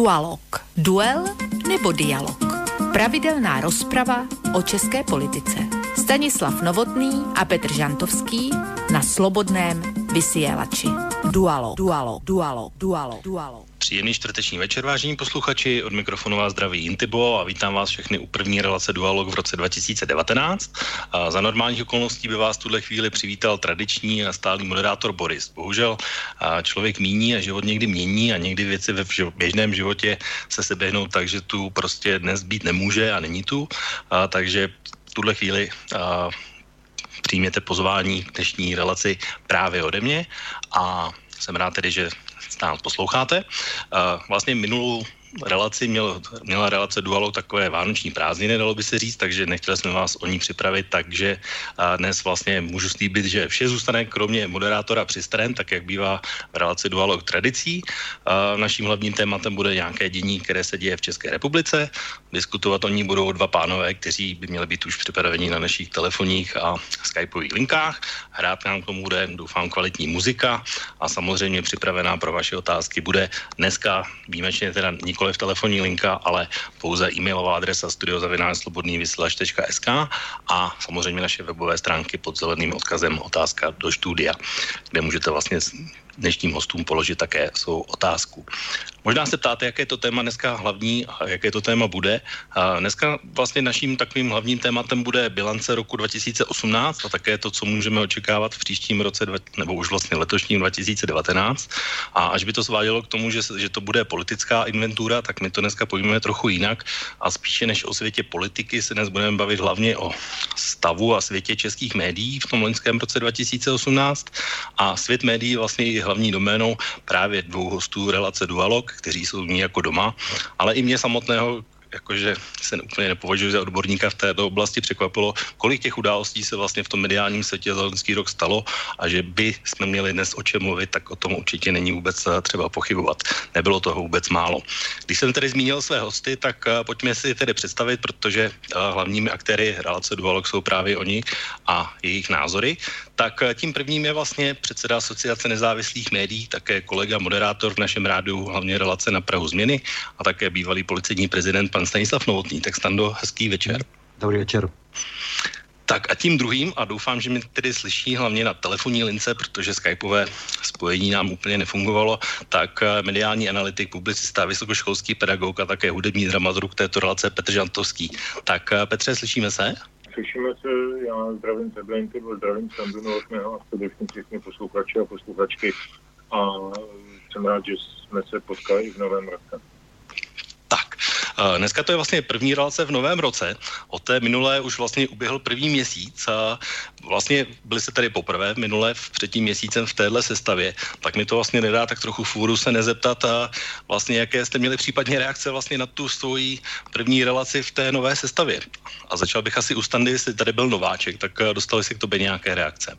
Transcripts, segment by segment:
Dualog. Duel nebo dialog. Pravidelná rozprava o české politice. Stanislav Novotný a Petr Žantovský na Slobodném vysielači. Dualog, dualog, dualog, dualog, dualog. Příjemný čtvrteční večer, vážení posluchači. Od mikrofonu vás zdraví Intibo a vítám vás všechny u první relace Dualog v roce 2019. A za normálních okolností by vás tuhle chvíli přivítal tradiční a stálý moderátor Boris. Bohužel člověk míní a život někdy mění a někdy věci ve běžném životě se sebehnou tak, že tu prostě dnes být nemůže a není tu. A takže v tuhle chvíli a, přijměte pozvání k dnešní relaci právě ode mě a jsem rád tedy, že nás posloucháte. Vlastně minulou relaci měl, měla relace Dualo takové vánoční prázdniny, dalo by se říct, takže nechtěli jsme vás o ní připravit, takže dnes vlastně můžu slíbit, že vše zůstane kromě moderátora přistaren, tak jak bývá v relaci Dualo tradicí. Naším hlavním tématem bude nějaké dění, které se děje v České republice. Diskutovat o ní budou dva pánové, kteří by měli být už připraveni na našich telefonních a skypových linkách. Hrát nám k tomu bude, doufám, kvalitní muzika a samozřejmě připravená pro vaše otázky bude dneska výjimečně teda nikoliv telefonní linka, ale pouze e-mailová adresa studiozavináčslobodnývysílač.sk a samozřejmě naše webové stránky pod zeleným odkazem otázka do studia, kde můžete vlastně dnešním hostům položit také svou otázku. Možná se ptáte, jaké to téma dneska hlavní a jaké to téma bude. A dneska vlastně naším takovým hlavním tématem bude bilance roku 2018 a také to, co můžeme očekávat v příštím roce, nebo už vlastně letošním 2019. A až by to svádělo k tomu, že, že to bude politická inventura, tak my to dneska pojmeme trochu jinak a spíše než o světě politiky se dnes budeme bavit hlavně o stavu a světě českých médií v tom loňském roce 2018 a svět médií vlastně je hlavní doménou právě dvou hostů relace Dualog, kteří jsou ní jako doma, ale i mě samotného, jakože se úplně nepovažuji za odborníka v této oblasti, překvapilo, kolik těch událostí se vlastně v tom mediálním světě za loňský rok stalo a že by jsme měli dnes o čem mluvit, tak o tom určitě není vůbec eh, třeba pochybovat. Nebylo toho vůbec málo. Když jsem tedy zmínil své hosty, tak uh, pojďme si tedy představit, protože uh, hlavními aktéry relace Dualog jsou právě oni a jejich názory. Tak tím prvním je vlastně předseda Asociace nezávislých médií, také kolega moderátor v našem rádiu, hlavně relace na Prahu změny a také bývalý policejní prezident pan Stanislav Novotný. Tak Stando, hezký večer. Dobrý večer. Tak a tím druhým, a doufám, že mi tedy slyší hlavně na telefonní lince, protože skypové spojení nám úplně nefungovalo, tak eh, mediální analytik, publicista, vysokoškolský pedagog a také hudební dramaturg této relace Petr Žantovský. Tak eh, Petře, slyšíme se? Slyšíme se, já zdravím tebe, zdravím Sandu Novotného a především všechny posluchače a posluchačky a jsem rád, že jsme se potkali i v novém roce. Tak, eh, dneska to je vlastně první relace v novém roce. Od té minulé už vlastně uběhl první měsíc a vlastně byli se tady poprvé minulé v třetím měsícem v téhle sestavě. Tak mi to vlastně nedá tak trochu fůru se nezeptat a vlastně jaké jste měli případně reakce vlastně na tu svoji první relaci v té nové sestavě. A začal bych asi u Standy, jestli tady byl nováček, tak eh, dostali si k tobě nějaké reakce.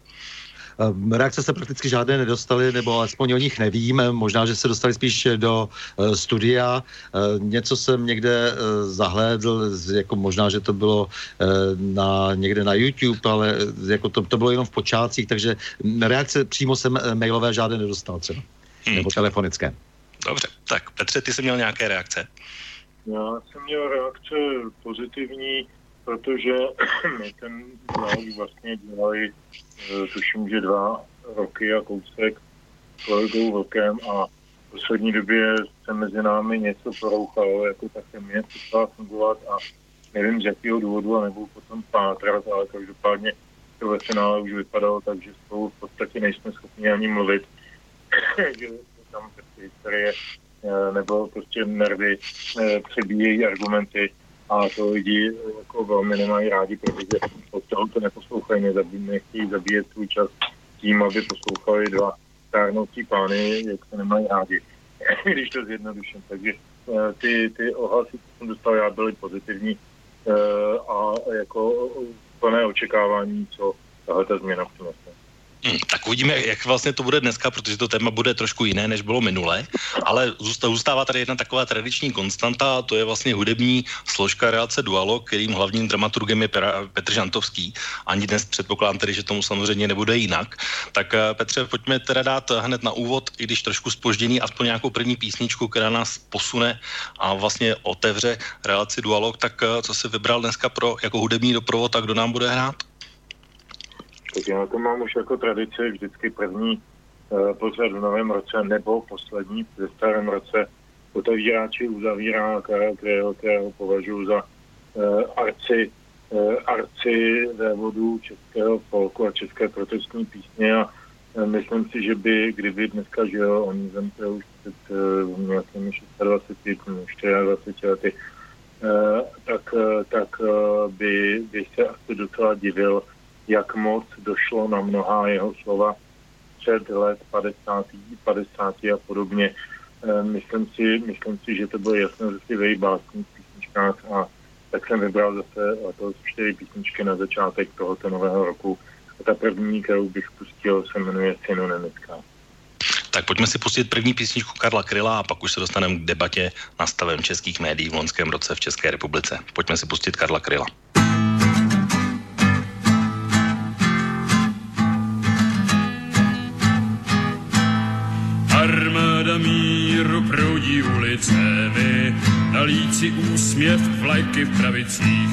Ehm, reakce se prakticky žádné nedostaly, nebo alespoň o nich nevím. Možná, že se dostali spíš do uh, studia. Uh, něco jsem někde uh, zahlédl, jako možná, že to bylo uh, na, někde na YouTube, ale jako to, to bylo jenom v počátcích, takže reakce přímo jsem mailové žádné nedostal třeba. Hmm. Nebo telefonické. Dobře, tak Petře, ty jsi měl nějaké reakce? Já jsem měl reakce pozitivní, protože my ten dialog vlastně dělali Eh, tuším, že dva roky a kousek kolegou Vlkem a v poslední době se mezi námi něco porouchalo, jako také mě přestala fungovat a nevím z jakého důvodu a nebudu potom pátrat, ale každopádně to ve finále už vypadalo tak, že spolu v podstatě nejsme schopni ani mluvit, že tam prostě historie eh, nebo prostě nervy eh, přebíjejí argumenty a to lidi jako velmi nemají rádi, protože od toho to neposlouchají, nechtějí zabíjet svůj čas tím, aby poslouchali dva stárnoucí pány, jak se nemají rádi, když to zjednoduším. Takže eh, ty, ty ohlasy, co jsem dostal já, byly pozitivní eh, a jako plné očekávání, co tahle ta změna přinese. Hmm, tak uvidíme, jak vlastně to bude dneska, protože to téma bude trošku jiné, než bylo minule, ale zůstává tady jedna taková tradiční konstanta, a to je vlastně hudební složka relace Dualo, kterým hlavním dramaturgem je Petr Žantovský. Ani dnes předpokládám tedy, že tomu samozřejmě nebude jinak. Tak eh, Petře, pojďme teda dát hned na úvod, i když trošku spoždění, aspoň nějakou první písničku, která nás posune a vlastně otevře relaci Dualog, tak eh, co si vybral dneska pro jako hudební doprovod a kdo nám bude hrát? Tak já to mám už jako tradici vždycky první uh, pořad v novém roce nebo poslední ve starém roce. Otevírá či uzavírá Karel Kryl, kterého považuji za uh, arci, uh, arci vévodů českého folku a české protestní písně. A myslím si, že by, kdyby dneska žil, on zemřel už před nějakými 26, 24 lety, uh, tak, tak by, by se asi docela divil, jak moc došlo na mnohá jeho slova před let 50, 50 a podobně. Eh, myslím si, myslím si, že to bylo jasné ze si básních písničkách a tak jsem vybral zase letos čtyři písničky na začátek tohoto nového roku. A ta první, kterou bych pustil, se jmenuje Synonymická. Tak pojďme si pustit první písničku Karla Kryla a pak už se dostaneme k debatě na stavem českých médií v loňském roce v České republice. Pojďme si pustit Karla Kryla. Ulicemi, na líci úsměv vlajky v pravicích.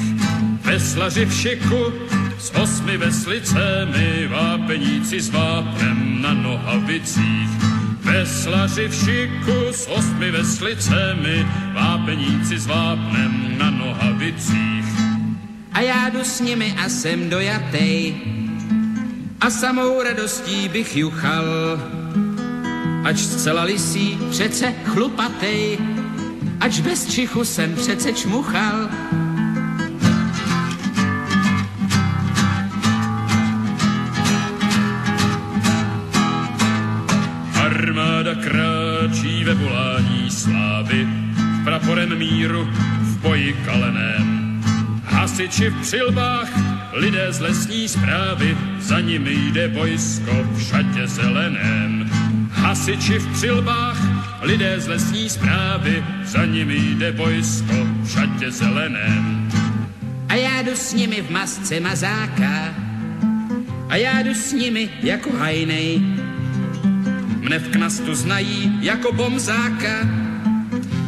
Veslaři v šiku s osmi veslicemi, vápeníci s vápnem na nohavicích. Veslaři v šiku s osmi veslicemi, vápeníci s vápnem na nohavicích. A já jdu s nimi a jsem dojatej, a samou radostí bych juchal ač zcela lisí, přece chlupatej, ač bez čichu jsem přece čmuchal. Armáda kráčí ve volání slávy, praporem míru v boji kaleném. Hasiči v přilbách, lidé z lesní zprávy, za nimi jde vojsko v šatě zeleném hasiči v přilbách, lidé z lesní zprávy, za nimi jde vojsko v šatě zeleném. A já jdu s nimi v masce mazáka, a já jdu s nimi jako hajnej. Mne v knastu znají jako bomzáka,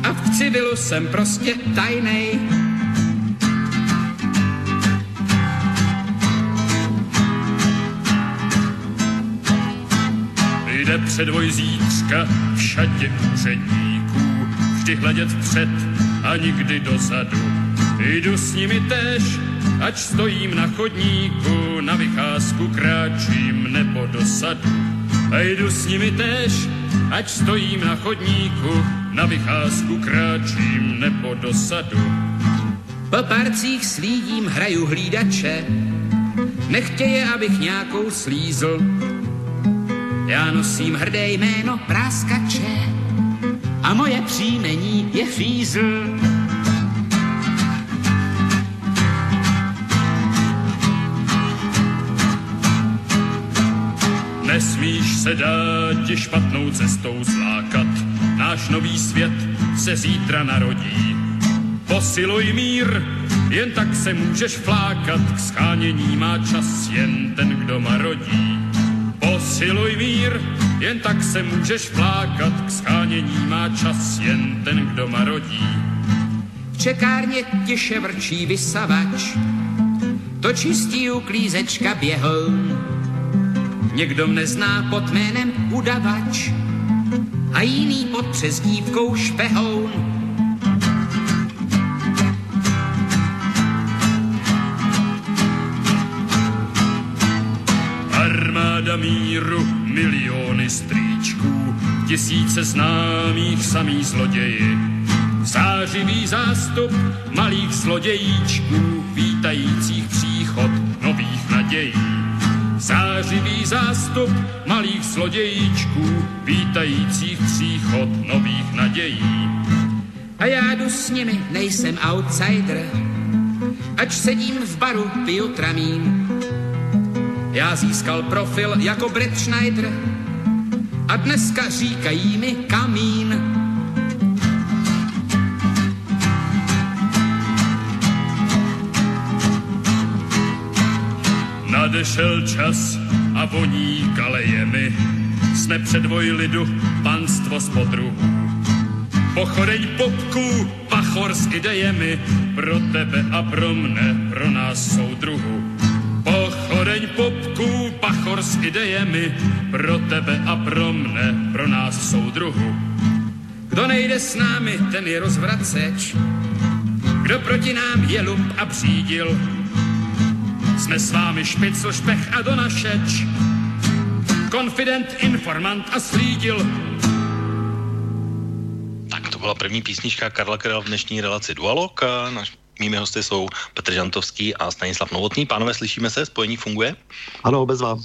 a v civilu jsem prostě tajnej. Předvoj zítřka v šatě úředníků, vždy hledět vpřed a nikdy dozadu. Jdu s nimi tež, ať stojím na chodníku, na vycházku kráčím nebo do sadu. A jdu s nimi tež, ať stojím na chodníku, na vycházku kráčím nebo do sadu. Po parcích slídím hraju hlídače, nechtěje, abych nějakou slízl, já nosím hrdé jméno práskače a moje příjmení je Fízl. Nesmíš se dát ti špatnou cestou zlákat, náš nový svět se zítra narodí. Posiluj mír, jen tak se můžeš flákat, k schánění má čas jen ten, kdo marodí. Posiluj mír, jen tak se můžeš flákat, k schánění má čas jen ten, kdo marodí. V čekárně tiše vrčí vysavač, to čistí uklízečka běhou. Někdo mne zná pod jménem udavač a jiný pod přezdívkou špehoun. Míru, miliony strýčků, tisíce známých samý zloději. Zářivý zástup malých zlodějíčků, vítajících příchod nových nadějí. Zářivý zástup malých zlodějíčků, vítajících příchod nových nadějí. A já jdu s nimi, nejsem outsider, ač sedím v baru, piju tramín, Já získal profil jako Brett Schneider a dneska říkají mi kamín. Nadešel čas a voní kalejemi, jsme předvoj lidu, panstvo z podruhů. Pochodeň popků, pachor s idejemi, pro tebe a pro mne, pro nás soudruhu. Pochodeň popků, pachor s idejemi, pro tebe a pro mne, pro nás soudruhu. Kdo nejde s námi, ten je rozvraceč. Kdo proti nám je lump a přídil, jsme s vámi špicl, špech a donašeč. Konfident, informant a slídil. Tak to byla první písnička Karla Karel v dnešní relaci Dualog. Naš Mými hosty jsou Petr Žantovský a Stanislav Novotný. Pánové, slyšíme se? Spojení funguje? Ano, bez vám.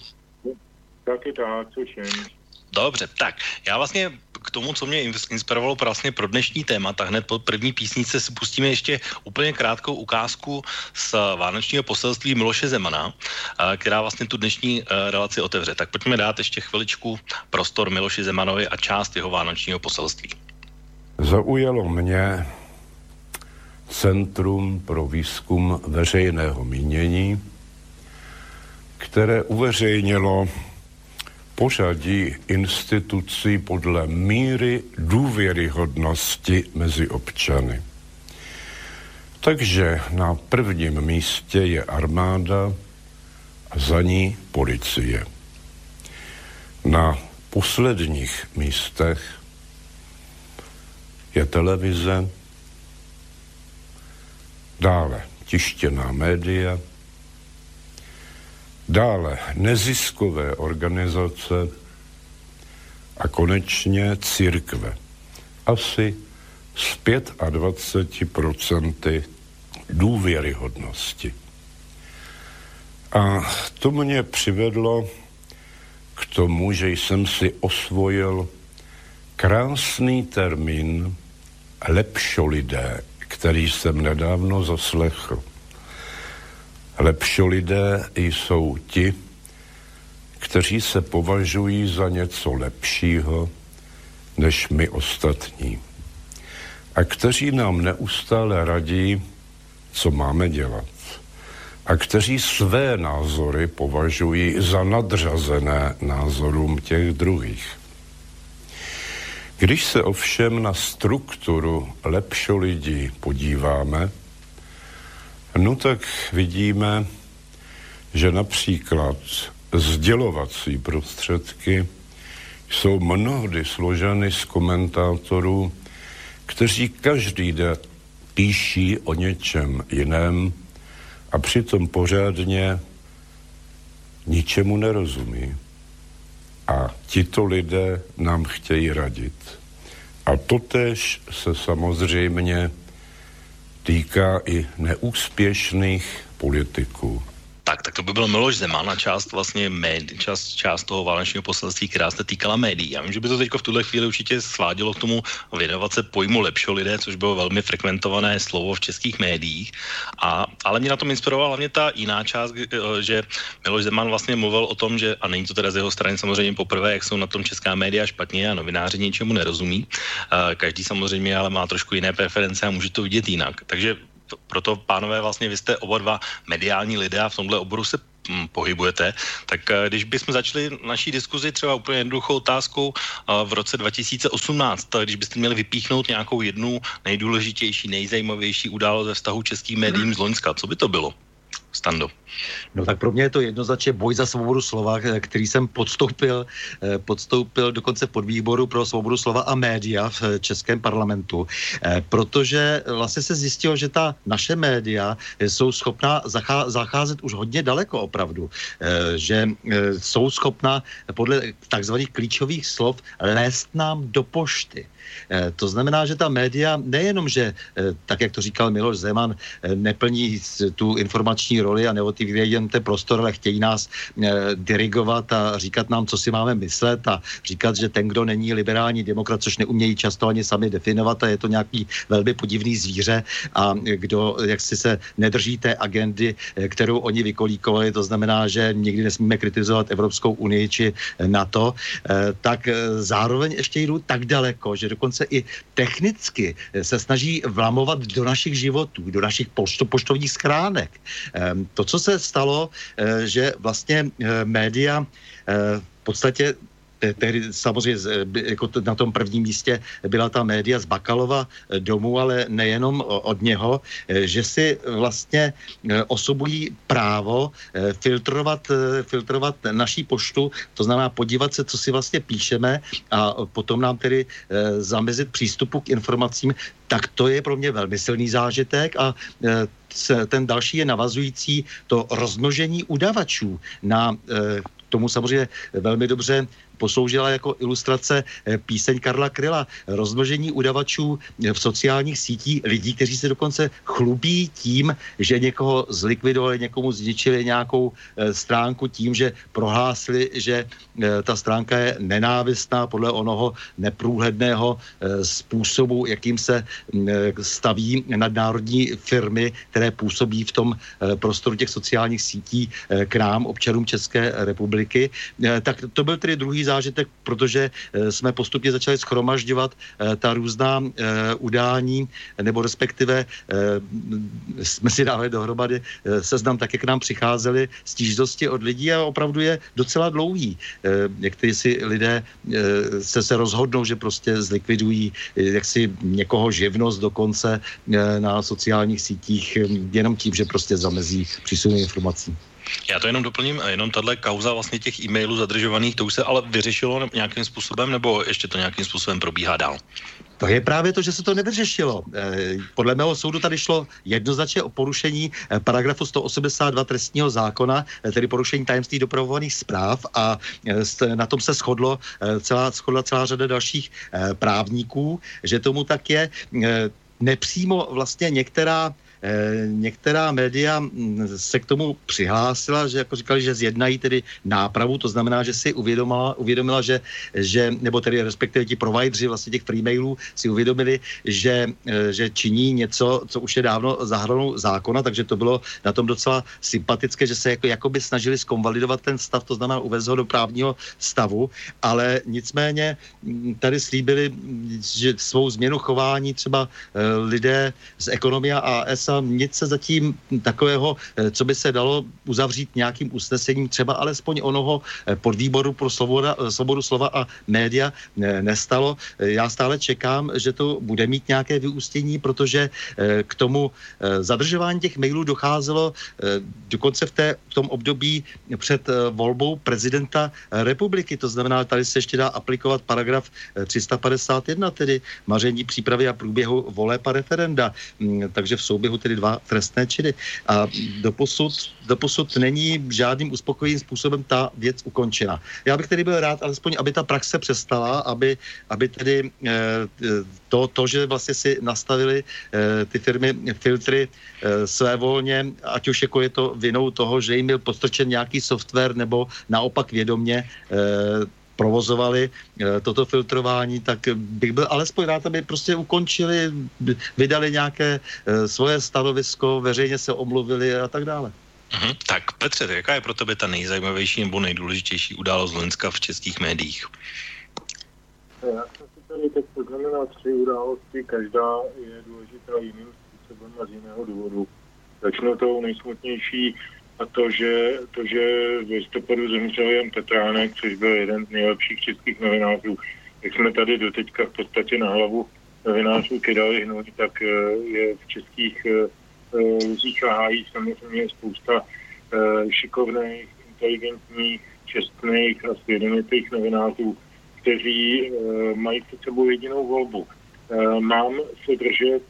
Taky tak, slyším. Dobře, tak já vlastně k tomu, co mě inspirovalo vlastně pro dnešní téma, tak hned po první písnice si pustíme ještě úplně krátkou ukázku z Vánočního poselství Miloše Zemana, která vlastně tu dnešní relaci otevře. Tak pojďme dát ještě chviličku prostor Miloši Zemanovi a část jeho Vánočního poselství. Zaujalo mě Centrum pro výzkum veřejného mínění, které uveřejnilo pořadí institucí podle míry důvěryhodnosti mezi občany. Takže na prvním místě je armáda a za ní policie. Na posledních místech je televize, dále tištěná média, Dále neziskové organizace a konečně církve. Asi z 25% důvěryhodnosti. A to mě přivedlo k tomu, že jsem si osvojil krásný termín lepšolidé, který jsem nedávno zaslechl. Lepšolidé jsou ti, kteří se považují za něco lepšího než my ostatní. A kteří nám neustále radí, co máme dělat. A kteří své názory považují za nadřazené názorům těch druhých. Když se ovšem na strukturu lepšolidí podíváme, No tak vidíme, že například sdělovací prostředky jsou mnohdy složeny z komentátorů, kteří každý den píší o něčem jiném a přitom pořádně ničemu nerozumí. A tito lidé nám chtějí radit. A totež se samozřejmě týká i neúspěšných politiků. Tak, tak to by byl Miloš Zeman a část vlastně médi, část, část toho válečního poselství, která se týkala médií. Já vím, že by to teď v tuhle chvíli určitě svádělo k tomu věnovat se pojmu lepšího lidé, což bylo velmi frekventované slovo v českých médiích. A, ale mě na tom inspirovala hlavně ta jiná část, eh, že Miloš Zeman vlastně mluvil o tom, že, a není to teda z jeho strany samozřejmě poprvé, jak jsou na tom česká média špatně a novináři ničemu nerozumí. Eh, každý samozřejmě ale má trošku jiné preference a může to vidět jinak. Takže proto, pánové, vlastně vy jste oba dva mediální lidé a v tomhle oboru se hm, pohybujete, tak eh, když bychom začali naší diskuzi třeba úplně jednoduchou otázkou eh, v roce 2018, když byste měli vypíchnout nějakou jednu nejdůležitější, nejzajímavější událost ve vztahu českým médiím z Loňska, co by to bylo? Stando. No tak pro mě je to jednoznačně boj za svobodu slova, který jsem podstoupil, eh, podstoupil dokonce pod výboru pro svobodu slova a média v eh, Českém parlamentu, eh, protože vlastně se zjistilo, že ta naše média jsou schopná zacházet už hodně daleko opravdu, že jsou schopná podle takzvaných klíčových slov lézt nám do pošty. To znamená, že ta média nejenom, že tak, jak to říkal Miloš Zeman, neplní tu informační roli a vyvíjejí jen ten prostor, ale chtějí nás dirigovat a říkat nám, co si máme myslet a říkat, že ten, kdo není liberální demokrat, což neumějí často ani sami definovat a je to nějaký velmi podivný zvíře a kdo jak si se nedrží té agendy, kterou oni vykolíkovali, to znamená, že nikdy nesmíme kritizovat Evropskou unii či NATO, tak zároveň ještě jdu tak daleko, že dokonce i technicky se snaží vlamovat do našich životů, do našich poštovních schránek. Ehm, to, co se stalo, eh, že vlastně eh, média eh, v podstatě tehdy samozřejmě jako na tom prvním místě byla ta média z Bakalova domu, ale nejenom od něho, že si vlastně osobují právo filtrovat, filtrovat naší poštu, to znamená podívat se, co si vlastně píšeme a potom nám tedy zamezit přístupu k informacím, tak to je pro mě velmi silný zážitek a ten další je navazující to rozmnožení udavačů na tomu samozřejmě velmi dobře posloužila jako ilustrace eh, píseň Karla Kryla. Rozmnožení udavačů eh, v sociálních sítích lidí, kteří se dokonce chlubí tím, že někoho zlikvidovali, někomu zničili nějakou eh, stránku tím, že prohlásili, že ta stránka je nenávistná podle onoho neprůhledného způsobu, jakým se mm, staví nadnárodní firmy, které působí v tom prostoru těch sociálních sítí k nám, občanům České republiky. Tak to byl tedy druhý zážitek, protože eh, jsme postupně začali schromažďovat eh, ta různá eh, udání, nebo respektive jsme si dávali dohromady seznam tak, jak nám přicházely stížnosti od lidí a opravdu je docela dlouhý. Někteří si lidé se se rozhodnou, že prostě zlikvidují jaksi někoho živnost dokonce na sociálních sítích jenom tím, že prostě zamezí přísunu informací. Já to jenom doplním, jenom tahle kauza vlastně těch e-mailů zadržovaných, to už se ale vyřešilo nějakým způsobem, nebo ještě to nějakým způsobem probíhá dál? To je právě to, že se to nevyřešilo. Eh, podle mého soudu tady šlo jednoznačně o porušení eh, paragrafu 182 trestního zákona, eh, tedy porušení tajemství dopravovaných zpráv a na tom se shodlo celá, shodla celá řada dalších právníků, že tomu tak je. Nepřímo vlastně některá některá média mm, se k tomu přihlásila, že jako říkali, že zjednají tedy nápravu, to znamená, že si uvědomila, uvědomila že, že, nebo tedy respektive ti provideri vlastně těch freemailů si uvědomili, že, eh, že činí něco, co už je dávno za hranou zákona, takže to bylo na tom docela sympatické, že se jako, jakoby snažili skonvalidovat ten stav, to znamená uvést ho do právního stavu, ale nicméně mm, tady slíbili, že svou změnu chování třeba eh, lidé z ekonomia AS a nic se zatím takového, eh, co by se dalo uzavřít nějakým usnesením, třeba alespoň onoho eh, podvýboru pro svoboda, eh, svobodu slova a média nestalo. Já stále čekám, že to bude mít nějaké vyústění, protože k tomu zadržování těch mailů docházelo dokonce v, té, v tom období před volbou prezidenta republiky. To znamená, tady se ještě dá aplikovat paragraf 351, tedy maření přípravy a průběhu voleb a referenda. Mm, takže v souběhu tedy dva trestné činy. A doposud, doposud není žádným uspokojivým způsobem ta věc ukončena. Já bych tedy byl rád, alespoň, aby ta praxe přestala, aby, aby tedy eh, to, to, že vlastně si nastavili eh, ty firmy filtry eh, své volně, ať už jako je to vinou toho, že jim byl postrčen nějaký software nebo naopak vědomě provozovali eh, toto filtrování, tak bych byl alespoň rád, aby prostě ukončili, vydali nějaké eh, svoje stanovisko, veřejně se omluvili a tak dále. Mhm. Tak Petře, jaká je pro tebe ta nejzajímavější nebo nejdůležitější událost Loňska v českých médiích? Já jsem si tady teď poznamenal tři události, každá je důležitá jiným způsobem a z jiného důvodu. Začnu tou nejsmutnější a to, že, to, že v listopadu zemřel Jan Petránek, což byl jeden z nejlepších českých novinářů, jak jsme tady doteďka v podstatě na hlavu novinářů kydali hnutí, tak eh, je v českých luzích eh, hájí samozřejmě spousta eh, šikovných, inteligentních, čestných a svědomitých novinářů, kteří mají před sebou jedinou volbu. Mám se držet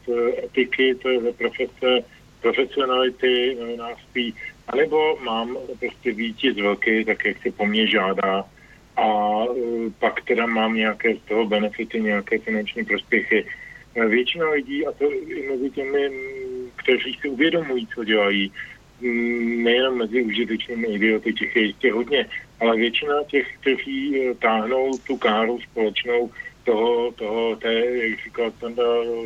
etiky téhle profese, profesionality novinářství anebo mám prostě vítěz velký, tak jak se po mně žádá a uh, pak teda mám nějaké z toho benefity, nějaké finanční prospěchy. E, většina lidí, a to i mezi těmi, kteří si uvědomují, co dělají, nejenom mezi užitečnými idioty, těch je jistě hodně, ale většina těch, kteří eh, táhnou tu káru společnou toho, toho té, jak říkal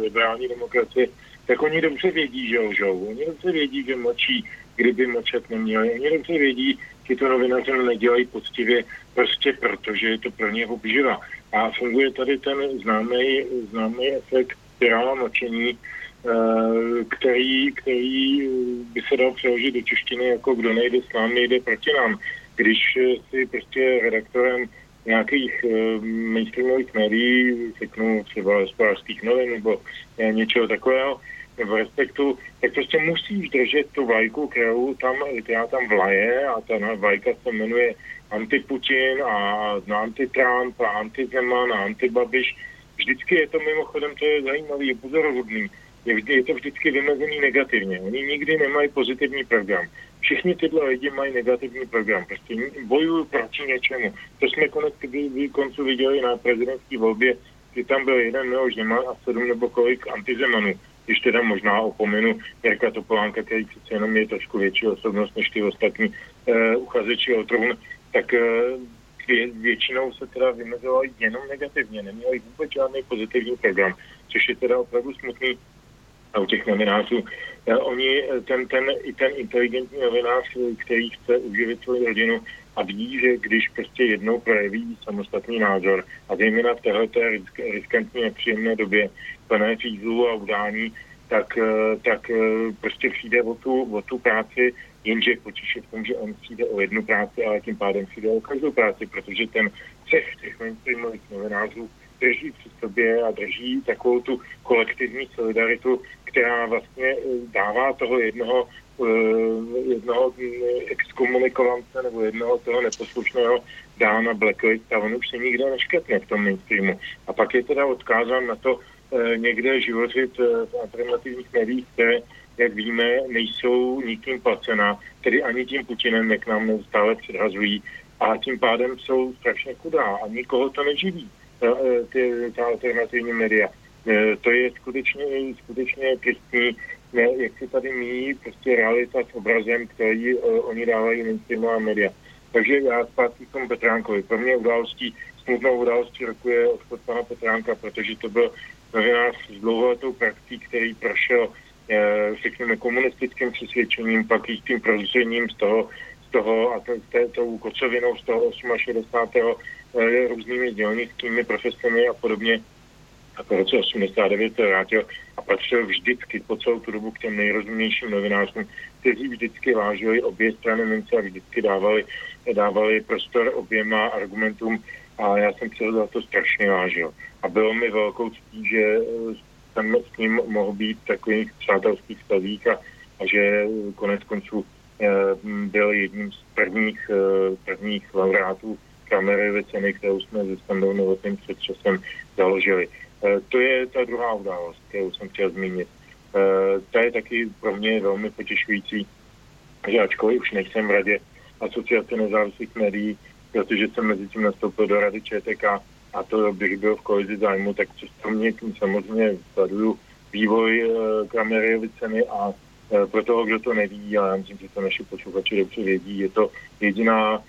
liberální demokracie, tak oni dobře vědí, že lžou. Oni dobře vědí, že mlčí, kdyby mlčet neměli. Oni dobře vědí, že to novináři nedělají poctivě, prostě protože je to pro ně obživa. A funguje tady ten známý, známý efekt spirála mlčení, eh, který, který by se dal přeložit do češtiny jako kdo nejde s námi, jde proti nám. Když si prostě redaktorem nějakých uh, mainstreamových médií, řeknu třeba hospodářských novin nebo uh, něčeho takového, nebo respektu, tak prostě musíš držet tu vlajku, kterou tam, která tam vlaje a ta vlajka se jmenuje anti-Putin a anti-Trump a anti-Zeman a anti-Babiš. Vždycky je to mimochodem, to je zajímavý, je pozoruhodný, je, je to vždycky vymezený negativně. Oni nikdy nemají pozitivní program. Všichni tyhle lidi mají negativní program. Prostě bojují proti něčemu. To jsme konec konců viděli na prezidentské volbě, kdy tam byl jeden Miloš Zeman a sedm nebo kolik antizemanů když teda možná opomenu Jirka Topolánka, který přece jenom je trošku větší osobnost než ty ostatní uh, uchazeči o trůn, tak uh, vě, většinou se teda vymezovali jenom negativně, neměli vůbec žádný pozitivní program, což je teda opravdu smutný a u těch novinářů. Uh, oni, ten, ten, i ten inteligentní novinář, který chce uživit svou rodinu a ví, že když prostě jednou projeví samostatný názor a zejména v této risk, riskantní nepříjemné době, plné fízů a udání, tak, eh, tak eh, prostě přijde o tu, o tu práci, jenže potíž v tom, že on přijde o jednu práci, ale tím pádem přijde o každou práci, protože ten cech těch mainstreamových novinářů drží při sobě a drží takovou tu kolektivní solidaritu, která vlastně eh, dává toho jednoho, jednoho exkomunikovance nebo jednoho toho neposlušného dána blacklist a on už se nikde nešketne v tom mainstreamu. A pak je teda odkázán na to, Eh, někde živořit eh, v alternativních médiích, které, jak víme, nejsou nikým placena, tedy ani tím Putinem, jak nám neustále předhazují, a tím pádem jsou strašně chudá a nikoho to neživí, eh, ty, ta alternativní média. To je skutečně, skutečně tristní, jak si tady míjí prostě realita s obrazem, který oni dávají mainstreamová média. Takže já zpátky k tomu Petránkovi. Pro mě událostí, smutnou událostí roku je odchod pana Petránka, protože to byl novinář s dlouholetou praxí, který prošel, eh, řekněme, komunistickým přesvědčením, pak i tím prozřením z toho, z toho a to, tou kocovinou z toho 68. Eh, různými dělnickými profesemi a podobně. A po roce 89 se vrátil a patřil vždycky po celou tu dobu k těm nejrozumnějším novinářům, kteří vždycky vážili obě strany mince a vždycky dávali, dávali prostor oběma argumentům a já jsem si za to strašně vážil a bylo mi velkou ctí, že eh, jsem s ním mohl být v takových přátelských vztazích a, a že konec konců eh, byl jedním z prvních, eh, prvních laureátů kamery ceny, kterou jsme se Standou Novotným před časem založili. To je ta druhá událost, kterou jsem chtěl zmínit. Ta je taky pro mě velmi potěšující, že ačkoliv už nejsem v radě asociace nezávislých médií, protože jsem mezi tím nastoupil do rady ČTK, a to bych byl v kolizi zájmu, tak přesto mě samozřejmě sleduju vývoj e, Kramerjevy ceny a pro toho, kdo to neví, a já myslím, že to naši posluchači dobře vědí, je to jediná,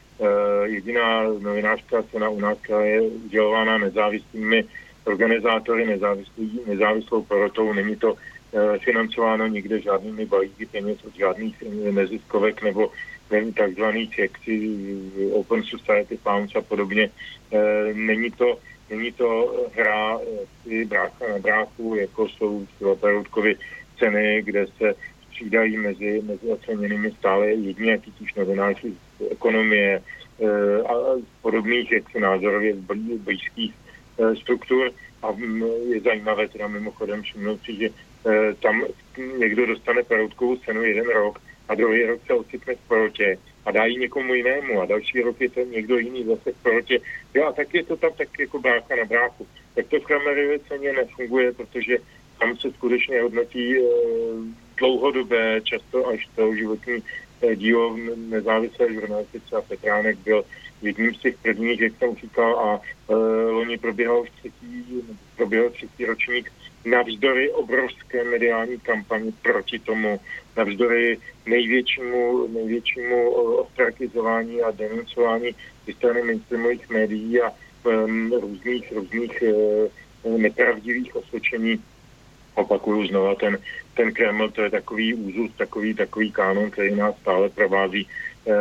jediná novinářská cena u nás, která je udělována nezávislými organizátory, nezávislý, nezávislou porotou. Není to e, financováno nikde žádnými balíky peněz od žádných neziskovek nebo takzvaných jaksi Open Society Funds a podobně. Není to, není to hra brácha na bráchu, jako jsou Peroutkovy ceny, kde se střídají mezi, mezi oceněnými stále jedni a tíž novináři z ekonomie a podobných jaksi názorově blízkých struktur. A je zajímavé teda mimochodem všimnout si, že tam někdo dostane Peroutkovou cenu jeden rok a druhý rok se ocitne v porotě a dá ji někomu jinému a další rok je to někdo jiný zase v porotě. Jo a tak je to tam tak jako brácha na bráchu. Tak to v Kramerově ceně nefunguje, protože tam se skutečně hodnotí e, dlouhodobé, často až životní dílo nezávislé žurnalistice a Petránek byl jedním z těch prvních, jak jsem říkal, a e, loni proběhal třetí, proběhal třetí ročník navzdory obrovské mediální kampani proti tomu, navzdory největšímu, největšímu ostrakizování a denuncování ze strany mainstreamových médií a um, různých, různých uh, nepravdivých osvědčení. Opakuju znova, ten, ten Kreml, to je takový úzus, takový, takový kánon, který nás stále provází. Uh,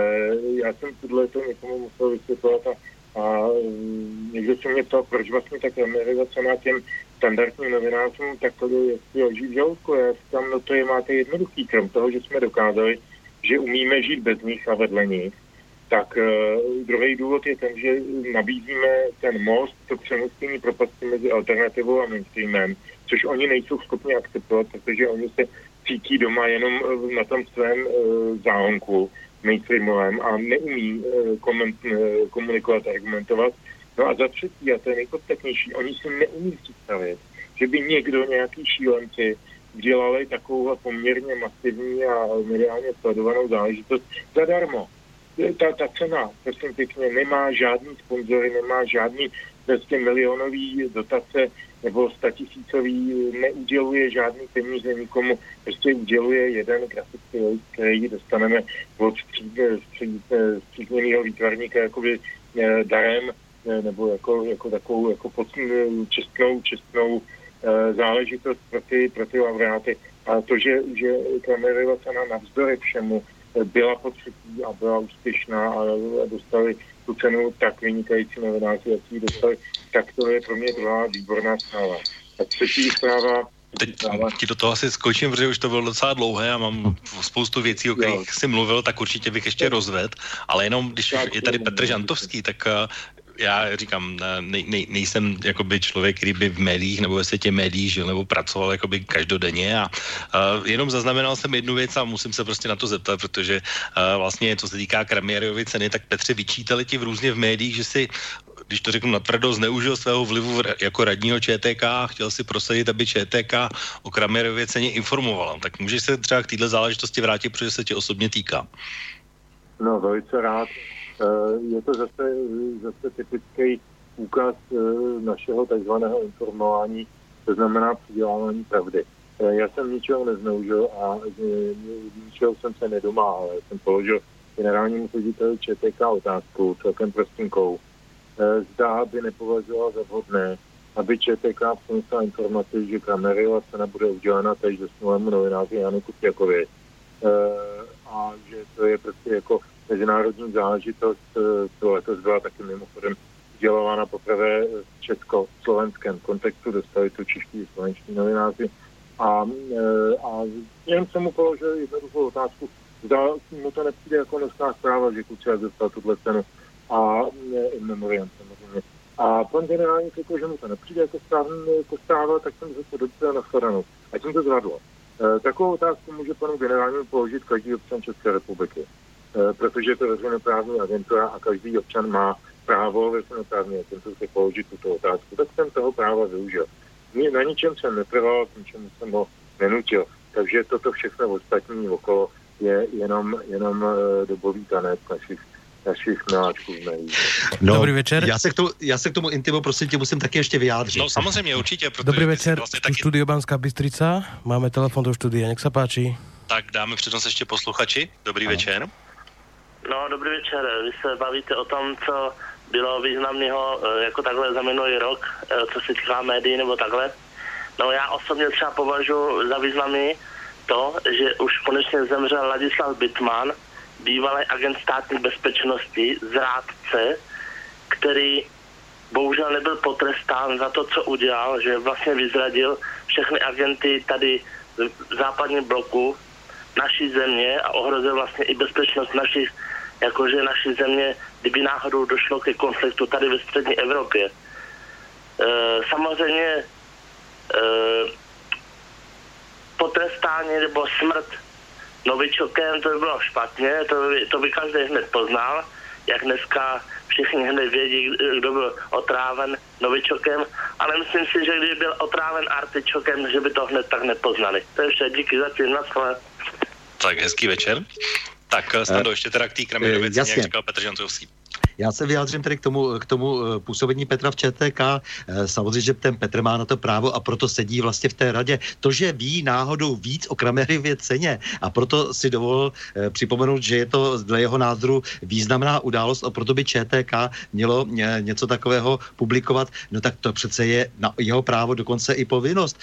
já jsem tohle to někomu musel vysvětlovat a a mm, někdo se mě ptal, proč vlastně tak amerizace na těm standardním novinářům takhle jestli leží v žaludku. Já říkám, no to je máte jednoduchý, krom toho, že jsme dokázali, že umíme žít bez nich a vedle nich, tak uh, druhý důvod je ten, že nabízíme ten most, to přemostění propasti mezi alternativou a mainstreamem, což oni nejsou schopni akceptovat, protože oni se cítí doma jenom eh, na tom svém uh, záhonku mainstreamovém a neumí uh, koment, komunikovat, argumentovat. No a za třetí, a to je nejpodstatnější, oni si neumí představit, že by někdo, nějaký šílenci, dělali takovou poměrně masivní a mediálně sledovanou záležitost zadarmo. Ta, ta cena, prosím pěkně, nemá žádný sponzory, nemá žádný prostě milionový dotace nebo statisícový, neuděluje žádný peníze nikomu, prostě uděluje jeden grafický list, který dostaneme od střízněného výtvarníka jakoby eh, darem eh, nebo jako, jako takovou jako pod, čestnou, čestnou eh, záležitost pro ty, pro ty laureáty. A to, že, že Kramerova cena navzdory všemu byla potřebná a byla úspěšná a dostali tu cenu tak vynikající novináři, jak ji dostali, tak to je pro mě druhá výborná zpráva. A třetí zpráva, Teď ti do toho asi skočím, protože už to bylo docela dlouhé a mám spoustu věcí, o kterých jo. jsi mluvil, tak určitě bych ještě rozvedl, ale jenom když je tady Petr Žantovský, tak eh, já říkám, nej, nej, nejsem jakoby člověk, který by v médiích nebo ve světě médií žil nebo pracoval jakoby každodenně a uh, jenom zaznamenal jsem jednu věc a musím se prostě na to zeptat, protože uh, vlastně, co se týká Kramierovy ceny, tak Petře vyčítali ti v různě v médiích, že si když to řeknu natvrdo, zneužil svého vlivu jako radního ČTK a chtěl si prosadit, aby ČTK o Kramierově ceně informovala. Tak můžeš se třeba k této záležitosti vrátit, protože se tě osobně týká. No, velice rád. Eh, je to zase, zase typický úkaz eh, našeho takzvaného informování, to znamená přidělávání pravdy. Eh, já jsem ničeho nezneužil a ničeho jsem se nedomáhal. Já jsem položil generálnímu řediteli ČTK otázku celkem prostinkou. Zdá by nepovažoval za vhodné, aby ČTK přinesla informaci, že a cena bude udělena teď zesnulému novináři Janu Kupěkovi. A že to je prostě jako mezinárodní záležitost, eh, to letos byla taky mimochodem dělována poprvé v česko-slovenském kontextu, dostali to čeští slovenští novináři. A, eh, a jen jsem mu položil jednoduchou otázku, zda mu to nepřijde jako nosná zpráva, že Kuciak dostal tuhle cenu a in memoriam samozřejmě. A pan generální řekl, že mu to nepřijde jako, správný, jako zpráva, tak jsem se dobře na shledanou. A tím to zvadlo. E, takovou otázku může panu generálnímu položit každý občan České republiky. Eh, protože je to veřejnoprávní agentura a každý občan má právo veřejnoprávní agentuře položit tuto otázku, tak jsem toho práva využil. Na ničem jsem netrval, k ničemu jsem ho nenutil. Takže toto všechno ostatní okolo je jenom, jenom eh, dobový tanec našich našich miláčků no, Dobrý večer. Já se, k tomu, já se k tomu intimu prosím tě musím taky ještě vyjádřit. No samozřejmě, určitě. Dobrý večer, vlastně taky... studio Banská Bystrica. Máme telefon do studia, nech se páči. Tak dáme přednost ještě posluchači. Dobrý ano. večer. No, dobrý večer. Vy se bavíte o tom, co bylo významného eh, jako takhle za minulý rok, eh, co se týká médií nebo takhle. No já osobně třeba považuji za významný to, že už konečně zemřel Ladislav Bitman, bývalý agent státní bezpečnosti, zrádce, který bohužel nebyl potrestán za to, co udělal, že vlastně vyzradil všechny agenty tady v západním bloku naší země a ohrozil vlastně i bezpečnost našich jakože naší země, kdyby náhodou došlo ke konfliktu tady ve střední Evropě. E, samozřejmě e, potrestání nebo smrt novičokem, to by bylo špatně, to by, to by každý hned poznal, jak dneska všichni hned vědí, kdo byl otráven novičokem, ale myslím si, že kdyby byl otráven artičokem, že by to hned tak nepoznali. To je vše, díky za tím, naschle. Tak hezký večer. Tak snad ještě teda k té Kramirovici, jak říkal Petr Žantovský. Já se vyjádřím tedy k tomu, k tomu eh, působení Petra v ČTK. Eh, samozřejmě, že ten Petr má na to právo a proto sedí vlastně v té radě. To, že ví náhodou víc o Kramerově ceně a proto si dovolil eh, připomenout, že je to dle jeho názoru významná událost a proto by ČTK mělo něco takového publikovat, no tak to přece je na jeho právo dokonce i povinnost.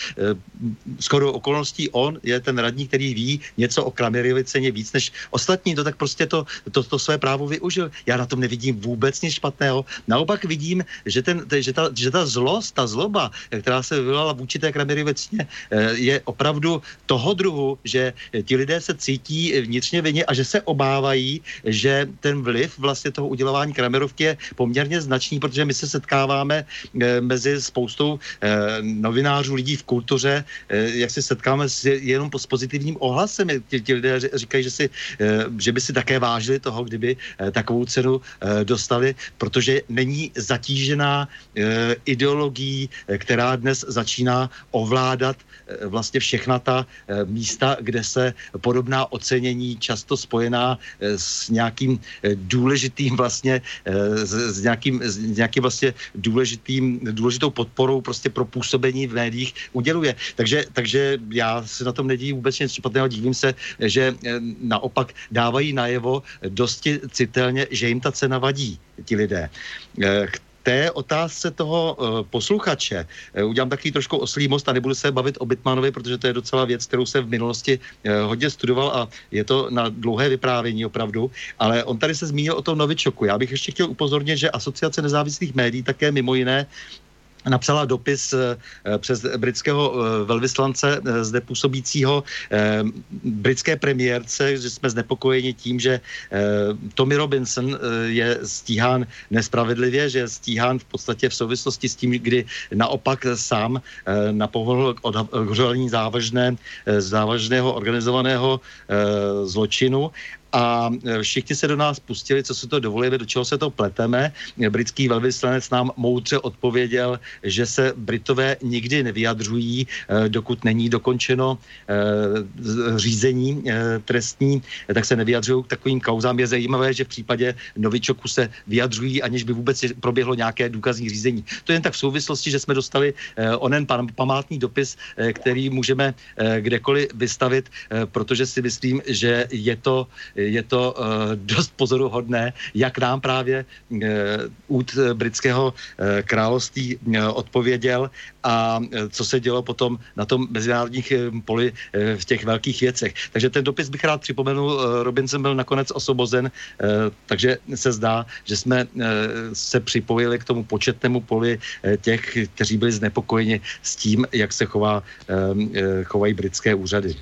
Skoro okolností on je ten radní, který ví něco o Kramerově ceně víc než ostatní, to tak prostě to, to, to své právo využil. Já na tom nevidím vůbec nic špatného. Naopak vidím, že, ten, že, ta, že ta zlost, ta zloba, která se vyvolala vůči té Kramery vecně, eh, je opravdu toho druhu, že ti lidé se cítí vnitřně vině a že se obávají, že ten vliv vlastně toho udělování Kramerovky je poměrně značný, protože my se setkáváme eh, mezi spoustou eh, novinářů, lidí v kultuře, jak se setkáme s, jenom s pozitivním ohlasem. Ti, ti lidé říkají, že, si, že by si také vážili toho, kdyby takovou cenu dostali, protože není zatížená e, ideologií, eh, která dnes začíná ovládat e, vlastně všechna ta místa, kde se podobná ocenění často spojená s nějakým důležitým vlastně, s, nějakým, s nějakým vlastně důležitým, důležitou podporou prostě pro působení v médiích uděluje. Takže, takže já se na tom nedívím vůbec nic špatného, dívím se, že naopak dávají najevo dosti citelně, že jim ta cena vadí vadí ti lidé. Eh, k té otázce toho uh, posluchače uh, udělám taky trošku oslý most a nebudu se bavit o Bitmanovi, protože to je docela věc, kterou jsem v minulosti hodně studoval a je to na dlouhé vyprávění opravdu. Ale on tady se zmínil o tom Novičoku. Já bych ještě chtěl upozornit, že Asociace nezávislých médií také mimo jiné napsala dopis eh, přes britského eh, velvyslance eh, zde působícího britské premiérce, že jsme znepokojeni tím, že Tommy Robinson je stíhán nespravedlivě, že je stíhán v podstatě v souvislosti s tím, kdy naopak sám napovolil k odhalení závažné, závažného organizovaného zločinu a e, všichni se do nás pustili, co se to dovolíme, do čeho se to pleteme. Britský velvyslanec nám moudře odpověděl, že se Britové nikdy nevyjadřují, e, dokud není dokončeno e, řízení trestní, tak se nevyjadřují k takovým kauzám. Je zajímavé, že v případě Novičoku se vyjadřují, aniž by vůbec proběhlo nějaké důkazní řízení. To je jen tak v souvislosti, že jsme dostali onen památný dopis, který můžeme kdekoliv vystavit, protože si myslím, že je to je to uh, dost pozoruhodné, jak nám právě uh, út britského uh, království odpověděl a co se dělo potom na tom mezinárodních poli v těch velkých věcech. Takže ten dopis bych rád připomenul, Robinson byl nakonec osobozen, takže se zdá, že jsme se připojili k tomu početnému poli těch, kteří byli znepokojeni s tím, jak se chová, chovají britské úřady.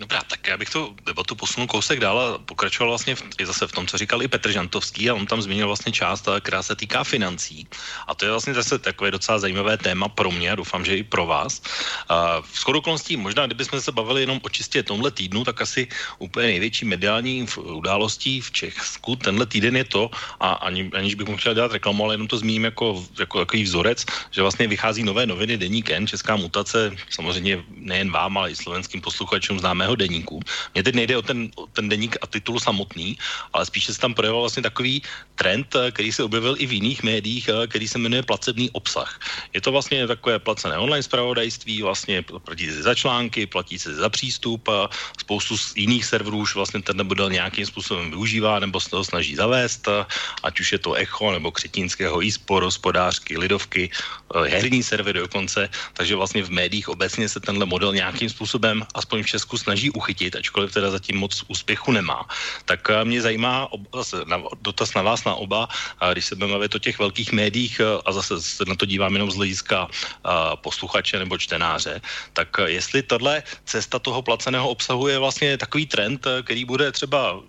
Dobrá, tak já bych tu debatu posunul kousek dál a pokračoval vlastně v, i zase v tom, co říkal i Petr Žantovský a on tam zmínil vlastně část, která se týká financí. A to je vlastně zase takové docela zajímavé téma pro mě a doufám, že i pro vás. A v schodu okolností, možná kdybychom se bavili jenom o čistě tomhle týdnu, tak asi úplně největší mediální událostí v Česku tenhle týden je to, a ani, aniž bych mu chtěl dělat reklamu, ale jenom to zmíním jako, jako takový vzorec, že vlastně vychází nové noviny Deník N, Česká mutace, samozřejmě nejen vám, ale i slovenským posluchačům známého mého deníku. Mně teď nejde o ten, o ten deník a titul samotný, ale spíše se tam projevil vlastně takový trend, eh, který se objevil i v jiných médiích, eh, který se jmenuje placebný obsah. Je to vlastně takové placené online zpravodajství, vlastně platí se za články, platí se za přístup a spoustu z jiných serverů už vlastně ten model nějakým způsobem využívá nebo se toho snaží zavést, eh, ať už je to Echo nebo Křetínského e-sport, hospodářky, lidovky, herní servery dokonce, takže vlastně v médiích obecně se tenhle model nějakým způsobem, aspoň v Česku, snaží snaží uchytit, ačkoliv teda zatím moc úspěchu nemá. Tak eh, mě zajímá zase na, dotaz na vás na oba, když se budeme o těch velkých médiích eh, a zase se na to dívám jenom z hlediska eh, posluchače nebo čtenáře, tak jestli tahle cesta toho placeného obsahu je vlastně takový trend, který bude třeba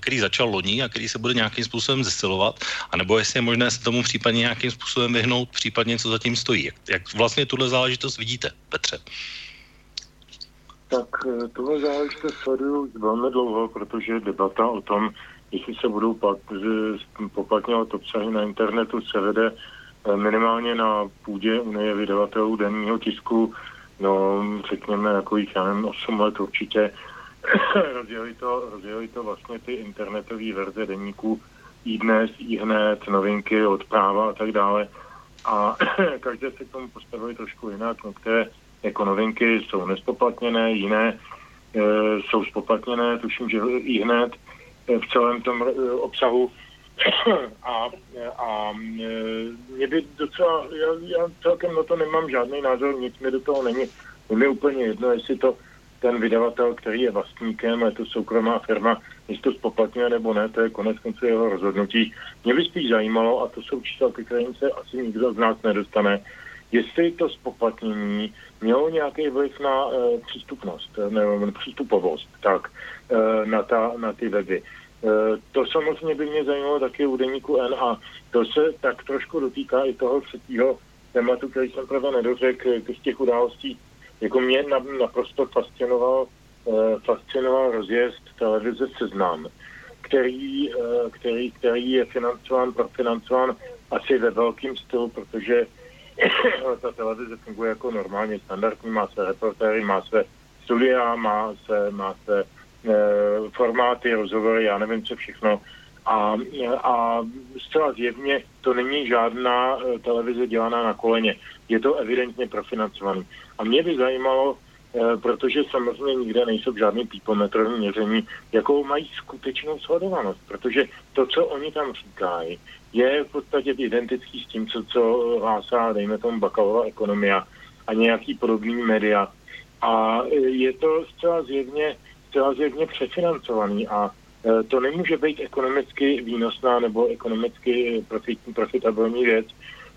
který začal loni a který se bude nějakým způsobem zesilovat, anebo jestli je možné se tomu případně nějakým způsobem vyhnout, případně co zatím stojí. Jak, jak vlastně tuhle záležitost vidíte, Petře? Tak eh, tohle záležitost sleduju velmi dlouho, protože debata o tom, jestli se budou poplatňovat obsahy na internetu, se vede eh, minimálně na půdě Unie vydavatelů denního tisku, no řekněme jako jich, já nevím, 8 let určitě. rozjeli, to, rozjeli to vlastně ty internetové verze deníků i dnes, i hned, novinky od práva a tak dále. A každé se k tomu postavili trošku jinak. Některé jako novinky jsou nespoplatněné, jiné e, jsou spoplatněné, tuším, že i hned e, v celém tom e, obsahu. a, a e, mě by docela, já, já celkem na to nemám žádný názor, nic mi do toho není. Je mi úplně jedno, jestli to ten vydavatel, který je vlastníkem, je to soukromá firma, jestli to spoplatňuje nebo ne, to je konec konců jeho rozhodnutí. Mě by spíš zajímalo, a to jsou čísla, ke kterým se asi nikdo z nás nedostane, jestli to spoplatnění mělo nějaký vliv na e, přístupnost, nebo přístupovost, tak e, na, ta, na ty weby. E, to samozřejmě by mě zajímalo taky u deníku N a to se tak trošku dotýká i toho třetího tématu, který jsem právě nedořekl, z těch událostí jako mě naprosto fascinoval, eh, fascinoval rozjezd televize Seznam, který, eh, který, který je financován, profinancován asi ve velkým stylu, protože ta televize funguje jako normálně standardní, má své reportéry, má své studia, má se, má se e, formáty, rozhovory, já nevím co všechno. A, a zcela zjevně to není žádná televize dělaná na koleně. Je to evidentně profinancovaný. A mě by zajímalo, eh, protože samozřejmě nikde nejsou žádný pípometrový měření, jakou mají skutečnou shodovanost. Protože to, co oni tam říkají, je v podstatě identický s tím, co, co hlásá, dejme tomu, bakalová ekonomia a nějaký podobný média. A je to zcela zjevně, zcela zjevně přefinancovaný a eh, to nemůže být ekonomicky výnosná nebo ekonomicky profit, profitabilní věc,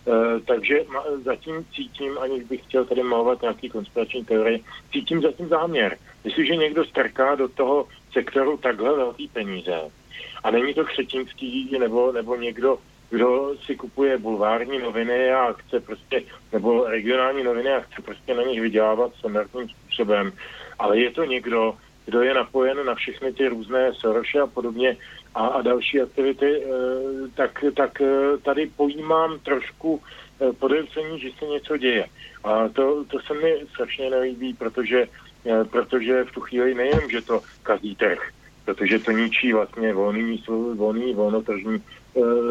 Eh, takže zatím cítím, aniž bych chtěl tady malovat nějaký konspirační teorie, cítím zatím záměr. Jestliže někdo strká do toho sektoru takhle velký peníze a není to Křetinský nebo, nebo někdo, kdo si kupuje bulvární noviny a chce prostě, nebo regionální noviny a chce prostě na nich vydělávat standardním způsobem, ale je to někdo, kdo je napojen na všechny ty různé Soroše a podobně, a, a další aktivity, eh, tak, tak eh, tady pojímám trošku eh, podezření, že se něco děje. A to, to se mi strašně nelíbí, protože, protože v tu chvíli nejen, že to kazí trh, protože to ničí vlastně volný, volný volnotržní,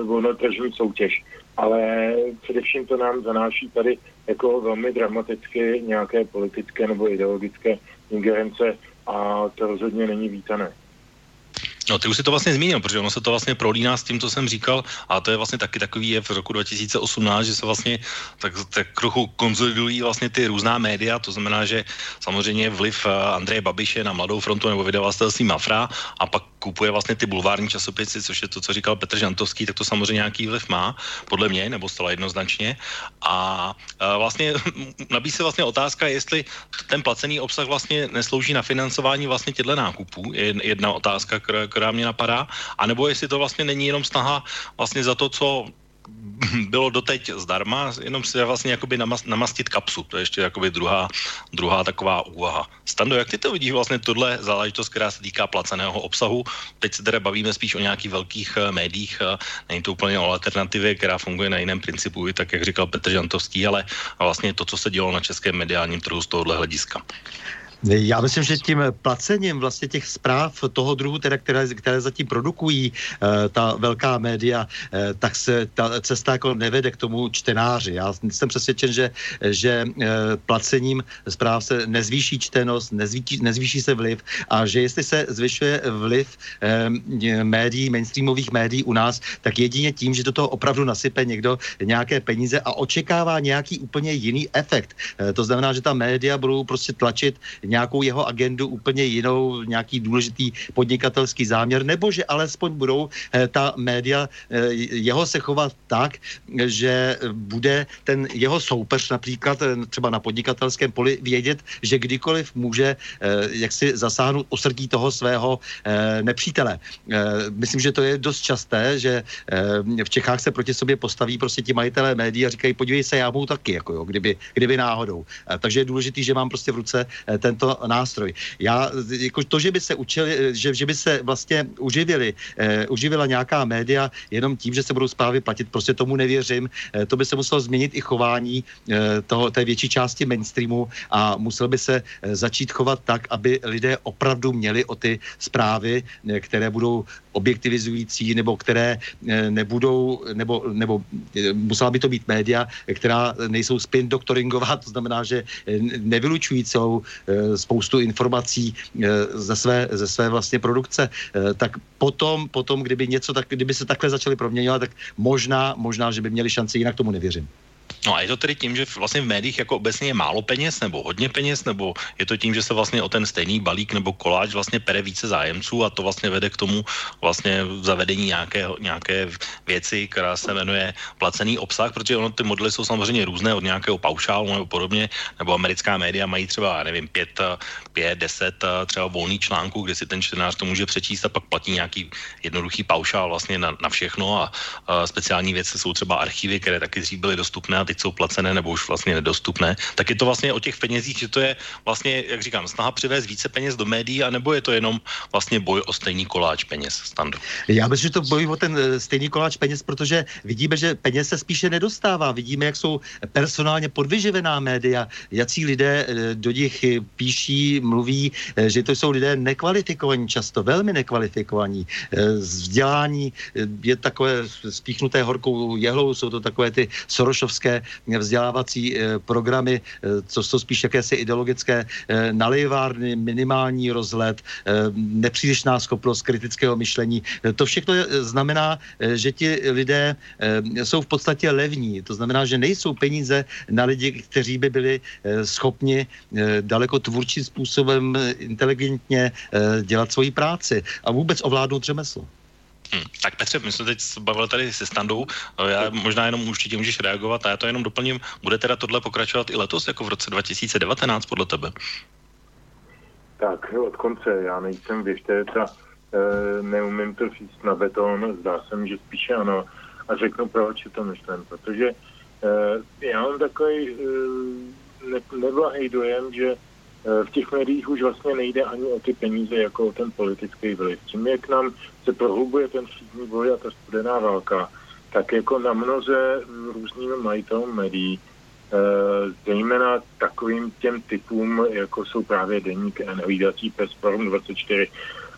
volnotržní soutěž. Ale především to nám zanáší tady jako velmi dramaticky nějaké politické nebo ideologické ingerence a to rozhodně není vítané. No, ty už si to vlastně zmínil, protože ono se to vlastně prolíná s tím, co jsem říkal, a to je vlastně taky takový je v roku 2018, že se vlastně tak, tak trochu konzolidují vlastně ty různá média, to znamená, že samozřejmě vliv eh, Andreje Babiše na Mladou frontu nebo vydavatelství Mafra a pak kupuje vlastně ty bulvární časopisy, což je to, co říkal Petr Žantovský, tak to samozřejmě nějaký vliv má, podle mě, nebo zcela jednoznačně. A, a vlastně nabízí se vlastně otázka, jestli ten placený obsah vlastně neslouží na financování vlastně těchto nákupů, je jedna otázka, která mě napadá, anebo jestli to vlastně není jenom snaha vlastně za to, co bylo doteď zdarma, jenom si vlastně jakoby namastit kapsu. To je ještě jakoby druhá, druhá taková úvaha. Stando, jak ty to vidíš vlastně tohle záležitost, která se týká placeného obsahu? Teď se teda bavíme spíš o nějakých velkých uh, médiích, uh, není to úplně o alternativě, která funguje na jiném principu, tak jak říkal Petr Žantovský, ale vlastně to, co se dělo na českém mediálním trhu z tohohle hlediska. Já myslím, že tím placením vlastně těch zpráv toho druhu, teda, které, které zatím produkují uh, ta velká média, uh, tak se ta cesta jako nevede k tomu čtenáři. Já jsem přesvědčen, že, že uh, placením zpráv se nezvýší čtenost, nezvýší, nezvýší se vliv a že jestli se zvyšuje vliv uh, médií, mainstreamových médií u nás, tak jedině tím, že do toho opravdu nasype někdo nějaké peníze a očekává nějaký úplně jiný efekt. Uh, to znamená, že ta média budou prostě tlačit nějakou jeho agendu úplně jinou, nějaký důležitý podnikatelský záměr, nebo že alespoň budou eh, ta média eh, jeho se chovat tak, že bude ten jeho soupeř například eh, třeba na podnikatelském poli vědět, že kdykoliv může jak si zasáhnout o srdí toho svého nepřítele. Myslím, že to je dost časté, že v Čechách se proti sobě postaví prostě ti majitelé médií a říkají, podívej se, já mu taky, jako jo, kdyby, kdyby náhodou. Takže je důležitý, že mám prostě v ruce ten tento nástroj. Já, jako to, že by se učili, že, že by se vlastně uživili, eh, uživila nějaká média jenom tím, že se budou zprávy platit, prostě tomu nevěřím. Eh, to by se muselo změnit i chování eh, toho, té větší části mainstreamu a musel by se eh, začít chovat tak, aby lidé opravdu měli o ty zprávy, eh, které budou objektivizující nebo které eh, nebudou, nebo, nebo eh, musela by to být média, která nejsou spin doktoringová, to znamená, že eh, nevylučují celou spoustu informací ze své, ze své vlastně produkce, tak potom, potom, kdyby něco tak, kdyby se takhle začali proměňovat, tak možná, možná, že by měli šanci, jinak tomu nevěřím. No a je to tedy tím, že vlastně v médiích jako obecně je málo peněz nebo hodně peněz, nebo je to tím, že se vlastně o ten stejný balík nebo koláč vlastně pere více zájemců a to vlastně vede k tomu vlastně zavedení nějaké, nějaké věci, která se jmenuje placený obsah, protože ono ty modely jsou samozřejmě různé od nějakého paušálu nebo podobně, nebo americká média mají třeba, nevím, pět, pět, deset třeba volný článků, kde si ten čtenář to může přečíst a pak platí nějaký jednoduchý paušál vlastně na, na všechno a, a speciální věci jsou třeba archivy, které taky dřív byly dostupné a teď jsou placené nebo už vlastně nedostupné, tak je to vlastně o těch penězích, že to je vlastně, jak říkám, snaha přivést více peněz do médií, anebo je to jenom vlastně boj o stejný koláč peněz, standard. Já myslím, že to boj o ten eh, stejný koláč peněz, protože vidíme, že peněz se spíše nedostává. Vidíme, jak jsou personálně podvyživená média, jací lidé eh, do nich píší, mluví, eh, že to jsou lidé nekvalifikovaní, často velmi nekvalifikovaní. Vzdělání je takové spíchnuté horkou jehlou, jsou to takové ty sorošovské vzdělávací eh, programy, eh, co jsou spíš jakési ideologické eh, nalivárny, minimální rozhled, nepřílišná schopnost kritického myšlení. To všechno znamená, že ti lidé jsou v podstatě levní. To znamená, že nejsou peníze na lidi, kteří by byli schopni daleko tvůrčím způsobem inteligentně dělat svoji práci a vůbec ovládnout řemeslo. Hmm. Tak Petře, my jsme teď bavili tady se standou, já možná jenom určitě můžeš reagovat a já to jenom doplním. Bude teda tohle pokračovat i letos, jako v roce 2019 podle tebe? Tak, od konce, já nejsem věštěta, e, neumím to říct na beton, zdá se mi, že spíše ano. A řeknu, proč to myšlen, protože e, já mám takový e, ne, neblahý dojem, že v těch médiích už vlastně nejde ani o ty peníze, jako o ten politický vliv. Tím, jak nám se prohlubuje ten třídní boj a ta studená válka, tak jako na mnoze různým majitelům médií, eh, zejména takovým těm typům, jako jsou právě Deník N, Hlídací pes, Forum 24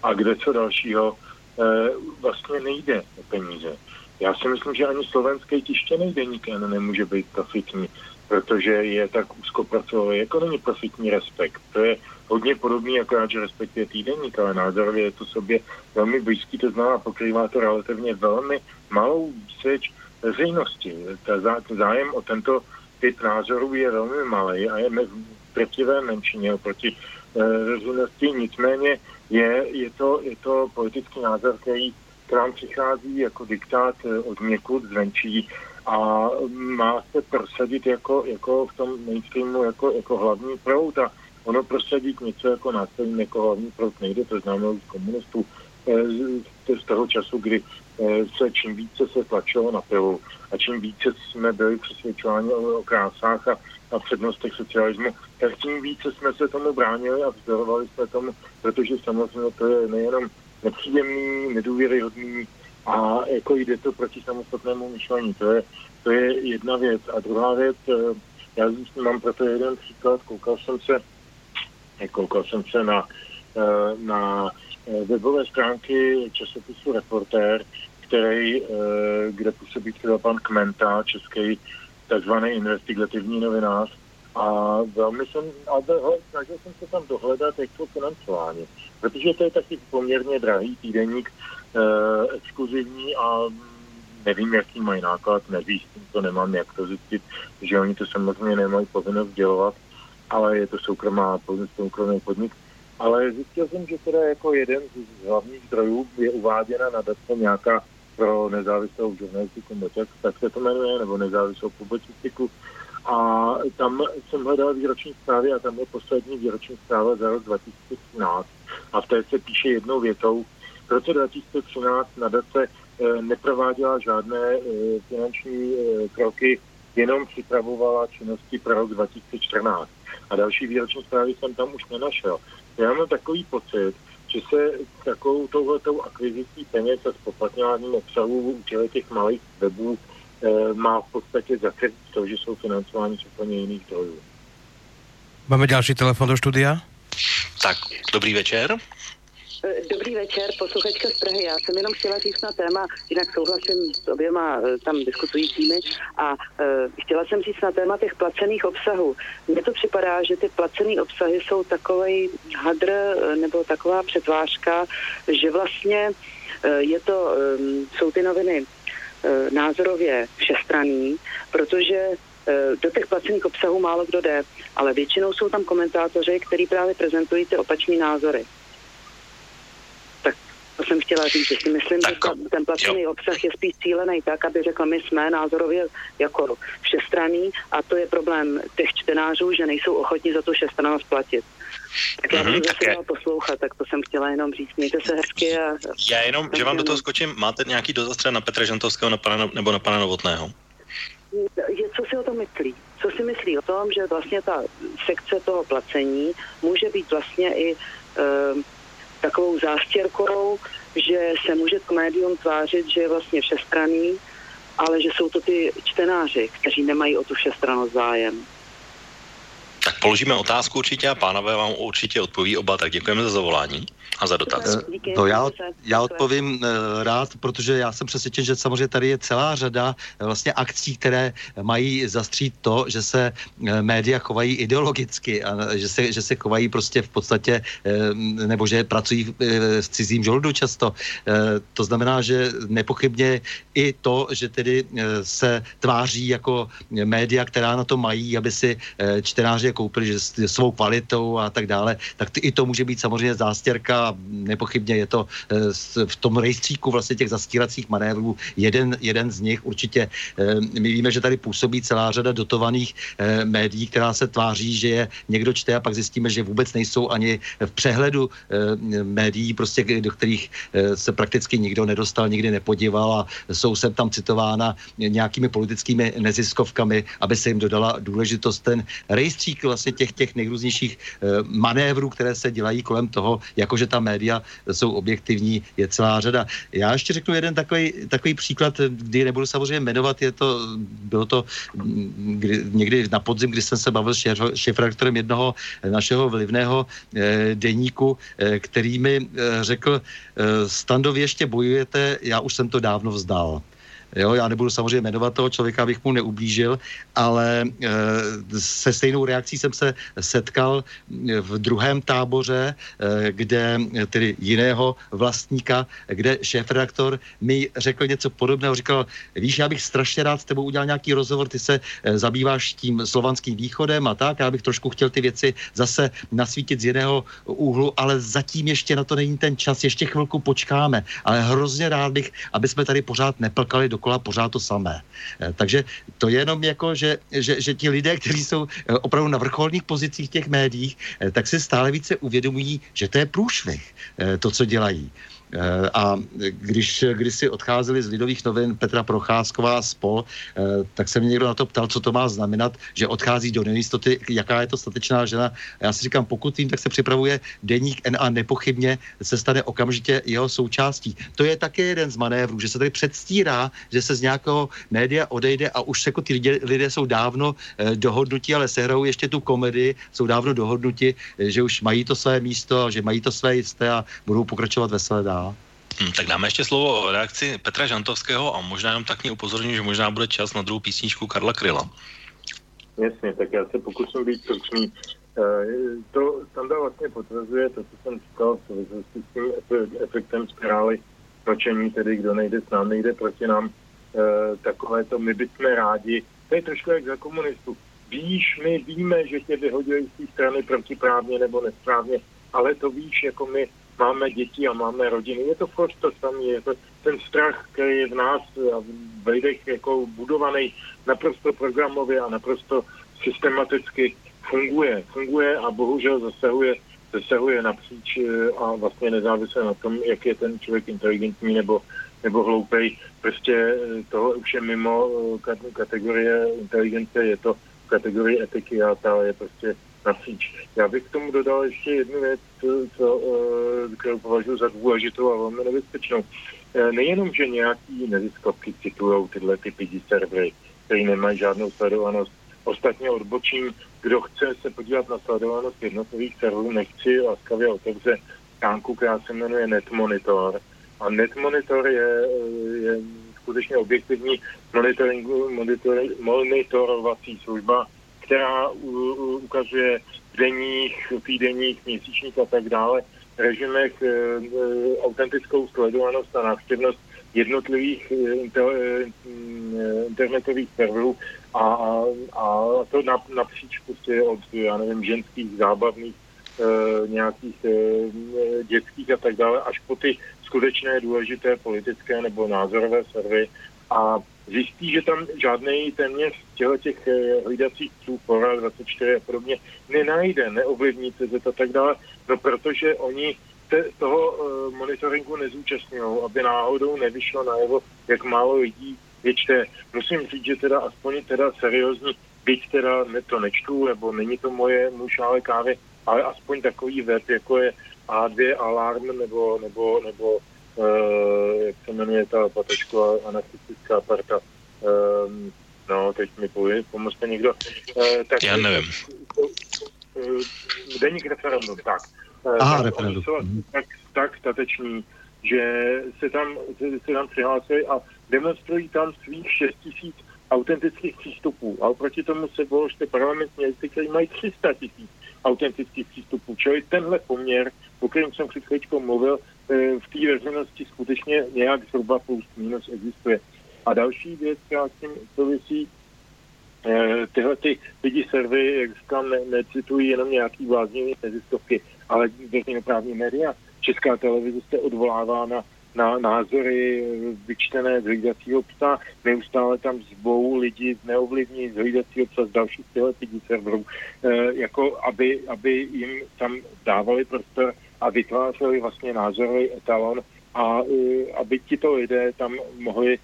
a kde co dalšího, eh, vlastně nejde o peníze. Já si myslím, že ani slovenský tištěný Deník N nemůže být profitní protože je tak úzkopracový, jako není profitní respekt. To je hodně podobný, akorát, že respekt je týdenník, ale názorově je to sobě velmi blízký, to znamená, pokrývá to relativně velmi malou výseč veřejnosti. Ta zájem o tento typ názorů je velmi malý a je v menšině oproti e, veřejnosti. Nicméně je, je, to, je to politický názor, který k nám přichází jako diktát e, od někud zvenčí a má se prosadit jako, jako v tom mainstreamu jako, jako hlavní proud a ono prosadit něco jako následní jako hlavní proud nejde, to znamená už komunistů eh, z toho času, kdy eh, se čím více se tlačilo na pilu a čím více jsme byli přesvědčováni o, o krásách a, a přednostech socialismu, tak tím více jsme se tomu bránili a vzdorovali jsme tomu, protože samozřejmě to je nejenom nepříjemný, nedůvěryhodný, a jako jde to proti samostatnému myšlení. To je, to je jedna věc. A druhá věc, eh, já mám proto jeden příklad, koukal jsem se, koukal jsem se na, eh, na eh, webové stránky časopisu Reportér, který, kde působí třeba pan Kmenta, český takzvaný investigativní novinář, a velmi jsem, a snažil jsem se tam dohledat, jak to financování, protože to je taky poměrně drahý týdeník, Eh, exkluzivní a nevím, jaký mají náklad, nezjistím to, nemám jak to zjistit, že oni to samozřejmě nemají povinnost dělovat, ale je to soukromá, soukromý podnik. Ale zjistil jsem, že teda jako jeden z hlavních zdrojů je uváděna na dace nějaká pro nezávislou žurnalistiku Moček, tak se to jmenuje, nebo nezávislou publicistiku. A tam jsem hledal výroční zprávy a tam je poslední výroční zpráva za rok 2013. A v té se píše jednou větou, v roce 2013 nadace eh, neprováděla žádné eh, finanční eh, kroky jenom připravovala činnosti pro rok 2014. A další výroční zprávy jsem tam už nenašel. Já mám takový pocit, že se takovou touhletou akvizicí peněz a spoplatňováním obsahu u těch malých webů e, má v podstatě zakrýt to, že jsou financovány z úplně jiných zdrojů. Máme další telefon do studia? Tak, dobrý večer. Eh, dobrý večer, posluchačka z Prahy. Já jsem jenom chtěla říct na téma, jinak souhlasím s oběma eh, tam diskutujícími a uh, chtěla jsem říct na téma těch placených obsahů. Mně to připadá, že ty placené obsahy jsou takový hadr nebo taková přetvářka, že vlastně uh, je to, um, jsou ty noviny uh, názorově všestraný, protože do těch placených obsahů málo kdo jde, ale většinou jsou tam komentátoři, kteří právě prezentují ty opační názory. To jsem chtěla říct, že si myslím, tak, že ten placený jo. obsah je spíš cílený tak, aby řekl, my jsme názorově jako všestraný a to je problém těch čtenářů, že nejsou ochotní za tu všestranost platit. Tak já mm-hmm, bych zase poslouchat, tak to jsem chtěla jenom říct. Mějte se hezky. A... Já jenom, že vám do toho skočím, máte nějaký dotaz třeba na Petra Žantovského na pana, nebo na pana Novotného? Je, co si o tom myslí? Co si myslí o tom, že vlastně ta sekce toho placení může být vlastně i uh, takovou zástěrkou, že se může to médium tvářit, že je vlastně všestraný, ale že jsou to ty čtenáři, kteří nemají o tu všestranost zájem. Položíme otázku určitě a pánové vám určitě odpoví oba, tak děkujeme za zavolání a za dotaz. Díky, no já, já odpovím uh, rád, protože já jsem přesvědčen, že samozřejmě tady je celá řada eh, vlastně akcí, které mají zastřít to, že se média chovají ideologicky a že se, že se chovají prostě v podstatě, nebo že pracují s cizím žoldu často. To znamená, že nepochybně i to, že tedy se tváří jako média, která na to mají, aby si čtenáři koupili že svou kvalitou a tak dále, tak i to může být samozřejmě zástěrka nepochybně je to eh, v tom rejstříku vlastně těch zastíracích manévrů jeden, jeden z nich určitě. Eh, my víme, že tady působí celá řada dotovaných eh, médií, která se tváří, že je někdo čte a pak zjistíme, že vůbec nejsou ani v přehledu médií, prostě do kterých se prakticky nikdo nedostal, nikdy nepodíval a jsou sem tam citována nějakými politickými neziskovkami, aby se jim dodala důležitost. Ten rejstřík vlastně těch, těch nejrůznějších manévrů, které se dělají kolem toho, jakože ta média jsou objektivní, je celá řada. Já ještě řeknu jeden takový, takový příklad, kdy nebudu samozřejmě jmenovat, je to, bylo to kdy, někdy na podzim, kdy jsem se bavil s šéfredaktorem jednoho našeho vlivného eh, deníku, eh, který mi eh, řekl, eh, Standově ještě bojujete, já už jsem to dávno vzdal. Jo, já nebudu samozřejmě jmenovat toho člověka, abych mu neublížil, ale e, se stejnou reakcí jsem se setkal v druhém táboře, e, kde tedy jiného vlastníka, kde šéf-redaktor mi řekl něco podobného. Říkal, víš, já bych strašně rád s tebou udělal nějaký rozhovor, ty se zabýváš tím slovanským východem a tak, já bych trošku chtěl ty věci zase nasvítit z jiného úhlu, ale zatím ještě na to není ten čas, ještě chvilku počkáme, ale hrozně rád bych, aby jsme tady pořád neplkali do dokola pořád to samé. Eh, takže to je jenom jako, že, že, že ti lidé, kteří jsou eh, opravdu na vrcholných pozicích těch médiích, eh, tak se stále více uvědomují, že to je průšvih, to, co dělají. Eh, a když, když si odcházeli z Lidových novin Petra Procházková spol, eh, tak se mě někdo na to ptal, co to má znamenat, že odchází do nejistoty, jaká je to statečná žena. A já si říkám, pokud vím, tak se připravuje deník N a nepochybně se stane okamžitě jeho součástí. To je také jeden z manévrů, že se tady předstírá, že se z nějakého média odejde a už jako ty lidé, lidé jsou dávno eh, dohodnutí, ale sehrajou ještě tu komedii, jsou dávno dohodnuti, že už mají to své místo, že mají to své jisté a budou pokračovat veselé dál. Hmm, tak dáme ještě slovo o reakci Petra Žantovského a možná jenom tak mě upozorním, že možná bude čas na druhou písničku Karla Kryla. Jasně, tak já se pokusím být stručný. Eh, to Standa vlastně potvrzuje to, co jsem říkal v souvislosti s tím efektem spirály točení, tedy kdo nejde s námi, nejde proti nám, eh, takové to my bychom rádi. To je trošku jak za komunistů. Víš, my víme, že tě vyhodili z té strany protiprávně nebo nesprávně, ale to víš, jako my máme děti a máme rodiny. Je to furt to samé, je to ten strach, který je v nás a v lidech jako budovaný naprosto programově a naprosto systematicky funguje. Funguje a bohužel zasahuje, zasahuje napříč eh, a vlastně nezávisle na tom, jak je ten člověk inteligentní nebo nebo hloupej. Prostě eh, toho už je mimo eh, kategorie inteligence, je to v kategorii etiky a ta je prostě napříč. Já bych k tomu dodal ještě jednu věc, co, eh, kterou považuji za důležitou a velmi nebezpečnou. Nejenom, že nějaký neziskovky citují tyhle ty pidi servery, které nemají žádnou sledovanost. Ostatně odbočím, kdo chce se podívat na sledovanost jednotlivých serverů, nechci laskavě otevře stránku, která se jmenuje NetMonitor. A NetMonitor je, je skutečně objektivní monitoringu, monitor, monitorovací služba, která ukazuje v denních, týdenních, měsíčních a tak dále režimech e, e, autentickou sledovanost a návštěvnost jednotlivých e, inter, e, internetových serverů a, a, to napříč prostě od, já nevím, ženských, zábavných nějakých dětských a tak dále, až po ty skutečné důležité politické nebo názorové servy a zjistí, že tam žádný téměř těle těch e, hlídacích psů, Fora 24 a podobně nenajde, neovlivní CZ a tak dále, no protože oni te, toho e, monitoringu nezúčastňují, aby náhodou nevyšlo najevo, jak málo lidí je čte. Musím říct, že teda aspoň teda seriózní, byť teda ne, to nečtu, nebo není to moje muž ale kávy, ale aspoň takový web, jako je A2 Alarm nebo, nebo, nebo uh, jak se jmenuje ta patečková anarchistická parta. Um, no, teď mi pově, pomozte někdo. Uh, tak, Já nevím. Uh, deník referendum, tak. Aha, tak, referendum. Jsou, tak, tak stateční, že se tam, se, se tam přihlásili a demonstrují tam svých 6 tisíc autentických přístupů. A oproti tomu se ty parlamentní listy, který mají 300 tisíc autentických přístupů. Čili tenhle poměr, o kterém jsem před chvíličkou mluvil, eh, v té veřejnosti skutečně nějak zhruba plus minus existuje. A další věc, která s tím souvisí, eh, tyhle ty lidi servy, jak říkám, ne, necitují jenom nějaký bláznivý neziskovky, ale veřejnoprávní média. Česká televize se odvolává na na názory vyčtené z hlídacího psa, neustále tam zbou lidi neovlivní z hlídacího psa z dalších těchto serverů, e, jako aby, aby jim tam dávali prostor a vytvářeli vlastně názorový etalon a e, aby tito lidé tam mohli e,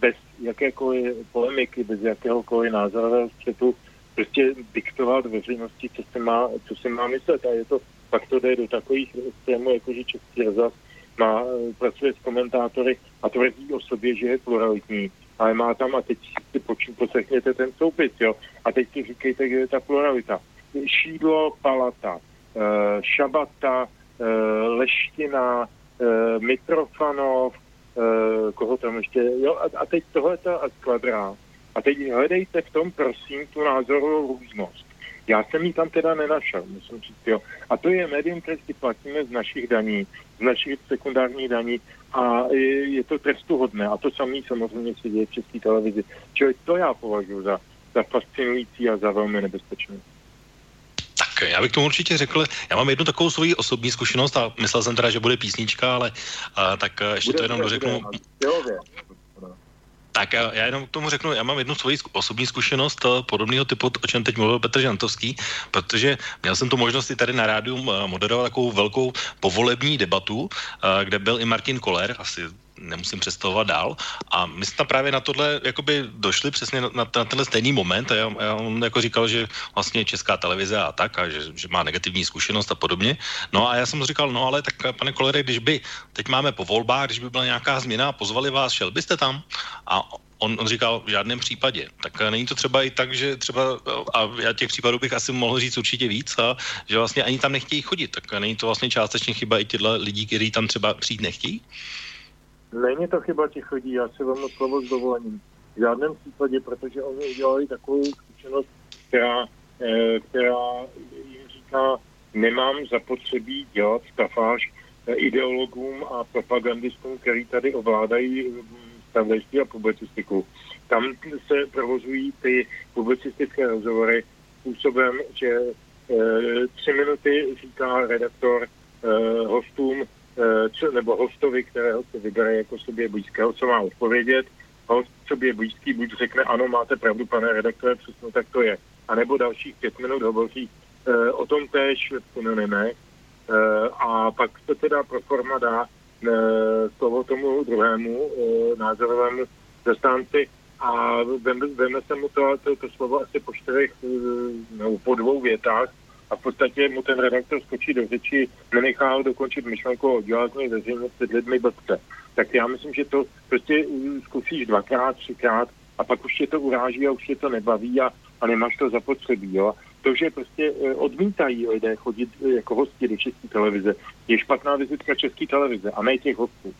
bez jakékoliv polemiky, bez jakéhokoliv názorového střetu prostě diktovat veřejnosti, co se má, co se má myslet. A je to, pak to jde do takových extrémů, jako že Český rozhlas má, pracuje s komentátory a tvrdí o sobě, že je pluralitní. Ale má tam, a teď si počím, poslechněte ten soupis, jo, a teď si říkejte, kde je ta pluralita. Šídlo, palata, uh, šabata, uh, leština, Mitrofanov, uh, koho tam ještě, jo, a, teď tohle a kvadrát. A teď hledejte v tom, prosím, tu názorovou různost. Já jsem ji tam teda nenašel, musím říct, jo. A to je médium, které si platíme z našich daní, z našich sekundárních daní a je to trestuhodné. A to samé samozřejmě se děje v české televizi. Čili to já považuji za, za fascinující a za velmi nebezpečné. Tak já bych tomu určitě řekl, já mám jednu takovou svoji osobní zkušenost a myslel jsem teda, že bude písnička, ale a, tak ještě bude, to jenom bude, dořeknu. Bude, tak já, jenom k tomu řeknu, já mám jednu svoji osobní zkušenost eh, podobného typu, o čem teď mluvil Petr Žantovský, protože měl jsem tu možnost i tady na rádiu eh, moderovat takovou velkou povolební debatu, eh, kde byl i Martin Koller, asi nemusím představovat dál. A my jsme tam právě na tohle jakoby došli přesně na, na, tenhle stejný moment a já, já on jako říkal, že vlastně česká televize a tak a že, že má negativní zkušenost a podobně. No a já jsem říkal, no ale tak pane Kolere, když by teď máme po volbách, když by byla nějaká změna pozvali vás, šel byste tam? A on, on říkal v žádném případě. Tak není to třeba i tak, že třeba, a já těch případů bych asi mohl říct určitě víc, a že vlastně ani tam nechtějí chodit. Tak není to vlastně částečně chyba i těchto lidí, kteří tam třeba přijít nechtějí? Není to chyba těch lidí, já si vám slovo s dovolením. V žádném případě, protože oni udělali takovou zkušenost, která, eh, která jim říká, nemám zapotřebí dělat stafáž eh, ideologům a propagandistům, který tady ovládají spravodajství hm, a publicistiku. Tam se provozují ty publicistické rozhovory způsobem, že tři minuty říká redaktor hostům, Eh, nebo hostovi, kterého se vybere jako sobě blízkého, co má odpovědět. Host sobě blízký buď řekne, ano, máte pravdu, pane redaktore, přesně tak to je. A nebo dalších pět minut hovoří e, o tom též v synonymech. E, a pak to teda pro forma dá slovo tomu druhému názorovému zastánci a veme se mu to, to, to slovo asi po čtyřech nebo po dvou větách a v podstatě mu ten redaktor skočí do řeči, nenechá ho dokončit myšlenku o dělatní veřejně před lidmi blbce. Tak já myslím, že to prostě zkusíš dvakrát, třikrát a pak už tě to uráží a už tě to nebaví a, a nemáš to zapotřebí. Jo? To, že prostě e, odmítají lidé chodit e, jako hosti do české televize, je špatná vizitka české televize a ne těch hostů.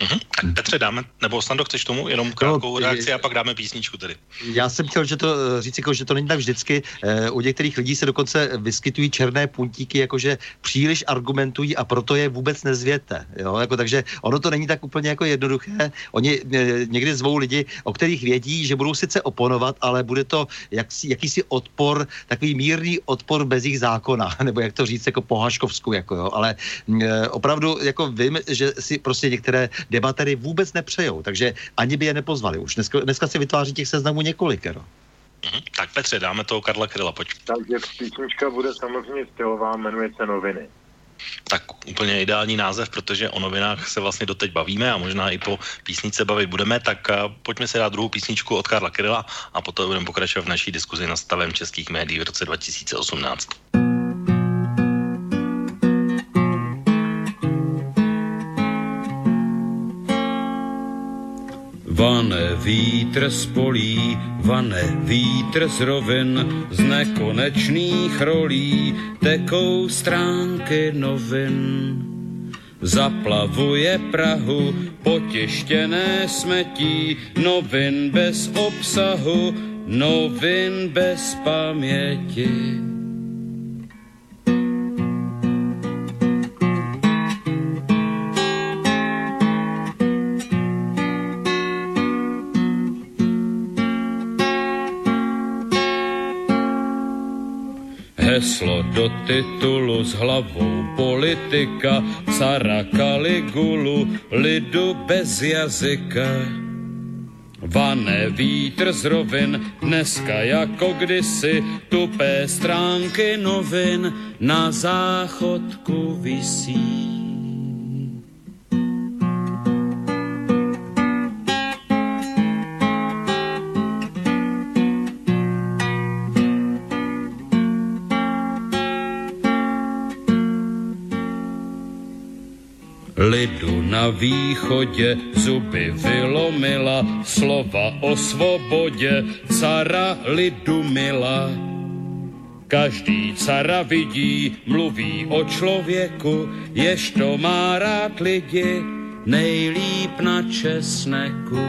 Mm-hmm. Tak Petře, dáme, nebo Sando, chceš tomu jenom krátkou no, reakci a pak dáme písničku tedy. Já jsem chtěl že to, eh, říct, jako, že to není tak vždycky. E, u některých lidí se dokonce vyskytují černé puntíky, jakože příliš argumentují a proto je vůbec nezvěte. Jo? Jako, takže ono to není tak úplně jako jednoduché. Oni e, někdy zvou lidi, o kterých vědí, že budou sice oponovat, ale bude to jaksi, jakýsi odpor, takový mírný odpor bez jejich zákona, nebo jak to říct, jako po Haškovsku, jako jo. Ale e, opravdu jako vím, že si prostě některé debatery vůbec nepřejou, takže ani by je nepozvali. Už dneska, dneska si vytváří těch seznamů několikero. Mm-hmm. Tak Petře, dáme toho Karla Kryla, pojď. Takže písnička bude samozřejmě stylová, jmenuje se Noviny. Tak úplně ideální název, protože o novinách se vlastně doteď bavíme a možná i po písnice bavit budeme, tak uh, pojďme si dát druhou písničku od Karla Kryla a potom budeme pokračovat v naší diskuzi na stavem českých médií v roce 2018. Vane vítr z polí, vane vítr z rovin, z nekonečných rolí tekou stránky novin. Zaplavuje Prahu potěštěné smetí, novin bez obsahu, novin bez paměti. Heslo do titulu s hlavou politika, cara Kaligulu, lidu bez jazyka. Vane vítr z rovin, dneska jako kdysi, tupé stránky novin na záchodku visí. Lidu na východě zuby vylomila, slova o svobodě, cara lidu mila. Každý cara vidí, mluví o člověku, jež to má rád lidi, nejlíp na česneku.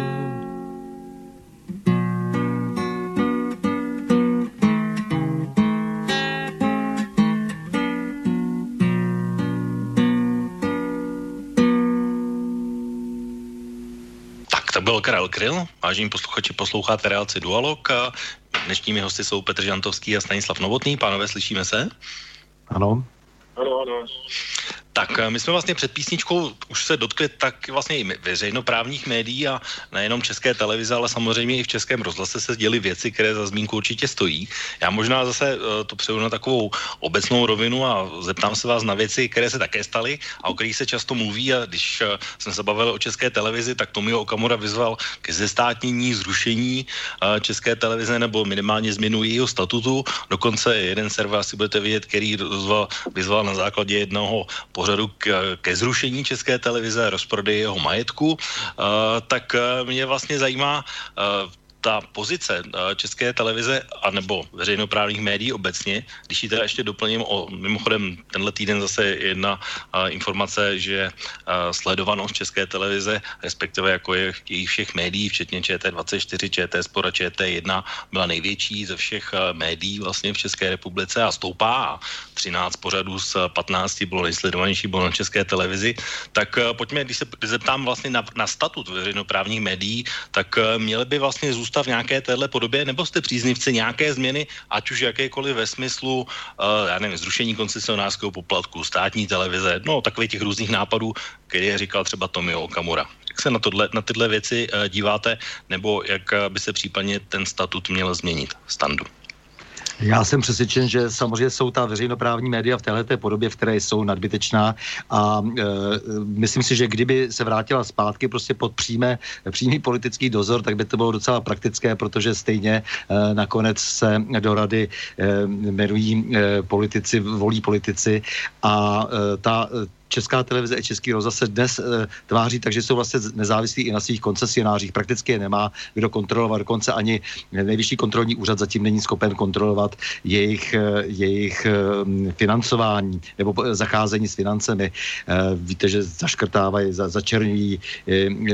Karel Kryl. Vážení posluchači, posloucháte relaci Dualog. Dnešními hosty jsou Petr Žantovský a Stanislav Novotný. Pánové, slyšíme se? Ano. Ano, ano. Tak eh, my jsme vlastně před písničkou už se dotkli tak vlastně i veřejnoprávních médií a nejenom české televize, ale samozřejmě i v českém rozhlase se děly věci, které za zmínku určitě stojí. Já možná zase eh, to přejdu na takovou obecnou rovinu a zeptám se vás na věci, které se také staly a o kterých se často mluví a když eh, jsem se bavil o české televizi, tak Tomio Okamura vyzval ke zestátnění, zrušení české televize nebo minimálně změnu jejího statutu. Dokonce jeden server asi budete vidět, který vyzval, vyzval na základě jednoho pořadu k, ke zrušení české televize, rozprodej jeho majetku, uh, tak uh, mě vlastně zajímá, uh, ta pozice eh, české televize a nebo veřejnoprávních médií obecně, když ji teda ještě doplním o, mimochodem tenhle týden zase jedna uh, informace, že uh, sledovanost české televize, respektive jako je jejich všech médií, včetně ČT24, ČT Sport a ČT1, byla největší ze všech uh, médií vlastně v České republice a stoupá. 13 pořadů z 15 bylo nejsledovanější, bylo na české televizi. Tak pojďme, když se zeptám vlastně na, na statut veřejnoprávních médií, tak měly by vlastně zůstat zůstat v nějaké téhle podobě, nebo jste příznivci nějaké změny, ať už jakékoliv ve smyslu, uh, já nevím, zrušení koncesionářského poplatku, státní televize, no takových těch různých nápadů, které je říkal třeba Tomio Okamura. Jak se na, tohle, na tyhle věci uh, díváte, nebo jak by se případně ten statut měl změnit? Standu. Já jsem přesvědčen, že samozřejmě jsou ta veřejnoprávní média v této podobě, v které jsou nadbytečná. A e, myslím si, že kdyby se vrátila zpátky prostě pod přímé, přímý politický dozor, tak by to bylo docela praktické, protože stejně e, nakonec se do rady e, jmenují e, politici, volí politici. A e, ta Česká televize a Český rozhlas se dnes e, tváří tak, že jsou vlastně nezávislí i na svých koncesionářích. Prakticky je nemá kdo kontrolovat. Dokonce ani nejvyšší kontrolní úřad zatím není schopen kontrolovat jejich, e, jejich e, financování nebo zacházení s financemi. E, víte, že zaškrtávají, za, začerňují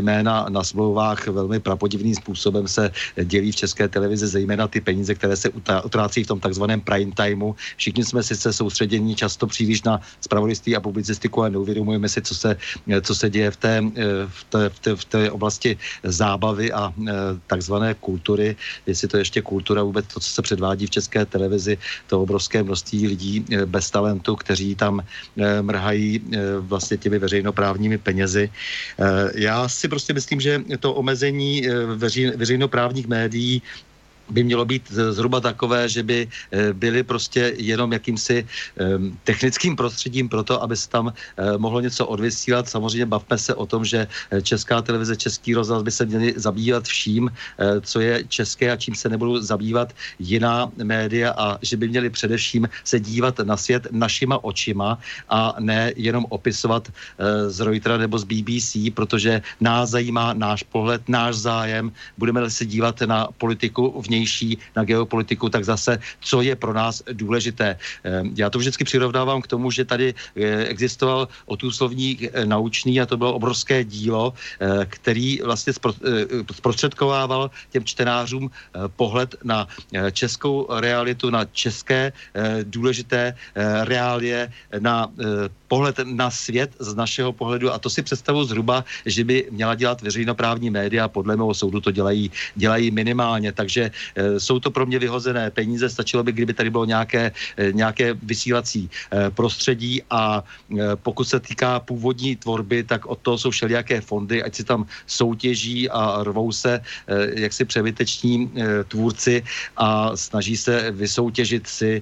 jména na smlouvách velmi prapodivným způsobem se dělí v České televizi, zejména ty peníze, které se utrácí v tom takzvaném prime timeu. Všichni jsme sice soustředění často příliš na spravodajství a publicistiku a neuvědomujeme si, co se, co se děje v té, v, té, v, té, v té oblasti zábavy a e, takzvané kultury, jestli to ještě kultura vůbec to, co se předvádí v české televizi, to obrovské množství lidí bez talentu, kteří tam mrhají vlastně těmi veřejnoprávními penězi. Já si prostě myslím, že to omezení veřejnoprávních médií by mělo být zhruba takové, že by eh, byly prostě jenom jakýmsi ehm, technickým prostředím pro to, aby se tam eh, mohlo něco odvysílat. Samozřejmě bavme se o tom, že eh, Česká televize, Český rozhlas by se měli zabývat vším, co je české a čím se nebudou zabývat jiná média a že by měli především se dívat na svět našima očima a ne jenom opisovat z Reutera nebo z BBC, protože nás zajímá náš pohled, náš zájem. Budeme se dívat na politiku v vnější, na geopolitiku, tak zase, co je pro nás důležité. Ehm, já to vždycky přirovnávám k tomu, že tady eh, existoval otůslovník eh, naučný a to bylo obrovské dílo, eh, který vlastně zprostředkovával těm čtenářům pohled na českou realitu, na české důležité reálie, na pohled na svět z našeho pohledu a to si představu zhruba, že by měla dělat veřejnoprávní média, podle mého soudu to dělají, dělají minimálně, takže jsou to pro mě vyhozené peníze, stačilo by, kdyby tady bylo nějaké, e, nějaké vysílací e, prostředí a pokud se týká původní tvorby, tak od toho jsou všelijaké fondy, ať si tam soutěží a rvou se jaksi převyteční e, tvůrci a snaží se vysoutěžit si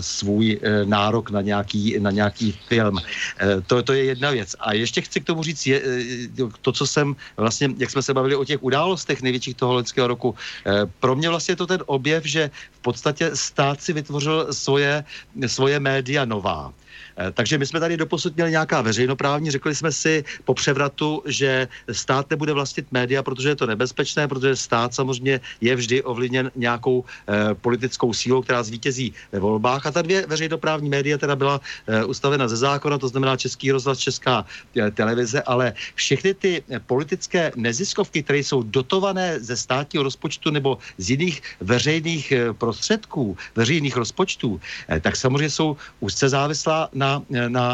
svůj nárok na nějaký, na nějaký film. Eh, to, to je jedna věc. A ještě chci k tomu říct je, eh, to, co jsem vlastně, jak jsme se bavili o těch událostech největších toho loňského roku, eh, pro mě vlastně to ten objev, že v podstatě stát si vytvořil svoje, svoje média nová. Eh, takže my jsme tady doposud měli nějaká veřejnoprávní, řekli jsme si po převratu, že stát nebude vlastnit média, protože je to nebezpečné, protože stát samozřejmě je vždy ovlivněn nějakou eh, politickou sílou, která zvítězí ve volbách. A ta dvě veřejnoprávní média teda byla eh, ustavena ze zákona, to znamená Český rozhlas, Česká eh, televize, ale všechny ty eh, politické neziskovky, které jsou dotované ze státního rozpočtu nebo z jiných veřejných eh, prostředků, veřejných rozpočtů, eh, tak samozřejmě jsou úzce závislá na na, na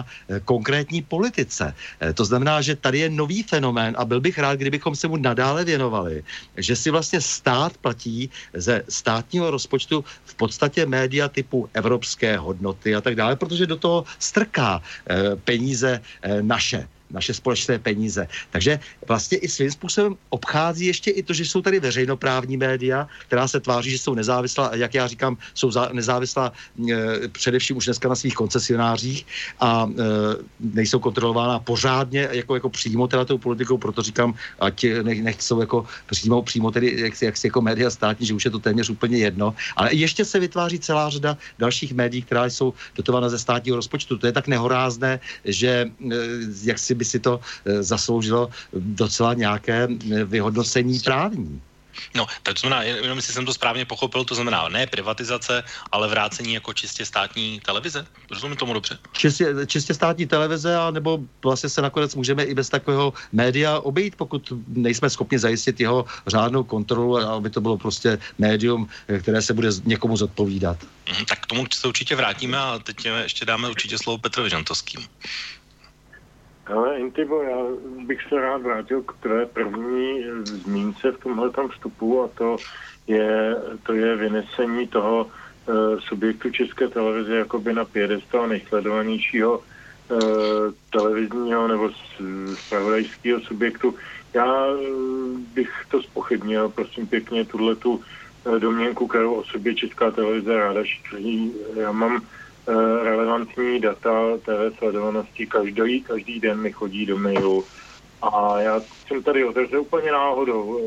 konkrétní politice. Eh, to znamená, že tady je nový fenomén a byl bych rád, kdybychom se mu nadále věnovali, že si vlastně stát platí ze státního rozpočtu v podstatě média typu evropské hodnoty a tak dále, protože do toho strká eh, peníze eh, naše naše společné peníze. Takže vlastně i svým způsobem obchází ještě i to, že jsou tady veřejnoprávní média, která se tváří, že jsou nezávislá, jak já říkám, jsou nezávislá e, především už dneska na svých koncesionářích a e, nejsou kontrolována pořádně jako, jako přímo teda tou politikou, proto říkám, ať nech, nechcou jako přímo, přímo tedy jak, jak jako média státní, že už je to téměř úplně jedno, ale ještě se vytváří celá řada dalších médií, která jsou dotována ze státního rozpočtu. To je tak nehorázné, že e, jak si by si to eh, zasloužilo docela nějaké eh, vyhodnocení právní. No, tak to znamená, jenom jestli jsem to správně pochopil, to znamená ne privatizace, ale vrácení jako čistě státní televize? Rozumím tomu dobře? Čistě, čistě státní televize, a nebo vlastně se nakonec můžeme i bez takového média obejít, pokud nejsme schopni zajistit jeho řádnou kontrolu, aby to bylo prostě médium, které se bude někomu zodpovídat. Mhm, tak k tomu se určitě vrátíme a teď ještě dáme určitě slovo Petrovi Žantovským. Ale Intibo, já bych se rád vrátil k té první zmínce v tomhle vstupu a to je, to je vynesení toho uh, subjektu České televize jakoby na pědestal nejsledovanějšího uh, televizního nebo spravodajského subjektu. Já bych to spochybnil, prosím pěkně, tuhle tu domněnku, kterou o sobě Česká televize ráda šíří. Já mám relevantní data TV sledovanosti. Každý, každý den mi chodí do mailu a já jsem tady otevřel úplně náhodou,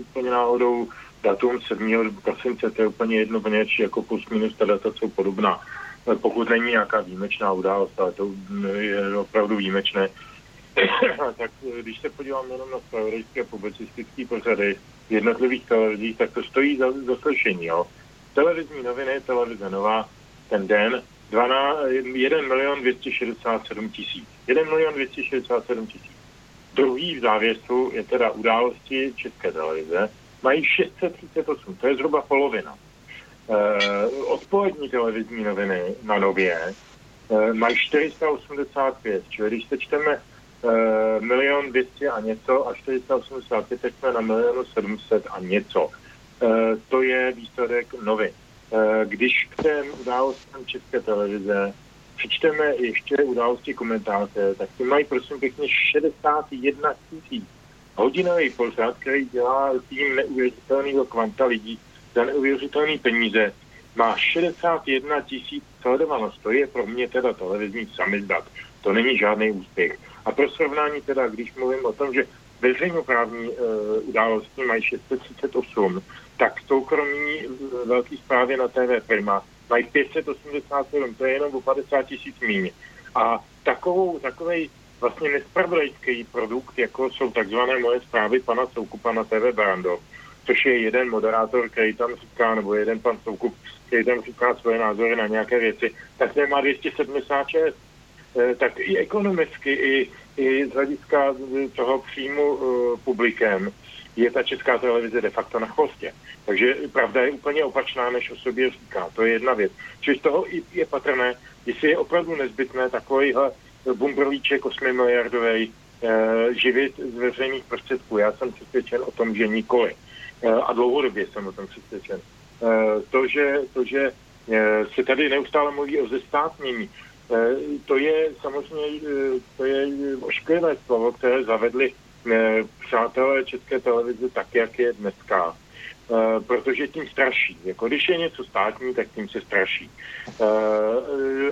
úplně náhodou datum 7. prosince, to je úplně jedno, poněč, jako plus minus ta data jsou podobná. Pokud není nějaká výjimečná událost, ale to je opravdu výjimečné, tak když se podívám jenom na spravodajské publicistické pořady jednotlivých televizích, tak to stojí za, za slyšení. Televizní noviny, televize Nová, ten den, 1 milion 267 tisíc. 1 milion 267 tisíc. Druhý v závěsu je teda události České televize, mají 638, to je zhruba polovina. Uh, odpolední televizní noviny na Nově uh, mají 485, čili když sečteme uh, milion 200 a něco a 485, tak jsme na milionu 700 a něco. Uh, to je výsledek novy. Uh, když k těm událostem České televize přečteme ještě události komentáře, tak ty mají prosím pěkně 61 tisíc hodinový pořad, který dělá tým neuvěřitelného kvanta lidí za neuvěřitelné peníze, má 61 tisíc sledovanost. To je pro mě teda televizní samizdat. To není žádný úspěch. A pro srovnání teda, když mluvím o tom, že veřejnoprávní e, události mají 638, tak soukromí e, velký zprávy na TV Prima mají 587, to je jenom o 50 tisíc míň. A takovou, takovej vlastně nespravodajský produkt, jako jsou takzvané moje zprávy pana Soukupa na TV Brando, což je jeden moderátor, který tam říká, nebo jeden pan Soukup, který tam říká svoje názory na nějaké věci, tak ten má 276. E, tak i ekonomicky, i, i z hlediska toho příjmu uh, publikem je ta česká televize de facto na chvostě. Takže pravda je úplně opačná, než o sobě říká. To je jedna věc. Čili z toho je patrné, jestli je opravdu nezbytné takovýhle bumbrovíček 8 miliardový eh, živit z veřejných prostředků. Já jsem přesvědčen o tom, že nikoli. Eh, a dlouhodobě jsem o tom přesvědčen. Eh, to, že, to, že se tady neustále mluví o zestátnění, to je samozřejmě to je ošklivé slovo, které zavedli přátelé České televize tak, jak je dneska. Uh, protože tím straší. Jako když je něco státní, tak tím se straší. Uh,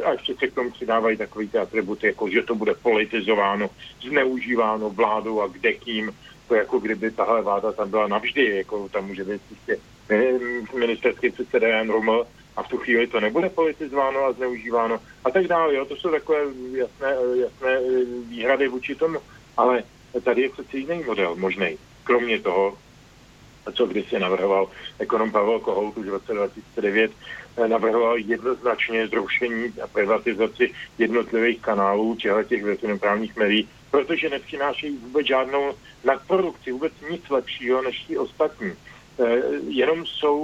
a ještě se k tomu přidávají takové ty atributy, jako že to bude politizováno, zneužíváno vládou a kde kým. To jako kdyby tahle vláda tam byla navždy, jako tam může být prostě ministerský předseda Jan Ruml a v tu chvíli to nebude politizováno a zneužíváno a tak dále. Jo. To jsou takové jasné, jasné výhrady vůči tomu. Ale tady je přece jiný model možný. Kromě toho, co kdysi navrhoval ekonom Pavel Kohout už v roce 2009, eh, navrhoval jednoznačně zrušení a privatizaci jednotlivých kanálů těchto těch veřejnoprávních médií, protože nepřinášejí vůbec žádnou nadprodukci, vůbec nic lepšího než ti ostatní. Eh, jenom jsou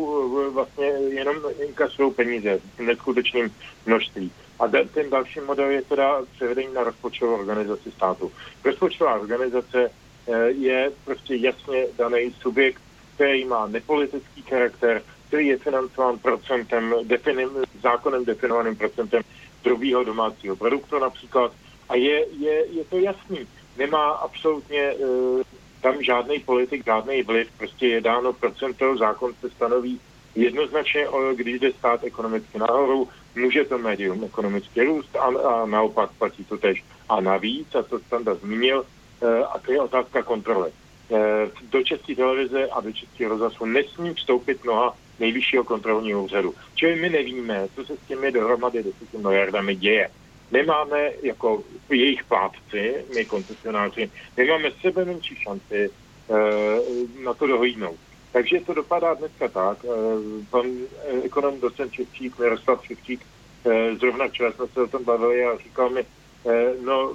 eh, vlastně, jenom inkasují peníze v neskutečném množství. A ten další model je teda převedení na rozpočtovou organizaci státu. Rozpočtová organizace je prostě jasně daný subjekt, který má nepolitický charakter, který je financován procentem, definim, zákonem definovaným procentem druhého domácího produktu například. A je, je, je to jasný. Nemá absolutně uh, tam žádný politik, žádný vliv, prostě je dáno procento, zákon se stanoví jednoznačně, když jde stát ekonomicky nahoru, může to médium ekonomicky růst a, a naopak platí to tež. A navíc, a to Standa zmínil, uh, a to je otázka kontroly. Eh, do České televize a do Českého rozhlasu nesmí vstoupit mnoha nejvyššího kontrolního úřadu. Čili my nevíme, co se s těmi dohromady 10 miliardami děje. Nemáme jako jejich plátci, my koncesionáři, nemáme sebe menší šanci uh, na to dohlídnout. Takže to dopadá dneska tak. Uh, pan ekonom docent Ševčík, Miroslav Ševčík, zrovna včera jsme se o tom bavili a říkal mi, no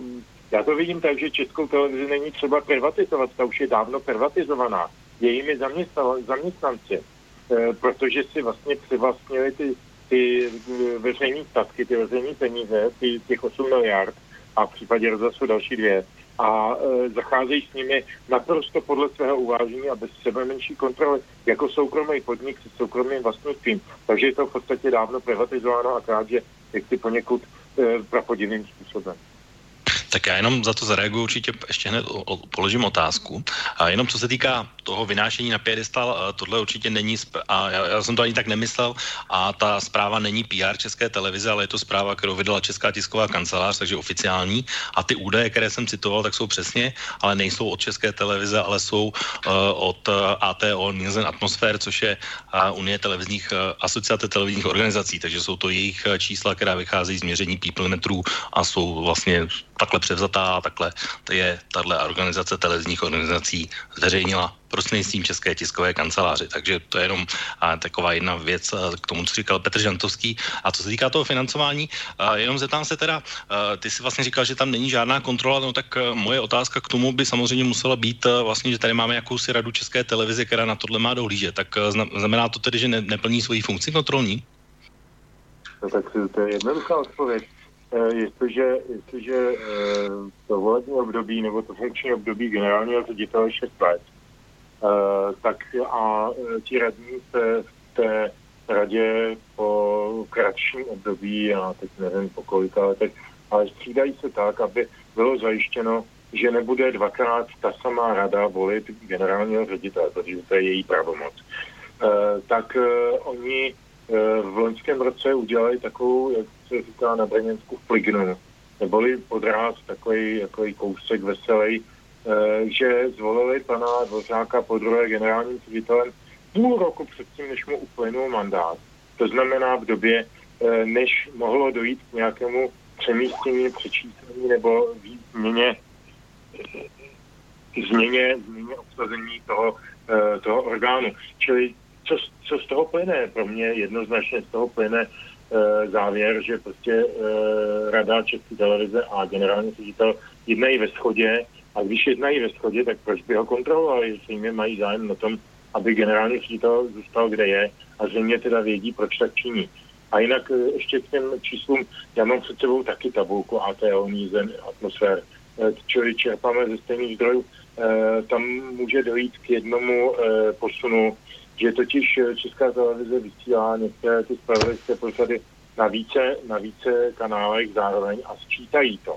já to vidím tak, že českou televizi není třeba privatizovat, ta už je dávno privatizovaná jejími zaměstnanci, e, protože si vlastně přivlastnili ty, ty veřejné statky, ty veřejné peníze, ty, těch 8 miliard a v případě rozhlasu další dvě a e, zacházejí s nimi naprosto podle svého uvážení a bez sebe menší kontroly, jako soukromý podnik se soukromým vlastnictvím. Takže je to v podstatě dávno privatizováno a krát, že jak si poněkud e, prapodivným způsobem. Tak já jenom za to zareaguju určitě ještě hned o, o, položím otázku. A jenom co se týká toho vynášení na piedestal, tohle určitě není, a já, já jsem to ani tak nemyslel, a ta zpráva není PR České televize, ale je to zpráva, kterou vydala Česká tisková kancelář, takže oficiální. A ty údaje, které jsem citoval, tak jsou přesně, ale nejsou od České televize, ale jsou uh, od uh, ATO Nielsen Atmosfér, což je uh, Unie televizních, uh, asociace televizních organizací, takže jsou to jejich čísla, která vycházejí z měření people metrů a jsou vlastně takhle převzatá a takhle je tahle organizace televizních organizací zveřejnila prostřednictvím České tiskové kanceláře. Takže to je jenom a, taková jedna věc a, k tomu, co říkal Petr Žantovský. A co se týká toho financování, a, jenom zeptám se teda, a, ty si vlastně říkal, že tam není žádná kontrola, no tak a, moje otázka k tomu by samozřejmě musela být a, vlastně, že tady máme jakousi radu České televize, která na tohle má dohlížet. Tak a, znamená to tedy, že ne, neplní svoji funkci kontrolní? No tak to je jednoduchá odpověď. E, jestliže, jestliže e, to volební období nebo to funkční období generálního ředitele 6 let, e, tak a ti radní se v té radě po kratším období, já teď nevím po kolika letech, ale střídají se tak, aby bylo zajištěno, že nebude dvakrát ta samá rada volit generálního ředitele, protože to je její pravomoc. Tak oni v loňském roce udělali takovou, jak se říká na Brněnsku, flignu, neboli podráz, takový, takový kousek veselý, eh, že zvolili pana Dvořáka po druhé generálním ředitelem půl roku předtím, než mu uplynul mandát. To znamená v době, eh, než mohlo dojít k nějakému přemístění, přečíslení nebo změně, změně, změně obsazení toho, eh, toho orgánu. Čili co, co z toho plyne? Pro mě jednoznačně z toho plyne závěr, že prostě e, Rada České televize a generální ředitel jednají ve schodě a když jednají ve schodě, tak proč by ho kontrolovali? Zřejmě mají zájem na tom, aby generální ředitel zůstal, kde je a zřejmě teda vědí, proč tak činí. A jinak e, ještě k těm číslům, já mám před sebou taky tabulku ATO, nízen, atmosfér, čili čerpáme ze stejných zdrojů. Tam může dojít k jednomu posunu že totiž eh, Česká televize vysílá některé ty spravodajské pořady na více, na více kanálech zároveň a sčítají to.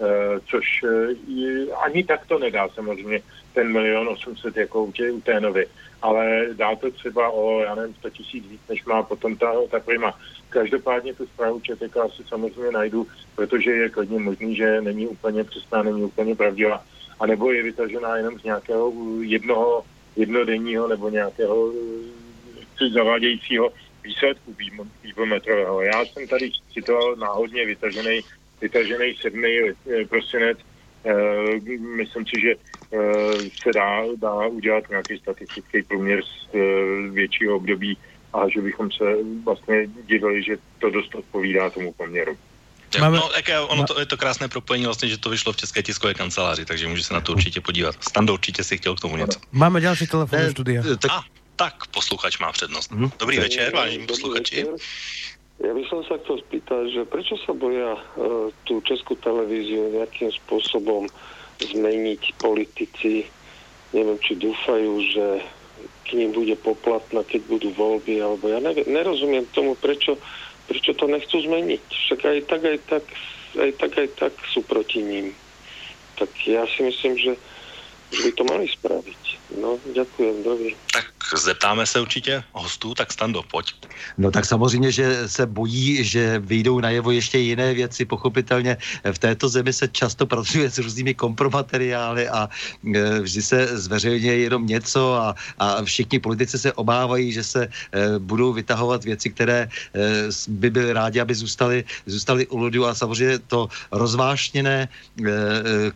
E, což e, ani tak to nedá samozřejmě ten milion 800 jako u, tě, u té novy, ale dá to třeba o, já nevím, 100 tisíc víc, než má potom ta, ta prima. Každopádně tu zprávu ČTK asi samozřejmě najdu, protože je klidně možný, že není úplně přesná, není úplně pravdivá, anebo je vytažená jenom z nějakého jednoho jednodenního nebo nějakého eh, zavádějícího výsledku výpometrového. Já jsem tady citoval náhodně vytažený, vytažený 7. Eh, prosinec. E, myslím si, že se dá, dá udělat nějaký statistický průměr z většího období a že bychom se vlastně divili, že to dost odpovídá tomu poměru. Máme... No, jaké, ono to, je to krásné propojení vlastně, že to vyšlo v České tiskové kanceláři, takže může se na to určitě podívat. Stando určitě si chtěl k tomu něco. Máme další telefon do studia. Tak... A, tak posluchač má přednost. Mm-hmm. Dobrý tak, večer, vážení posluchači. Ja by som sa chcel spýtať, že prečo sa boja uh, tú českú televíziu nejakým spôsobom zmeniť politici? Neviem, či dúfajú, že k ním bude poplatná, keď budú voľby, alebo ja neviem, nerozumiem tomu, prečo prečo to nechcú zmeniť? Však aj tak, aj tak, aj tak, aj tak sú proti ním. Tak ja si myslím, že, že by to mali spraviť. No, ďakujem, dobrý. Tak zeptáme se určitě hostů, tak Stando, pojď. No tak samozřejmě, že se bojí, že vyjdou najevo ještě jiné věci. Pochopitelně v této zemi se často pracuje s různými kompromateriály a e, vždy se zveřejňuje jenom něco a, a všichni politici se obávají, že se e, budou vytahovat věci, které e, by byly rádi, aby zůstaly, zůstaly u lidu a samozřejmě to rozvášněné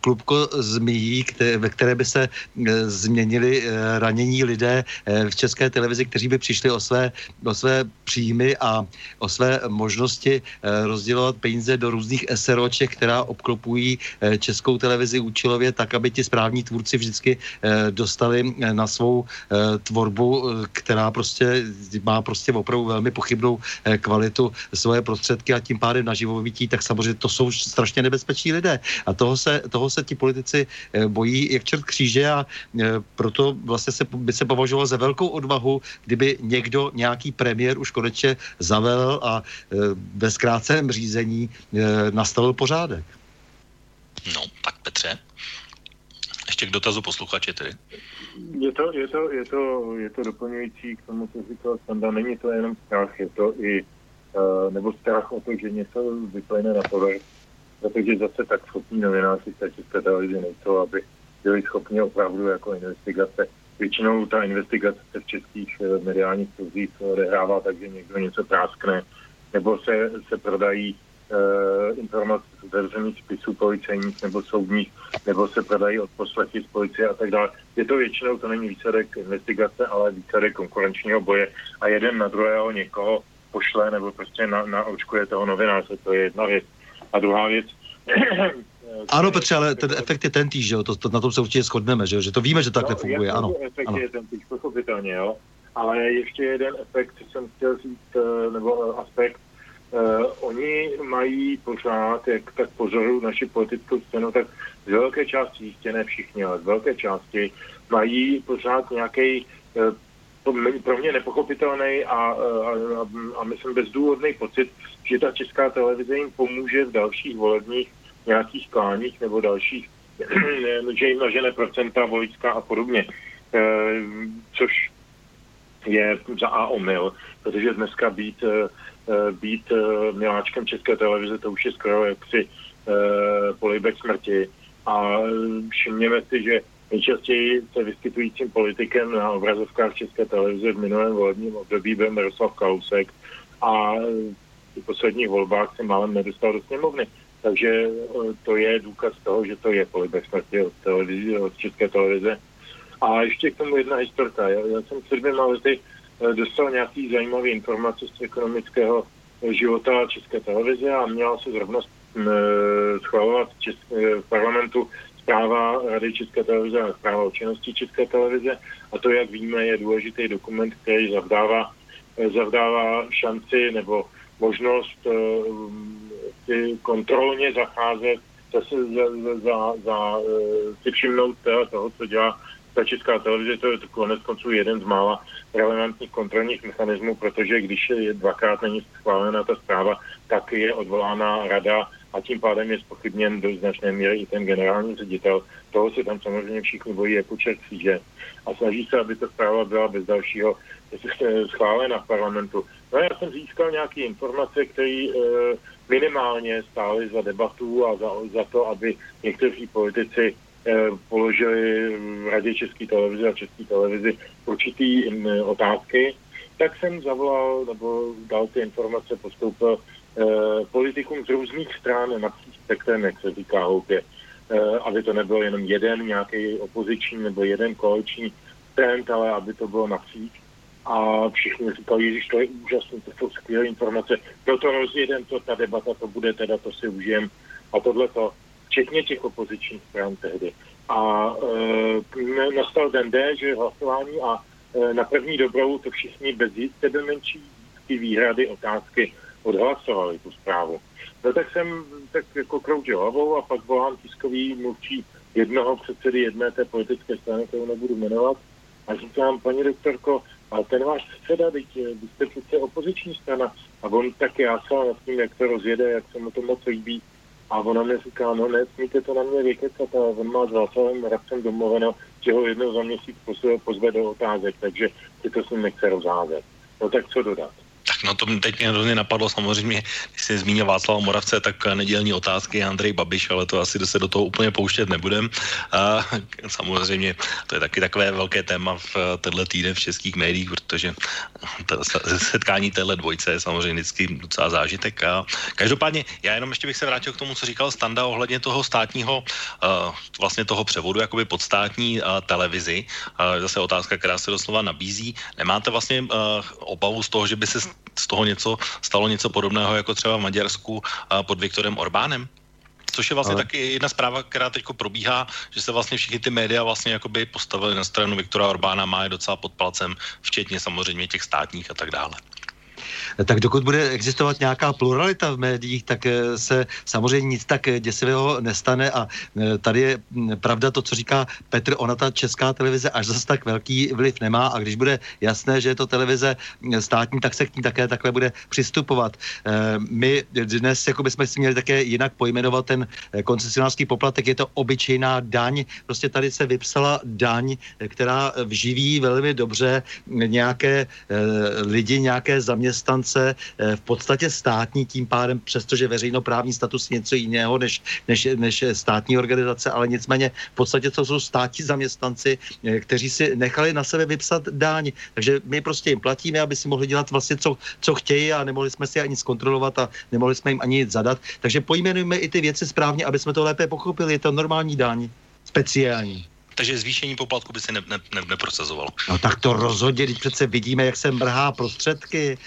klubko zmíjí, které, ve které by se změnili ranění lidé v české televizi, kteří by přišli o své, o své příjmy a o své možnosti eh, rozdělovat peníze do různých SROček, která obklopují eh, českou televizi účelově tak, aby ti správní tvůrci vždycky eh, dostali na svou tvorbu, která prostě má prostě opravdu velmi pochybnou kvalitu svoje prostředky a tím pádem na živobytí, tak samozřejmě to jsou strašně nebezpeční lidé. A toho se, toho se ti politici bojí jak čert kříže a proto vlastně se, by se považoval za velkou odvahu, kdyby někdo, nějaký premiér už konečně zavel a e, ve zkráceném řízení e, nastavil pořádek. No, tak Petře. Ještě k dotazu posluchače tedy. Je to, je to, je to, je to doplňující k tomu, co říkal Standa. Není to jenom strach, je to i, uh, nebo strach o to, že něco vyplyne na povrch, protože zase tak schopní novináři z té české televize nejsou, aby byli schopni opravdu jako investigace. Většinou ta investigace se v českých uh, mediálních kruzích odehrává tak, že někdo něco práskne, nebo se, se prodají uh, informace z otevřených spisů policejních nebo soudních, nebo se prodají od poslechy z policie a tak dále. Je to většinou, to není výsledek investigace, ale výsledek konkurenčního boje a jeden na druhého někoho pošle nebo prostě na, na očkuje toho novináře, to je jedna věc. A druhá věc, ano, Petře, ale ten efekt je ten týž, že jo? To, to, na tom se určitě shodneme, že, jo? že to víme, že takhle no, funguje, ano. Efekt ano. je ten týž, pochopitelně, jo. Ale ještě jeden efekt, co jsem chtěl říct, eh, nebo aspekt, Uh, oni mají pořád, jak tak pozorují naši politickou scénu, tak z velké části, jistě ne všichni, ale z velké části mají pořád nějaký uh, pro mě nepochopitelný a, a, a, a myslím bezdůvodný pocit, že ta česká televize jim pomůže v dalších volebních nějakých kláních nebo dalších, že jim nažene procenta voličská a podobně. Uh, což je za A omyl, protože dneska být Eh, být eh, miláčkem České televize, to už je skoro jaksi polibek smrti. A všimněme si, že nejčastěji se vyskytujícím politikem na obrazovkách České televize v minulém volebním období byl Miroslav Kalousek a v posledních volbách se málem nedostal do sněmovny. Takže to je důkaz toho, že to je polibek smrti od, televize, od České televize. A ještě k tomu jedna historka. Já, já jsem před dvěma lety Eh, dostal nějaký zajímavý informace z ekonomického života České televize a měla se zrovna eh, schvalovat v parlamentu zpráva Rady České televize a zpráva o činnosti České televize. A to, jak víme, je důležitý dokument, který zavdává, zavdává šanci nebo možnost kontrolně zacházet, za, za, za, za si všimnout toho, co dělá ta česká televize, to je konec konců jeden z mála relevantních kontrolních mechanismů, protože když je dvakrát není schválena ta zpráva, tak je odvolána rada a tím pádem je spochybněn do značné míry i ten generální ředitel. Toho se tam samozřejmě všichni bojí jako čert že a snaží se, aby ta zpráva byla bez dalšího schválena v parlamentu. No já jsem získal nějaké informace, které minimálně stály za debatu a za, za to, aby někteří politici Eh, položili v Radě České televize a České televizi určitý mm, otázky, tak jsem zavolal nebo dal ty informace, postoupil eh, politikům z různých stran napříč spektrem, jak se říká hloupě, eh, aby to nebyl jenom jeden nějaký opoziční nebo jeden koaliční trend, ale aby to bylo napříč. A všichni říkali, že to je úžasné, to jsou skvělé informace, no to rozjedem, to ta debata, to bude teda, to si užijem. A tohle to včetně těch opozičních stran tehdy. A e, nastal den D, že hlasování a e, na první dobrou to všichni bez sebe menší výhrady, otázky odhlasovali tu zprávu. No tak jsem tak jako kroutil hlavou a pak volám tiskový mluvčí jednoho předsedy jedné té politické strany, kterou nebudu jmenovat, a říkám, paní doktorko, a ten váš předseda, teď vy jste přece opoziční strana, a on tak jásal nad tím, jak to rozjede, jak se mu to moc líbí, a ona mi říká, no nesmíte to na mě vykecat a on má s Václavem Rabcem domluveno, že ho jednou za měsíc pozve do otázek, takže si to s ním nechce rozházet. No tak co dodat? No to teď mě hrozně napadlo samozřejmě, když jsi zmínil Václava Moravce, tak nedělní otázky Andrej Babiš, ale to asi se do toho úplně pouštět nebudem. A samozřejmě to je taky takové velké téma v tenhle týden v českých médiích, protože setkání téhle dvojce je samozřejmě vždycky docela zážitek. A každopádně já jenom ještě bych se vrátil k tomu, co říkal Standa ohledně toho státního, vlastně toho převodu jakoby pod státní televizi. Zase otázka, která se doslova nabízí. Nemáte vlastně obavu z toho, že by se z toho něco, stalo něco podobného jako třeba v Maďarsku pod Viktorem Orbánem? Což je vlastně Ale... taky jedna zpráva, která teď probíhá, že se vlastně všichni ty média vlastně jakoby postavili na stranu Viktora Orbána, má je docela pod palcem, včetně samozřejmě těch státních a tak dále. Tak dokud bude existovat nějaká pluralita v médiích, tak eh, se samozřejmě nic tak děsivého nestane. A tady je hm, pravda to, co říká Petr, ona ta česká televize až zase tak velký vliv nemá. A když bude jasné, že je to televize hm, státní, tak se k ní také takhle bude přistupovat. My dnes jako bychom si měli také jinak pojmenovat ten koncesionářský poplatek, je to obyčejná daň, prostě tady se vypsala daň, která vživí velmi dobře nějaké lidi, nějaké zaměstnance, eh, v podstatě státní tím pádem, přestože veřejnoprávní status je něco jiného než, než, než státní organizace, ale nicméně v podstatě to jsou státní zaměstnanci, eh, kteří si nechali na sebe vypsat dáň. Takže my prostě jim platíme, aby si mohli dělat vlastně, co, co chtějí a nemohli jsme si ani zkontrolovat a nemohli jsme jim ani nic zadat. Takže pojmenujme i ty věci správně, aby jsme to lépe pochopili. Je to normální daň, speciální takže zvýšení poplatku by se ne, ne, ne, neprocesovalo. No tak to rozhodně, když přece vidíme, jak se mrhá prostředky,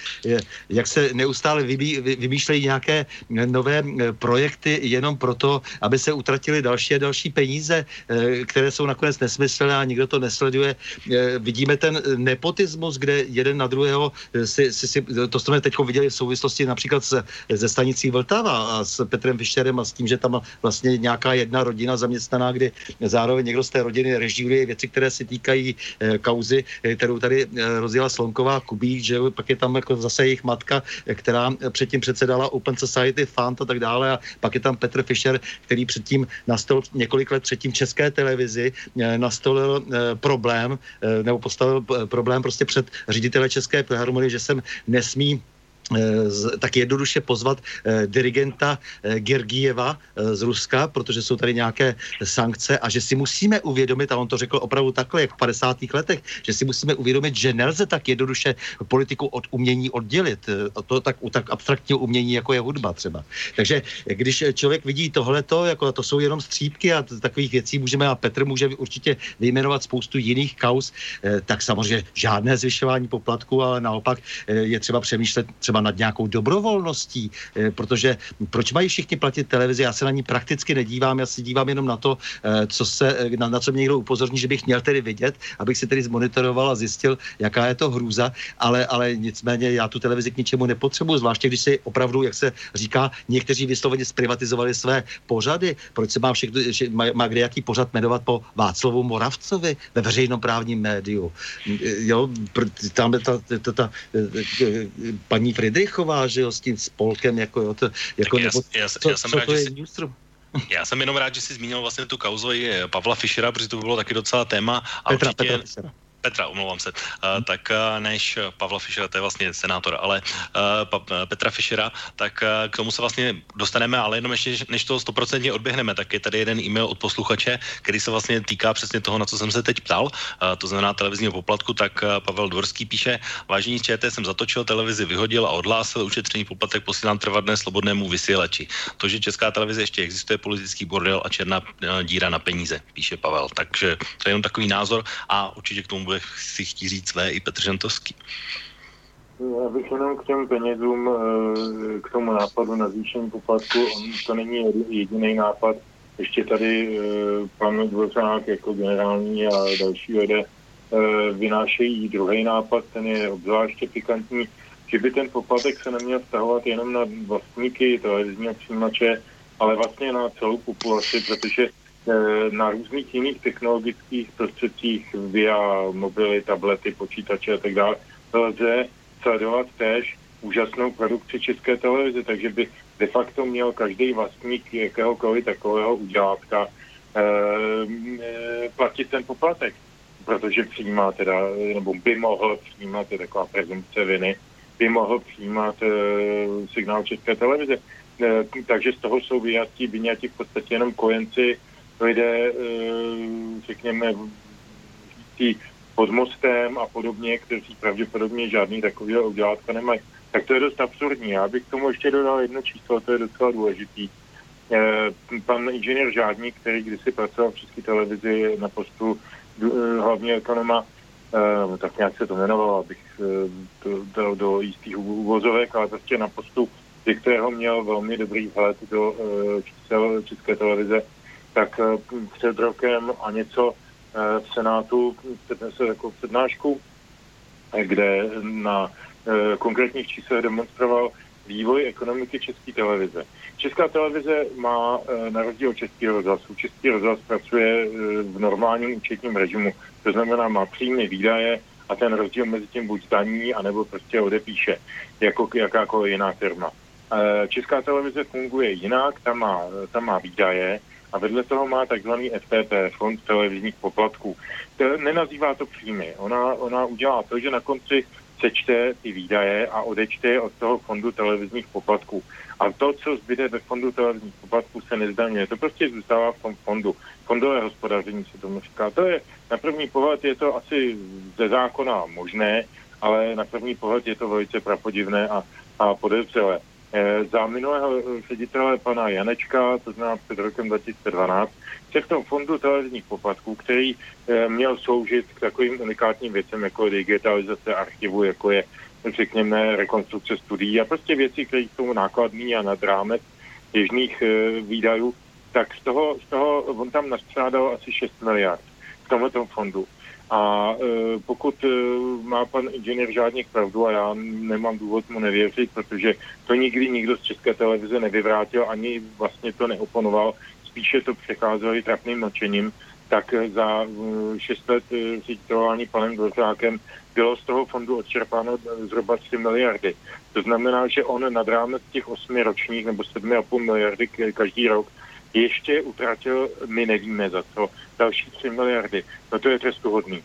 jak se neustále vybí, vymýšlejí nějaké nové eh, projekty jenom proto, aby se utratili další a další peníze, eh, které jsou nakonec nesmyslné a nikdo to nesleduje. Eh, vidíme ten nepotismus, kde jeden na druhého si, si, si to jsme teď viděli v souvislosti například se, ze stanicí Vltava a s Petrem Fischerem a s tím, že tam vlastně nějaká jedna rodina zaměstnaná, kdy zároveň někdo z té rodiny hodiny režíruje věci, které se týkají e, kauzy, e, kterou tady e, rozjela Slonková Kubík, že pak je tam jako zase jejich matka, která předtím předsedala Open Society Fund a tak dále a pak je tam Petr Fischer, který předtím nastolil několik let předtím České televizi, nastolil problém, nebo postavil problém prostě před ředitele České filharmonie, že jsem nesmí Eh, tak jednoduše pozvat eh, dirigenta eh, Gergieva z Ruska, protože jsou tady nějaké sankce a že si musíme uvědomit, a on to řekl opravdu takhle, jak v 50. letech, že si musíme uvědomit, že nelze tak jednoduše politiku od umění oddělit. A to tak, tak abstraktního umění, jako je hudba třeba. Takže když člověk vidí tohleto, jako to jsou jenom střípky a takových věcí můžeme, a Petr může určitě vyjmenovat spoustu jiných kaus, tak samozřejmě žádné zvyšování poplatku, ale naopak je třeba přemýšlet třeba nad nějakou dobrovolností, eh, protože proč mají všichni platit televizi? Já se na ní prakticky nedívám, já si dívám jenom na to, eh, co se, eh, na, na co mě někdo upozorní, že bych měl tedy vidět, abych si tedy zmonitoroval a zjistil, jaká je to hrůza, ale, ale nicméně já tu televizi k ničemu nepotřebuji, zvláště když si opravdu, jak se říká, někteří vysloveně zprivatizovali své pořady. Proč se má všechno, má, má kde jaký pořad jmenovat po Václavu Moravcovi ve veřejnoprávním médiu? Jo, tam ta, ta, ta, ta paní Frid Friedrichová, že jo, s tím spolkem, jako jo, to, jako, nebo, já, já, co, já jsem co rád, to je si... Já jsem jenom rád, že jsi zmínil vlastně tu kauzu i Pavla Fischera, protože to by bylo taky docela téma. A Petra, určitě, Petra Fischera. Petra, omlouvám se, uh, tak uh, než Pavla Fischera, to je vlastně senátor, ale pa, Petra Fischera, tak k tomu se vlastně dostaneme, ale jenom ještě, než to stoprocentně odběhneme, tak je tady jeden e-mail od posluchače, který se vlastně týká přesně toho, na co jsem se teď ptal, to znamená televizního poplatku, tak Pavel Dvorský píše, vážení ČT jsem zatočil, televizi vyhodil a odhlásil, ušetřený poplatek posílám trvadné slobodnému vysílači. To, že česká televize ještě existuje, politický bordel a černá díra na peníze, píše Pavel. Takže to je jenom takový názor a určitě k tomu bude si chtít říct své i Petr Žantovský. Já bych jenom k těm penězům, eh, k tomu nápadu na zvýšení poplatku, to není jediný nápad. Ještě tady eh, pan Dvořák jako generální a další lidé eh, vynášejí druhý nápad, ten je obzvláště pikantní, že by ten poplatek se neměl vztahovat jenom na vlastníky televizního přijímače, ale vlastně na celou populaci, protože na různých jiných technologických prostředcích via mobily, tablety, počítače a tak dále lze sledovat též úžasnou produkci české televize, takže by de facto měl každý vlastník jakéhokoliv takového udělátka e, e, platit ten poplatek, protože přijímá teda, nebo by mohl přijímat, je taková prezumce viny, by mohl přijímat e, signál české televize. E, takže z toho jsou vyjatí, vyňatí v podstatě jenom kojenci lidé, eh, řekněme, tí pod mostem a podobně, kteří pravděpodobně žádný takový udělátka nemají. Tak to je dost absurdní. Já bych k tomu ještě dodal jedno číslo, to je docela důležitý. Eh, pan inženýr Žádník, který kdysi pracoval v České televizi na postu eh, hlavně ekonoma, tak nějak se to jmenovalo, abych to dal do jistých uvozovek, ale prostě na postu, ze kterého měl velmi dobrý vhled do čísel České televize, tak eh, před rokem a něco eh, v Senátu přednesl jako přednášku, kde na konkrétních čísel demonstroval vývoj ekonomiky České televize. Česká televize má na rozdíl od Českého rozhlasu. Český rozhlas pracuje v normálním účetním režimu, to znamená má příjmy, výdaje a ten rozdíl mezi tím buď zdaní, anebo prostě odepíše, jako jakákoliv jiná firma. Česká televize funguje jinak, tam má, tam má výdaje, a vedle toho má takzvaný FTP, Fond televizních poplatků. To nenazývá to příjmy. Ona, ona udělá to, že na konci sečte ty výdaje a odečte od toho fondu televizních poplatků. A to, co zbyde ve fondu televizních poplatků, se nezdaňuje. To prostě zůstává v tom fondu. Fondové hospodaření se tomu říká. To je, na první pohled je to asi ze zákona možné, ale na první pohled je to velice prapodivné a, a podezřelé. Eh, za minulého ředitele pana Janečka, to znamená před rokem 2012, se v tom fondu televizních poplatků, který eh, měl sloužit k takovým unikátním věcem, jako digitalizace archivu, jako je, řekněme, rekonstrukce studií a prostě věci, které jsou nákladní a nad rámec běžných eh, výdajů, tak z toho, z toho on tam nastřádal asi 6 miliard v tomto fondu. A e, pokud e, má pan inženýr Žádník pravdu, a já nemám důvod mu nevěřit, protože to nikdy nikdo z České televize nevyvrátil, ani vlastně to neoponoval, spíše to přecházeli trapným mlčením, tak za e, šest let e, ředitelování panem Dvořákem bylo z toho fondu odčerpáno zhruba 3 miliardy. To znamená, že on nad rámec těch 8 ročních nebo 7,5 miliardy každý rok ještě utratil, my nevíme za co, další 3 miliardy. No to je trestuhodný.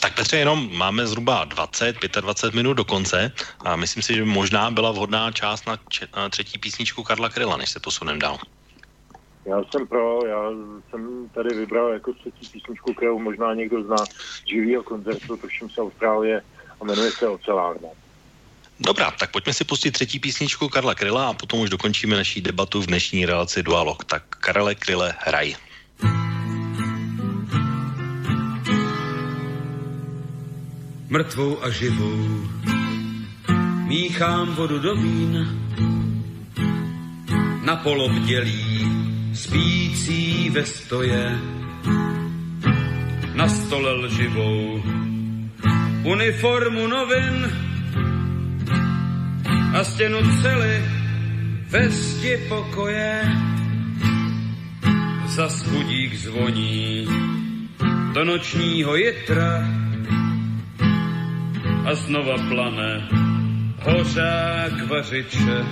Tak Petře, jenom máme zhruba 20, 25 minut do konce a myslím si, že možná byla vhodná část na, če- na třetí písničku Karla Kryla, než se posunem dál. Já jsem pro, já jsem tady vybral jako třetí písničku, kterou možná někdo zná živýho koncertu, tuším se Austrálie a jmenuje se Ocelárna. Dobrá, tak pojďme si pustit třetí písničku Karla Kryla a potom už dokončíme naší debatu v dnešní relaci Dualog. Tak Karle Kryle, hraj. Mrtvou a živou míchám vodu do vín na polobdělí spící ve stoje na stole lživou uniformu novin a stěnu cely ve zdi pokoje. Za skudík zvoní do nočního jitra a znova plane hořák vařiče.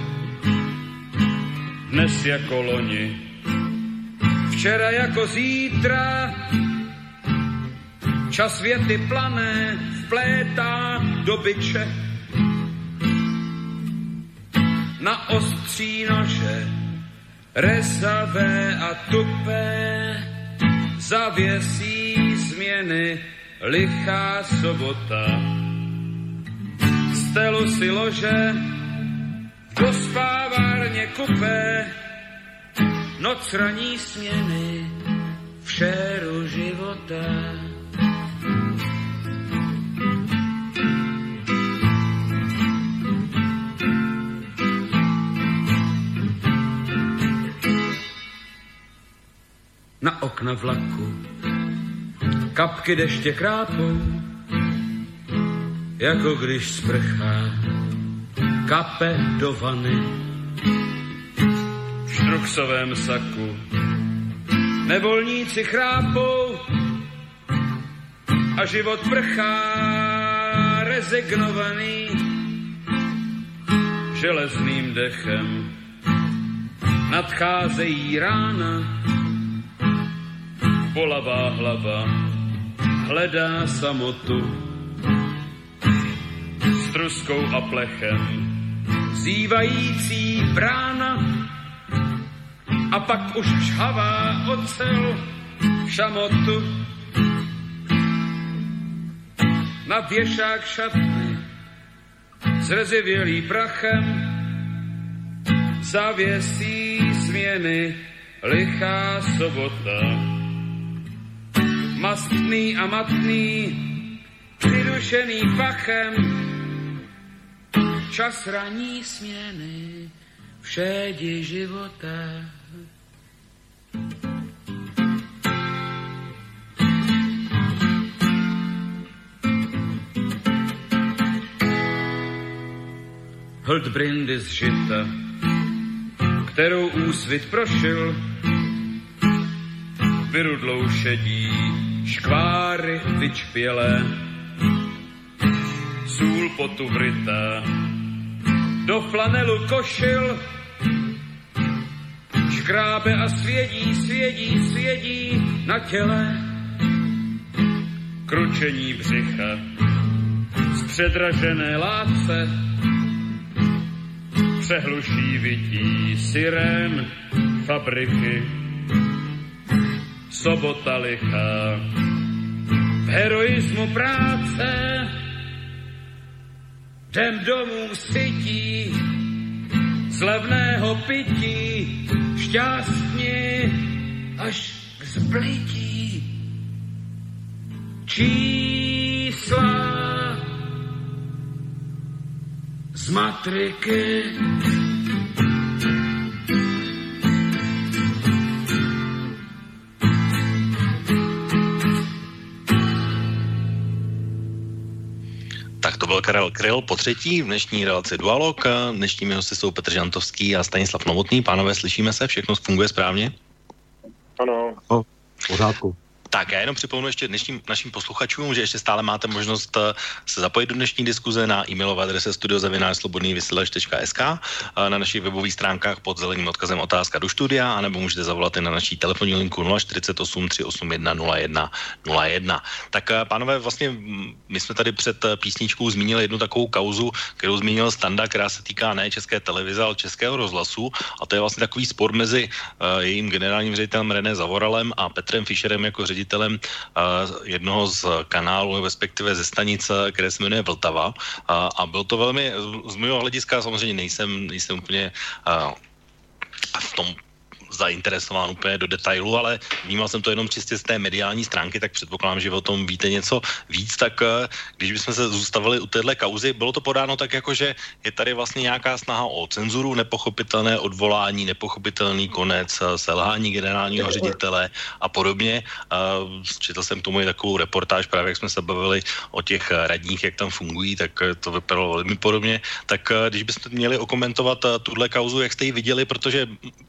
Dnes jako loni, včera jako zítra, čas věty plané vplétá do byče na ostří nože, rezavé a tupé, zavěsí změny, lichá sobota. Stelu si lože, do spávárně kupé, noc raní směny, v šéru života. Okna vlaku. Kapky deště krápou, jako když sprchá kape do vany. V štruksovém saku nevolníci chrápou a život prchá rezignovaný železným dechem. Nadcházejí rána, bolavá hlava hledá samotu s truskou a plechem zývající brána. A pak už čhavá ocel šamotu. Na věšák šatny zrezivělý prachem zavěsí změny lichá sobota mastný a matný, přidušený pachem. Čas raní směny, všedi života. hold brindy z žita, kterou úsvit prošil, vyrudlou šedí, škváry vyčpělé, sůl potu vrytá, do flanelu košil, škrábe a svědí, svědí, svědí na těle, kručení břicha, z předražené láce, přehluší vidí sirén fabriky, sobota lichá, v heroismu práce, jdem domů sytí, z levného pití, šťastní až k zblití. Čísla z matriky. Tak to byl Karel Kryl po třetí v dnešní relaci Dualog. Dnešními hosty jsou Petr Žantovský a Stanislav Novotný. Pánové, slyšíme se? Všechno funguje správně? Ano. O, pořádku. Tak já jenom připomenu ještě dnešním našim posluchačům, že ještě stále máte možnost eh, se zapojit do dnešní diskuze na e-mailové adrese studiozavinářslobodnývysílač.sk na našich webových stránkách pod zeleným odkazem otázka do studia, anebo můžete zavolat i na naší telefonní linku 048 381 01 01. Tak eh, pánové, vlastně my jsme tady před eh, písničkou zmínili jednu takovou kauzu, kterou zmínil Standa, která se týká ne české televize, ale českého rozhlasu a to je vlastně takový spor mezi jejím generálním ředitelem René Zavoralem a Petrem Fischerem jako ředitel ředitelem jednoho z kanálů, respektive ze stanice, které se jmenuje Vltava. A, a byl to velmi, z mého hlediska samozřejmě nejsem, nejsem úplně v tom zainteresován úplně do detailu, ale vnímal jsem to jenom čistě z té mediální stránky, tak předpokládám, že o tom víte něco víc, tak eh, když bychom se zůstavili u téhle kauzy, bylo to podáno tak jako, že je tady vlastně nějaká snaha o cenzuru, nepochopitelné odvolání, nepochopitelný konec, eh, selhání generálního ředitele a podobně. Eh, četl jsem tomu i takovou reportáž, právě jak jsme se bavili o těch radních, jak tam fungují, tak to vypadalo velmi podobně. Tak když byste měli okomentovat tuhle kauzu, jak jste ji viděli, protože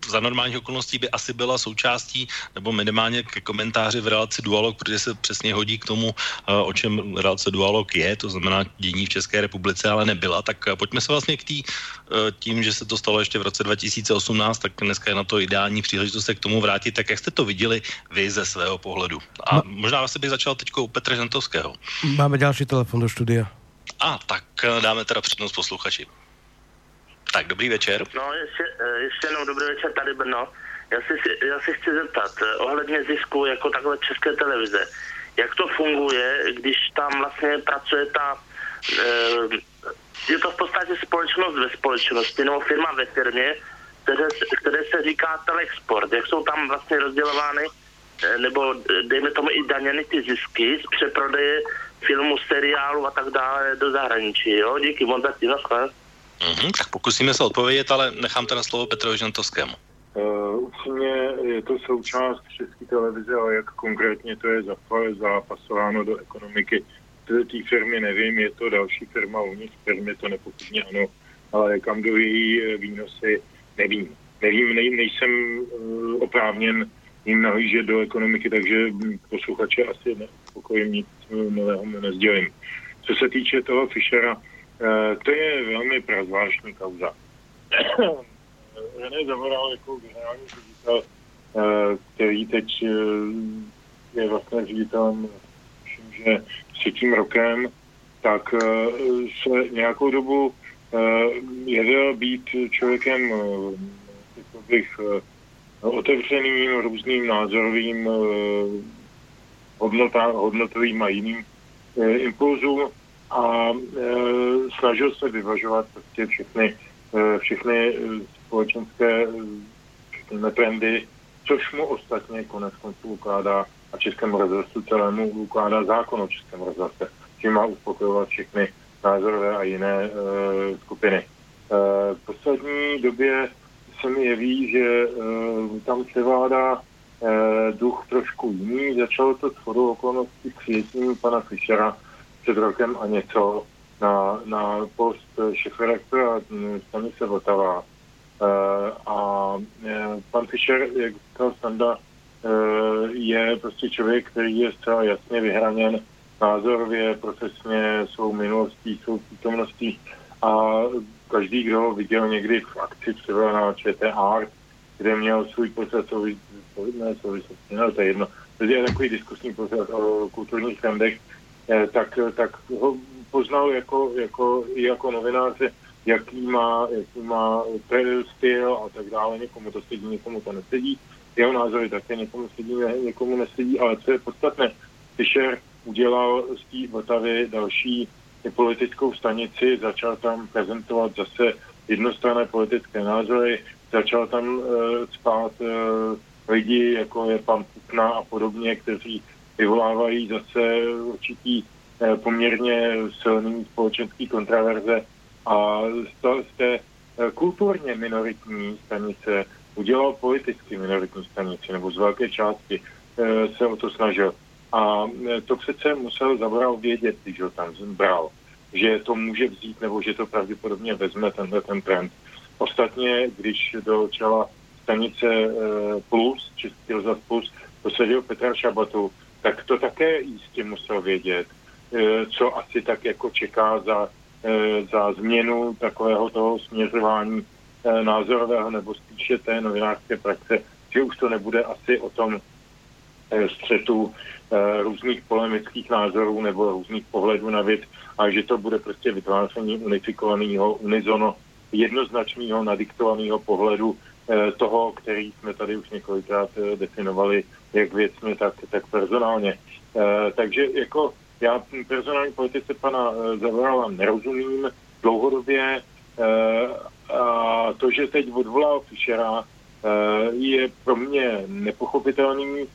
za normálních okolností by asi byla součástí, nebo minimálně ke komentáři v relaci Dualog, protože se přesně hodí k tomu, eh, o čem relace Dualog je, to znamená dění v České republice, ale nebyla. Tak eh, pojďme se vlastně k tý, eh, tím, že se to stalo ještě v roce 2018, tak dneska je na to ideální příležitost se k tomu vrátit. Tak jak jste to viděli vy ze svého pohledu? A no. možná asi bych začal teď u Petra Žantovského. Máme další telefon do studia. A tak dáme teda přednost posluchači. Tak, dobrý večer. No, ještě, ještě jenom dobrý večer, tady Brno. Já si, já si chci zeptat, eh, ohledně zisku jako takhle České televize, jak to funguje, když tam vlastně pracuje ta, eh, je to v podstatě společnost ve společnosti nebo firma ve firmě, které, které se říká Telexport, jak jsou tam vlastně rozdělovány eh, nebo dejme tomu i daněny ty zisky z přeprodeje filmu, seriálu a tak dále do zahraničí, jo? Díky moc za Mm-hmm, tak pokusíme se odpovědět, ale nechám teda slovo Petrovi Žantovskému. Uh, upřímně je to součást české televize, ale jak konkrétně to je zapasováno do ekonomiky té firmy, nevím, je to další firma uvnitř firmy, to nepochybně ano, ale kam do její eh, výnosy, nevím. Nevím, nej, nejsem uh, oprávněn jim nahlížet do ekonomiky, takže posluchače asi neuspokojím, nic nového nezdělím. Co se týče toho Fischera, uh, to je velmi prazvláštní kauza. René Zavoral jako generální ředitel, eh, který teď eh, je vlastně ředitelem, myslím, že třetím rokem, tak eh, se nějakou dobu jevil být člověkem, řekl bych, otevřeným různým názorovým hodnotám, hodnotovým a jiným impulzům a snažil se vyvažovat prostě všechny, všechny společenské trendy, což mu ostatně konec konců ukládá a českému rozhlasu celému ukládá zákon o českém rozhlase, tím má uspokojovat všechny názorové a jiné e, skupiny. E, v poslední době se mi jeví, že e, tam převládá e, duch trošku jiný. Začalo to s chodou okolností přijetím pana Fischera před rokem a něco, na, na post šefredaktora stanice Vltava. A pan Fischer, jak říkal Standa, je prostě člověk, který je zcela jasně vyhraněn názorově, profesně, svou minulostí, svou přítomností. A každý, kdo ho viděl někdy v akci třeba na ČT kde měl svůj pořad souvislosti, no to je jedno, to je takový diskusní pořad o kulturních trendech, eh, tak, tak ho poznal jako, jako, jako novináře, jaký má, jaký má styl a tak dále, někomu to sedí, někomu to nesedí, jeho názory také někomu sedí, někomu nesedí, ale co je podstatné, Fischer udělal z té Vltavy další politickou stanici, začal tam prezentovat zase jednostranné politické názory, začal tam uh, spát uh, lidi, jako je pan Putna a podobně, kteří vyvolávají zase určitý uh, poměrně silný společenský kontraverze a z, té uh, kulturně minoritní stanice udělal politicky minoritní stanici, nebo z velké části uh, se o to snažil. A e, to přece musel Zavoral vědět, když ho tam bral, že to může vzít nebo že to pravděpodobně vezme tenhle ten trend. Ostatně, když do čela stanice Plus, Český rozhlas Plus, posadil Petra Šabatu, tak to také jistě musel vědět, co asi tak jako čeká za, za změnu takového toho směřování názorového nebo spíše té novinářské praxe, že už to nebude asi o tom střetu Eh, různých polemických názorů nebo různých pohledů na věc a že to bude prostě vytváření unifikovaného, unizono, jednoznačného, nadiktovaného pohledu eh, toho, který jsme tady už několikrát eh, definovali, jak věcně, tak, tak personálně. Takže jako já personální politice pana Zavorala nerozumím dlouhodobě a to, že teď odvolal Fischera, je pro mě nepochopitelný,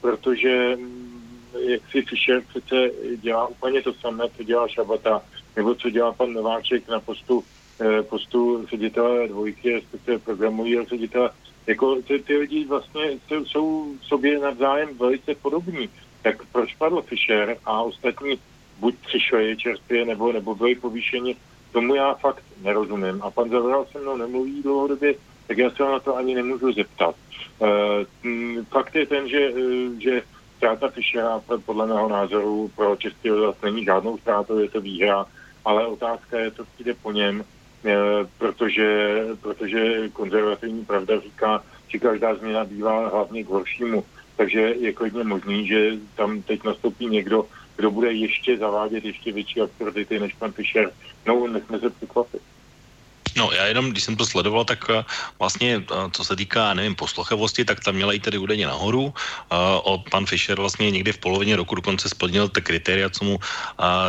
protože mm, jak si Fischer přece dělá úplně to samé, co dělá Šabata, nebo co dělá pan Nováček na postu, eh, postu ředitele dvojky, respektive programují ředitele. Jako ty, ty lidi vlastně jsou, jsou sobě navzájem velice podobní. Tak proč padl Fischer a ostatní buď přišli čerstvě, nebo, nebo byli povýšeni, tomu já fakt nerozumím. A pan Zavral se mnou nemluví dlouhodobě, tak já se na to ani nemůžu zeptat. Uh, fakt je ten, že, uh, že ztráta Fischera podle mého názoru pro český rozhlas není žádnou ztrátou, je to výhra, ale otázka je, co přijde po něm, uh, protože, protože konzervativní pravda říká, že každá změna bývá hlavně k horšímu. Takže je klidně možný, že tam teď nastoupí někdo, kdo bude ještě zavádět ještě větší absurdity než pan Fischer. No, nechme se překvapit. No já jenom, když jsem to sledoval, tak uh, vlastně, uh, co se týká, nevím, poslochevosti, tak tam měla i tedy údajně nahoru. Uh, o pan Fischer vlastně někdy v polovině roku dokonce splnil ty kritéria, co mu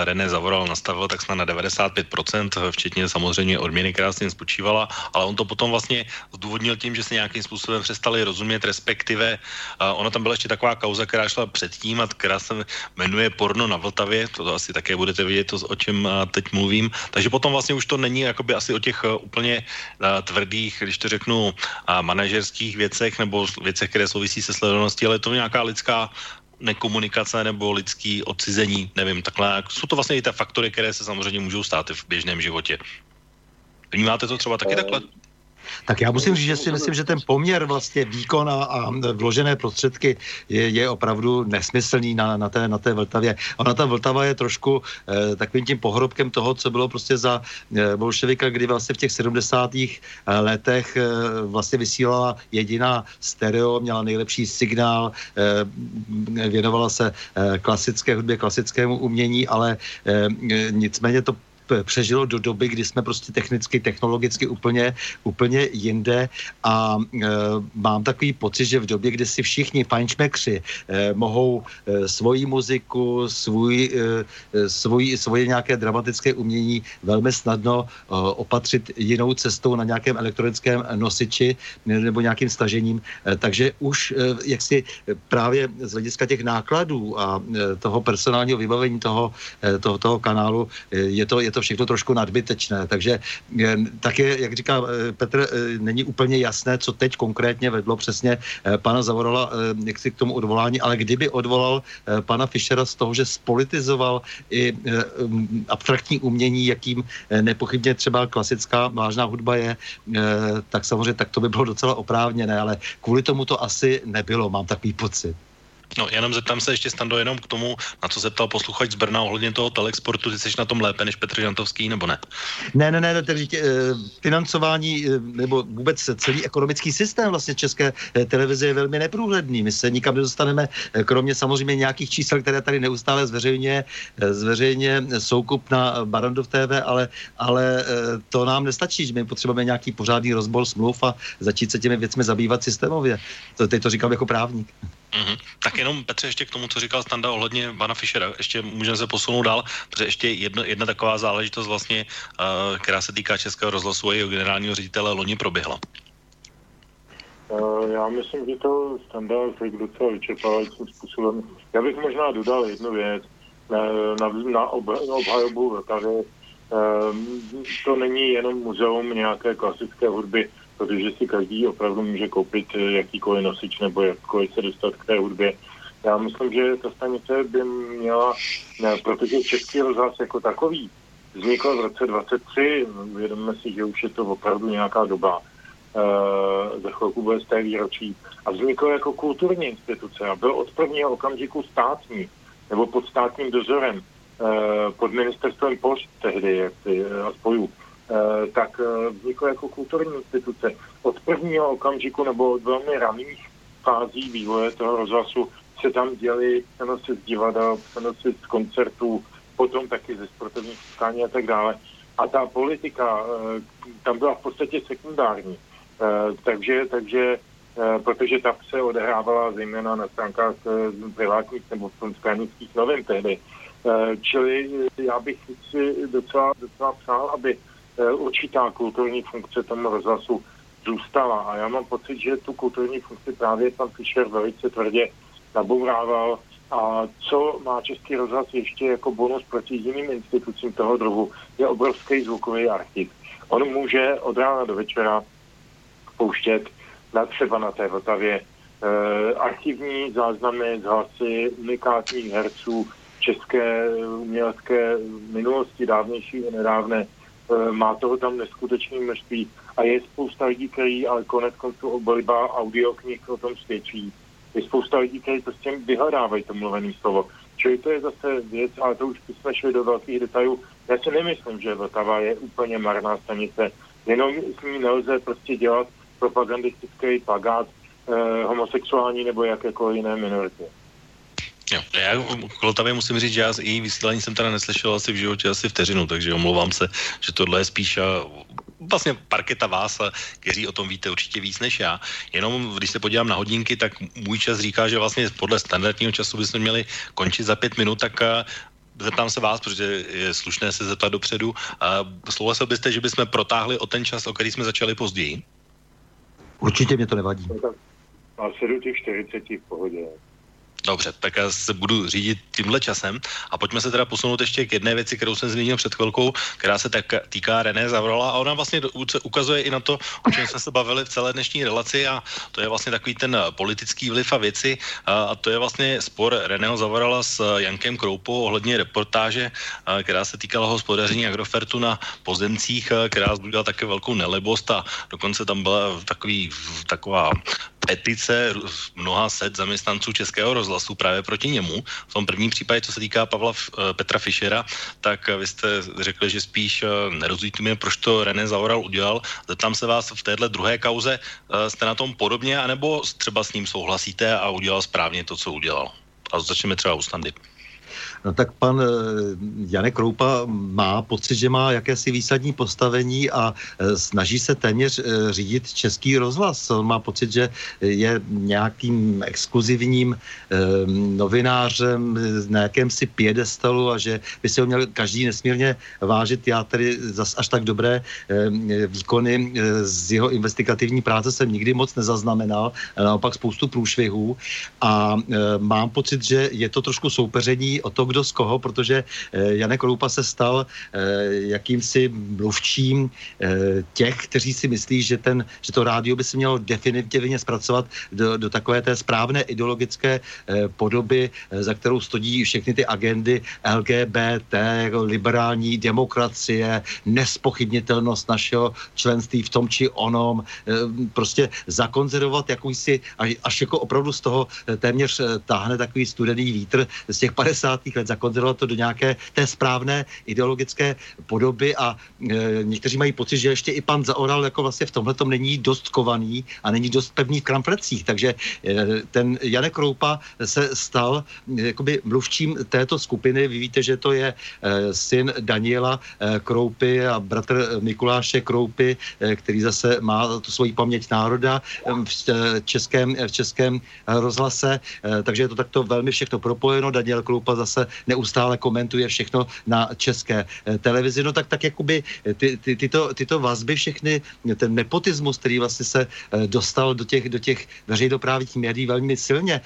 René Zavoral nastavil, tak snad na 95%, včetně samozřejmě odměny, která s spočívala, ale on to potom vlastně zdůvodnil tím, že se nějakým způsobem přestali rozumět, respektive ona tam byla ještě taková kauza, která šla předtím a která se jmenuje Porno na Vltavě, to asi také budete vidět, to, o čem teď mluvím. Takže potom vlastně už to není jakoby asi o těch úplně uh, tvrdých, když to řeknu, uh, manažerských věcech nebo věcech, které souvisí se sledovaností, ale je to nějaká lidská nekomunikace nebo lidský odcizení, nevím, takhle. Jsou to vlastně i ty faktory, které se samozřejmě můžou stát v běžném životě. Vnímáte to třeba taky takhle? Tak já musím říct, že si myslím, že ten poměr vlastně výkon a, a vložené prostředky je, je opravdu nesmyslný na, na, té, na té Vltavě. Ona ta Vltava je trošku eh, takovým tím pohrobkem toho, co bylo prostě za eh, bolševika, kdy vlastně v těch 70. Eh, letech eh, vlastně vysílala jediná stereo, měla nejlepší signál, eh, věnovala se eh, klasické hudbě, klasickému umění, ale eh, nicméně to přežilo do doby, kdy jsme prostě technicky, technologicky úplně, úplně jinde. A e, mám takový pocit, že v době, kdy si všichni fajnšmekři e, mohou e, svoji muziku, svůj, e, svůj, svoje nějaké dramatické umění velmi snadno e, opatřit jinou cestou na nějakém elektronickém nosiči nebo nějakým stažením, e, takže už e, jak si právě z hlediska těch nákladů a e, toho personálního vybavení toho, e, toho, toho kanálu e, je to, je to to všechno trošku nadbytečné. Takže také, jak říká Petr, není úplně jasné, co teď konkrétně vedlo přesně pana Zavorala jak si k tomu odvolání, ale kdyby odvolal pana Fischera z toho, že spolitizoval i abstraktní umění, jakým nepochybně třeba klasická vážná hudba je, tak samozřejmě tak to by bylo docela oprávněné, ale kvůli tomu to asi nebylo, mám takový pocit. No, jenom zeptám se ještě, Stando, jenom k tomu, na co se ptal posluchač z Brna ohledně toho telexportu, ty jsi na tom lépe než Petr Žantovský, nebo ne? Ne, ne, ne, tedy eh, financování eh, nebo vůbec celý ekonomický systém vlastně české eh, televize je velmi neprůhledný. My se nikam nedostaneme, kromě samozřejmě nějakých čísel, které tady neustále zveřejně, zveřejně soukup na Barandov TV, ale, ale to nám nestačí, my potřebujeme nějaký pořádný rozbor smluv a začít se těmi věcmi zabývat systémově. To, teď to říkám jako právník. Mm-hmm. Tak jenom Petře ještě k tomu, co říkal Standa ohledně pana Fischera, ještě můžeme se posunout dál, protože ještě jedno, jedna taková záležitost vlastně, uh, která se týká Českého rozhlasu a jeho generálního ředitele loni proběhla. Uh, já myslím, že to Standa řekl docela vyčerpávajícím způsobem. Já bych možná dodal jednu věc na, na, na, na obhajobu Vltavy. To není jenom muzeum nějaké klasické hudby, protože si každý opravdu může koupit eh, jakýkoliv nosič nebo jakkoliv se dostat k té hudbě. Já myslím, že ta stanice by měla, ne, protože Český rozhlas jako takový vznikl v roce 23, vědomíme si, že už je to opravdu nějaká doba, e, za chvilku bude z té výročí, a vznikl jako kulturní instituce a byl od prvního okamžiku státní, nebo pod státním dozorem, e, pod ministerstvem pošt tehdy, jak ty, a spojů. Eh, tak eh, vzniklo jako kulturní instituce. Od prvního okamžiku nebo od velmi raných fází vývoje toho rozhlasu se tam děli přenosy z divadel, přenosy z koncertů, potom taky ze sportovních setkání a tak dále. A ta politika eh, tam byla v podstatě sekundární. Takže, takže protože ta se odehrávala zejména na stránkách privátních nebo stranických novin tehdy. Čili já bych si docela, docela přál, aby Eh, určitá kulturní funkce tomu rozhlasu zůstala. A já mám pocit, že tu kulturní funkci právě pan Fischer velice tvrdě nabourával. A co má Český rozhlas ještě jako bonus proti jiným institucím toho druhu, je obrovský zvukový archiv. On může od rána do večera pouštět na třeba na té Vltavě eh, archivní záznamy z hlasy unikátních herců české umělecké minulosti, dávnější i nedávné, Eh, má toho tam neskutečné množství a je spousta lidí, kteří ale konec konců obliba audioknih o tom svědčí. Je spousta lidí, kteří prostě vyhledávají to mluvené slovo. Čili to je zase věc, ale to už jsme šli do velkých detailů. Já si nemyslím, že Vltava je úplně marná stanice. Jenom s ní nelze prostě dělat propagandistický pagát eh, homosexuální nebo jakékoliv jiné minority. Jo, já k Vltavě musím říct, že já její vysílání jsem teda neslyšel asi v životě asi vteřinu, takže omlouvám se, že tohle je spíš vlastně parketa vás, kteří o tom víte určitě víc než já. Jenom když se podívám na hodinky, tak můj čas říká, že vlastně podle standardního času bychom měli končit za pět minut, tak zeptám se vás, protože je slušné se zeptat dopředu. Souhlasil byste, že bychom protáhli o ten čas, o který jsme začali později? Určitě mě to nevadí. Asi do těch 40 v pohodě. Dobře, tak já se budu řídit tímhle časem a pojďme se teda posunout ještě k jedné věci, kterou jsem zmínil před chvilkou, která se tak týká René Zavrala a ona vlastně ukazuje i na to, o čem jsme se bavili v celé dnešní relaci a to je vlastně takový ten politický vliv a věci a to je vlastně spor Reného Zavrala s Jankem Kroupou ohledně reportáže, která se týkala hospodaření Agrofertu na pozemcích, která zbudila také velkou nelibost a dokonce tam byla takový, taková petice mnoha set zaměstnanců Českého rozhlasu právě proti němu. V tom prvním případě, co se týká Pavla eh, Petra Fischera, tak vy jste řekli, že spíš eh, nerozumíte mi, proč to René Zaural udělal. Zeptám se vás v téhle druhé kauze, eh, jste na tom podobně, anebo třeba s ním souhlasíte a udělal správně to, co udělal? A začneme třeba u Standy. No tak pan eh, Janek Kroupa má pocit, že má jakési výsadní postavení a eh, snaží se téměř eh, řídit český rozhlas. On má pocit, že je nějakým exkluzivním novinářem na jakémsi piedestalu a že by se ho měl každý nesmírně vážit. Já tedy zas až tak dobré výkony z jeho investigativní práce jsem nikdy moc nezaznamenal, naopak spoustu průšvihů a mám pocit, že je to trošku soupeření o to, kdo kdo z koho, protože Janek Roupa se stal jakýmsi mluvčím těch, kteří si myslí, že, ten, že to rádio by se mělo definitivně zpracovat do, do takové té správné ideologické podoby, za kterou stojí všechny ty agendy LGBT, jako liberální demokracie, nespochybnitelnost našeho členství v tom či onom, prostě zakonzervovat jakýsi, až jako opravdu z toho téměř táhne takový studený vítr z těch 50. let, zakonzervovat to do nějaké té správné ideologické podoby a e, někteří mají pocit, že ještě i pan Zaoral jako vlastně v tomhle tom není dost kovaný a není dost pevný v kramplecích, takže e, ten Janek Kroupa se stal e, jakoby mluvčím této skupiny. Vy víte, že to je e, syn Daniela e, Kroupy a bratr Mikuláše Kroupy, e, který zase má tu svoji paměť národa v českém, v českém rozhlase, takže je to takto velmi všechno propojeno. Daniel Kroupa zase neustále komentuje všechno na české televizi. No tak, tak jakoby ty, ty, tyto, tyto vazby všechny, ten nepotismus, který vlastně se dostal do těch, do těch veřejnoprávních médií velmi silně,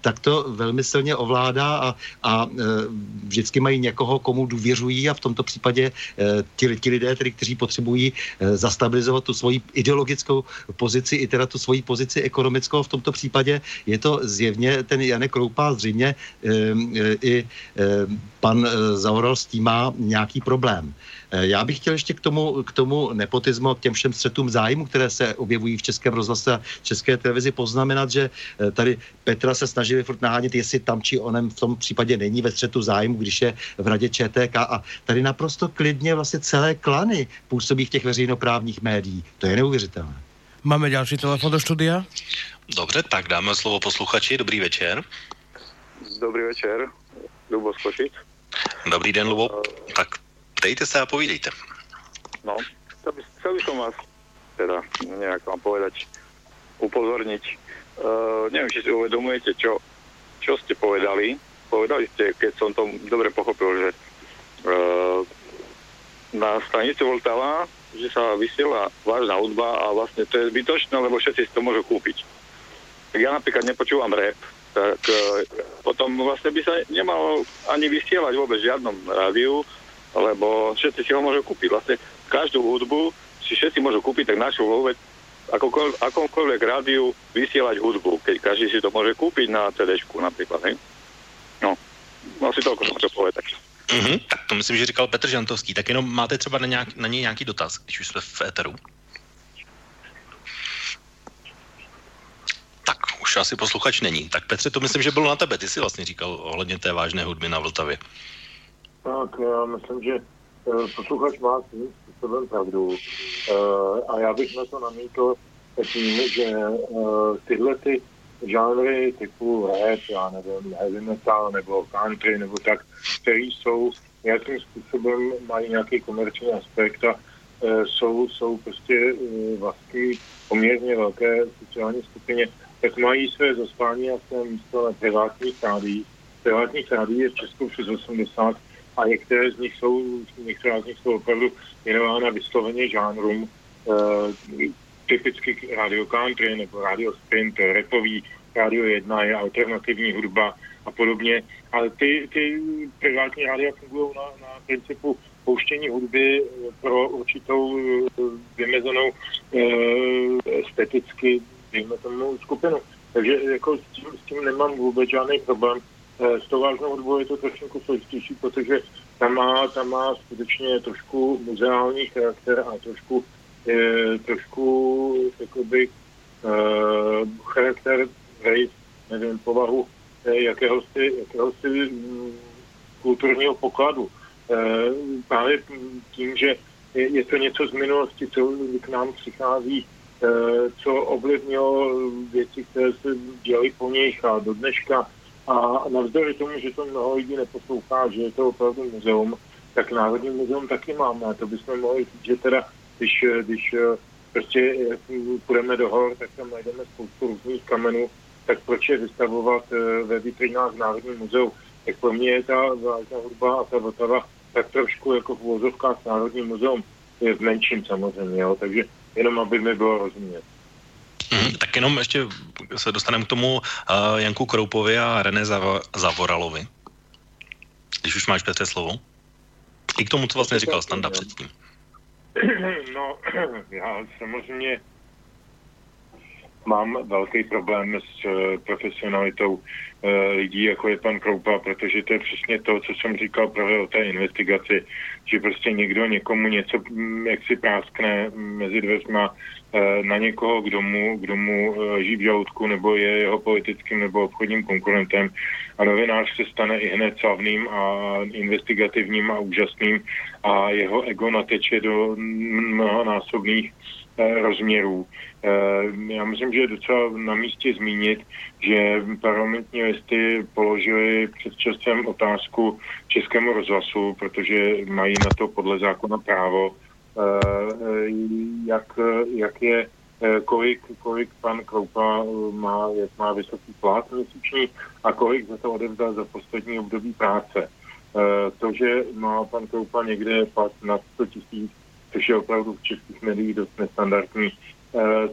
tak to velmi silně ovládá a, a vždycky mají někoho, komu důvěřují a v tomto případě ti, ti lidé, tedy, kteří potřebují zastabilizovat tu svoji ideologickou pozici i teda tu svoji pozici ekonomickou. V tomto případě je to zjevně ten Janek Kroupa, zřejmě i pan e, Zaoral s tím má nějaký problém. E, já bych chtěl ještě k tomu, k tomu nepotismu, k těm všem střetům zájmu, které se objevují v Českém rozhlase a České televizi, poznamenat, že tady Petra se snažili furt nahánět, jestli tam či onem v tom případě není ve střetu zájmu, když je v radě ČTK a tady naprosto klidně vlastně celé klany působí v těch veřejnoprávních médiích. To je neuvěřitelné. Máme další telefon do studia? Dobře, tak dáme slovo posluchači. Dobrý večer. Dobrý večer. Lubo Skošic. Dobrý den, Lubo. Uh, tak dejte se a povídejte. No, chcel by, chcel by som vás teda nejak vám povedať, upozorniť. Uh, neviem, či si uvedomujete, čo, čo ste povedali. Povedali ste, keď som to dobre pochopil, že uh, na stanici Voltava, že sa vysiela vážna hudba a vlastne to je zbytočné, lebo všetci si to môžu kúpiť. Tak ja napríklad nepočúvam rap, tak uh, potom vlastne by sa nemalo ani vysielať vôbec v žiadnom rádiu, lebo všetci si ho môžu kúpiť. Vlastne každú hudbu si všetci môžu kúpiť, tak našu vôbec akomkoľvek rádiu vysielať hudbu, keď každý si to môže kúpiť na cd napríklad. Hej? No, asi toľko som chcel povedať. Mm-hmm, tak to myslím, že říkal Petr Žantovský. Tak jenom máte třeba na, nějak, na něj nějaký dotaz, když už jsme v éteru? Tak, už asi posluchač není. Tak Petře, to myslím, že bylo na tebe. Ty jsi vlastně říkal ohledně té vážné hudby na Vltavě. Tak, já myslím, že eh, posluchač má svým způsobem pravdu. Eh, a já bych na to namítl tím, že eh, tyhle ty žánry typu rap, já nevím, heavy metal nebo country nebo tak, který jsou nějakým způsobem mají nějaký komerční aspekt a jsou, jsou prostě vlastně poměrně velké sociální skupině, tak mají své zaspání a své místo na privátních rádiích. Privátních rádií je v Česku přes 80 a některé z nich jsou, některé z nich jsou opravdu věnována vysloveně žánrům, e, typicky radio country nebo radio sprint, repový, radio 1 je alternativní hudba a podobně. Ale ty, ty privátní rádia fungují na, na principu pouštění hudby pro určitou eh, vymezenou e, esteticky, dejme tomu, skupinu. Takže jako s tím, s tím nemám vůbec žádný problém. E, s tou vážnou hudbou je to trošku složitější, protože tam má, tam má skutečně trošku muzeální charakter a trošku, e, trošku jakoby, e, charakter hej, nevím, povahu jakéhosi, jakéhosi mm, kulturního pokladu. E, právě tím, že je, je to něco z minulosti, co k nám přichází, e, co ovlivnilo věci, které se dělají po nich a do dneška. A navzdory tomu, že to mnoho lidí neposlouchá, že je to opravdu muzeum, tak Národní muzeum taky máme. A to bychom mohli říct, že teda, když, když prostě půjdeme do hor, tak tam najdeme spoustu různých kamenů, tak proč je vystavovat eh, ve vitrinách v Národním muzeu? Tak pro mě je ta vážná hudba a ta Vltava tak trošku jako v úvozovkách Národní muzeum je v menším samozřejmě, jo? takže jenom aby mi bylo rozumět. Hmm, tak jenom ještě se dostaneme k tomu uh, Janku Kroupovi a René Zav- Zavoralovi. když už máš Petře slovo. I k tomu, co vlastně říkal Standa předtím. No, já samozřejmě mám velký problém s uh, profesionalitou uh, lidí, jako je pan Kroupa, protože to je přesně to, co jsem říkal právě o té investigaci, že prostě někdo někomu něco, mm, jak si práskne mezi dveřma uh, na někoho, kdo mu, kdo mu uh, žijí v žaludku nebo je jeho politickým nebo obchodním konkurentem a novinář se stane i hned slavným a investigativním a úžasným a jeho ego nateče do mnohonásobných Eh, rozměrů. Eh, já myslím, že je docela na místě zmínit, že parlamentní listy položili před časem otázku Českému rozhlasu, protože mají na to podle zákona právo, eh, jak, jak je kolik, kolik pan Kroupa má, jak má vysoký plat měsíční a kolik za to odevzdal za poslední období práce. To, že má pan Kroupa někde plat na 100 tisíc, což je opravdu v českých médiích dost nestandardní, eh,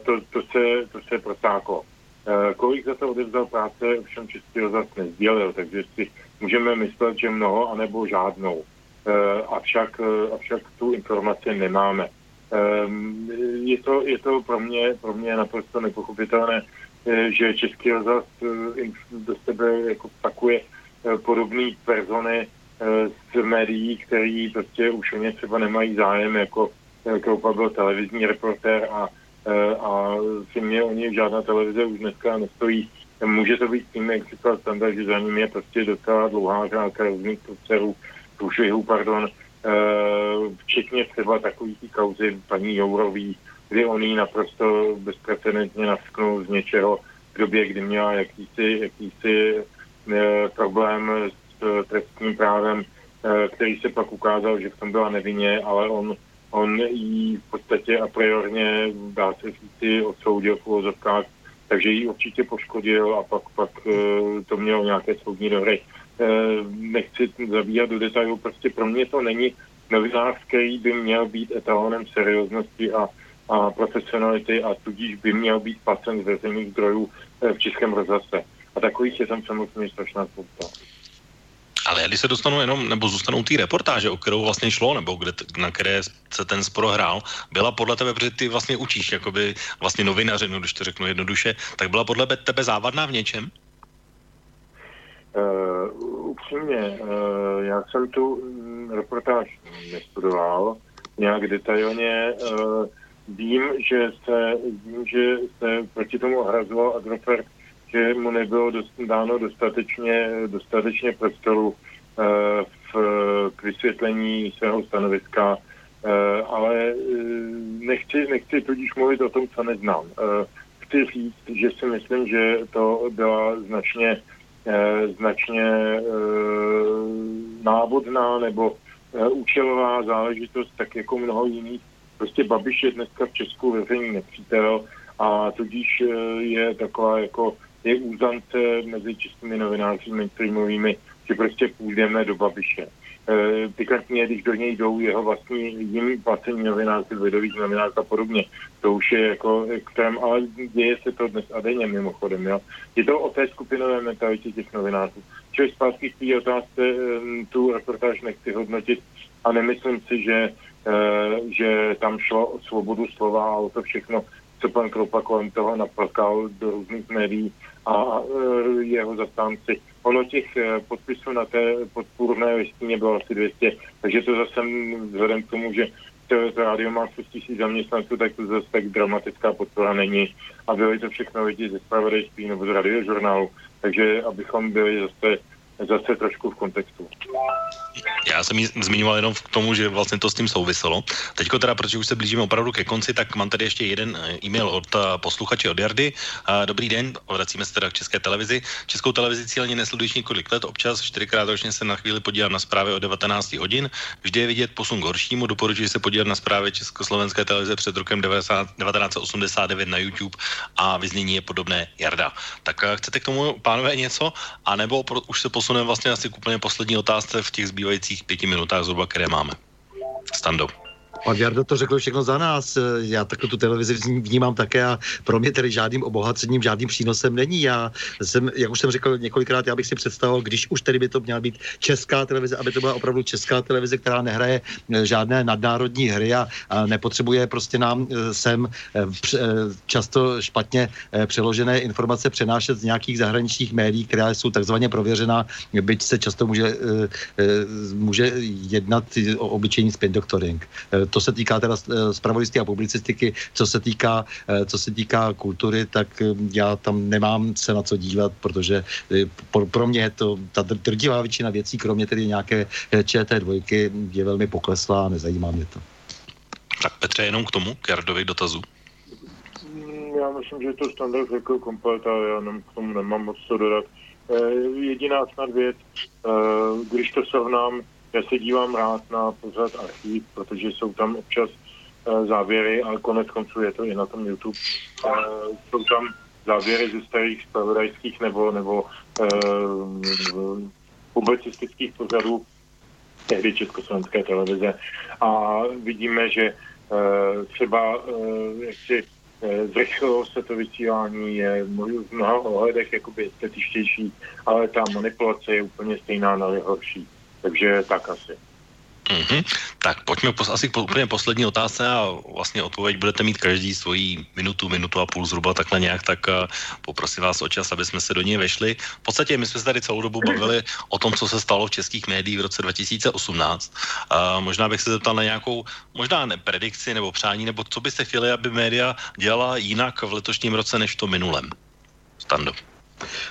to, to, se, to se protáklo. Eh, kolik za to odevzdal práce, všem český rozhlas nezdělil, takže si můžeme myslet, že mnoho, anebo žádnou. Eh, avšak, avšak tu informaci nemáme. Je to, je to pro, mě, pro mě naprosto nepochopitelné, že český rozhlas do sebe jako pakuje podobný persony, z médií, který prostě už o ně třeba nemají zájem, jako Kroupa byl televizní reportér a, a si mě o něj žádná televize už dneska nestojí. Může to být tím, jak říkal standard, že za ním je prostě docela dlouhá řádka různých průserů, průšvihů, pardon, e, včetně třeba takový ty kauzy paní Jourový, kdy on jí naprosto bezprecedentně nasknul z něčeho v době, kdy měla jakýsi, jakýsi e, problém s Eh, trestním právem, eh, který se pak ukázal, že v tom byla nevinně, ale on, on jí v podstatě a priorně, dá se říci, odsoudil v úvozovkách, takže ji určitě poškodil a pak, pak eh, to mělo nějaké soudní dohry. Nechci zabíhat do detailů, prostě pro mě to není novinář, který by měl být etalonem serióznosti a, a profesionality a tudíž by měl být placen z veřejných zdrojů v Českém rozhlase. A takových je tam samozřejmě strašná spousta. Ale když se dostanu jenom, nebo zůstanou ty reportáže, o kterou vlastně šlo, nebo kde, na které se ten spor hrál, byla podle tebe, protože ty vlastně učíš, jakoby vlastně novinařinu, když to řeknu jednoduše, tak byla podle tebe závadná v něčem? Uh, upřímně, uh, já jsem tu mm, reportáž nestudoval nějak detailně. Uh, vím, že se, vím, že se proti tomu ohrazoval Agrofert že mu nebylo dost, dáno dostatečně, dostatečně prostoru uh, v, k vysvětlení svého stanoviska, uh, ale uh, nechci, nechci tudíž mluvit o tom, co neznám. Chci říct, že si myslím, že to byla značně, značně návodná nebo účelová záležitost, tak jako mnoho jiných. Prostě Babiš je dneska v Česku veřejný nepřítel a tudíž je taková jako je úzance mezi českými novináři mainstreamovými, že prostě půjdeme do Babiše. E, pikantně, když do něj jdou jeho vlastní jiný placení novináři, lidových novinářů a podobně. To už je jako extrém, ale děje se to dnes a denně mimochodem. Jo. Je to o té skupinové mentalitě těch novinářů. Čili zpátky k té otázce, e, tu reportáž nechci hodnotit a nemyslím si, že, e, že tam šlo o svobodu slova a o to všechno, co pan Kroupa kolem toho naplkal do různých médií a e, jeho zastánci. Ono těch e, podpisů na té podpůrné listině bylo asi 200, takže to zase vzhledem k tomu, že to, to rádio má 6 tisíc zaměstnanců, tak to zase tak dramatická podpora není. A byly to všechno lidi ze spravodajství nebo z radiožurnálu, takže abychom byli zase zase trošku v kontextu. Já jsem zmiňoval jenom k tomu, že vlastně to s tím souviselo. Teďko teda, protože už se blížíme opravdu ke konci, tak mám tady ještě jeden eh, e-mail od eh, posluchače od Jardy. Dobrý den, vracíme se teda k České televizi. Českou televizi cíleně nesledujíš několik let, občas čtyřikrát ročně se na chvíli podívám na zprávy o 19 hodin. Vždy je vidět posun k horšímu. Doporučuji se podívat na zprávy Československé televize před rokem 1989 na YouTube a vyznění je podobné Jarda. Tak eh, chcete k tomu, pánové, něco? A nebo už se posuneme vlastně asi k úplně poslední otázce v těch zbývajících pěti minutách zhruba, které máme. Stando. Pan Jardo to řekl všechno za nás. Já takhle tu televizi vnímám také a pro mě tedy žádným obohacením, žádným přínosem není. Já jsem, jak už jsem řekl několikrát, já bych si představoval, když už tedy by to měla být česká televize, aby to byla opravdu česká televize, která nehraje eh, žádné nadnárodní hry a, nepotřebuje prostě nám eh, sem eh, často špatně přeložené informace přenášet z nějakých zahraničních médií, která jsou takzvaně prověřená, byť se často může, může jednat o obyčejný spin doctoring. To se týká teda spravodajství a publicistiky, co se týká, co se týká kultury, tak já tam nemám se na co dívat, protože pro mě to, ta drtivá většina věcí, kromě tedy nějaké ČT2, je velmi pokleslá a nezajímá mě to. Tak Petře, jenom k tomu, k Jardovi dotazu. Mm, já myslím, že to standard řekl komplet a já nem, k tomu nemám moc co dodat. E, jediná snad věc, e, když to srovnám, já se dívám rád na pořad archiv, protože jsou tam občas e, závěry, ale konec konců je to i na tom YouTube. E, jsou tam závěry ze starých spravodajských nebo, nebo e, publicistických pořadů tehdy Československé televize. A vidíme, že uh, třeba uh, jak si uh, zrychlilo se to vysílání, je v mnoha ohledech jakoby estetičtější, ale ta manipulace je úplně stejná na horší. Takže tak asi. Mm-hmm. Tak pojďme pos- asi po, úplně poslední otázce a vlastně odpověď budete mít každý svoji minutu, minutu a půl zhruba takhle nějak, tak uh, poprosím vás o čas, aby jsme se do něj vešli. V podstatě my jsme se tady celou dobu bavili o tom, co se stalo v českých médiích v roce 2018. Uh, možná bych se zeptal na nějakou, možná ne predikci nebo přání, nebo co byste chtěli, aby média dělala jinak v letošním roce než v tom minulém. Stando.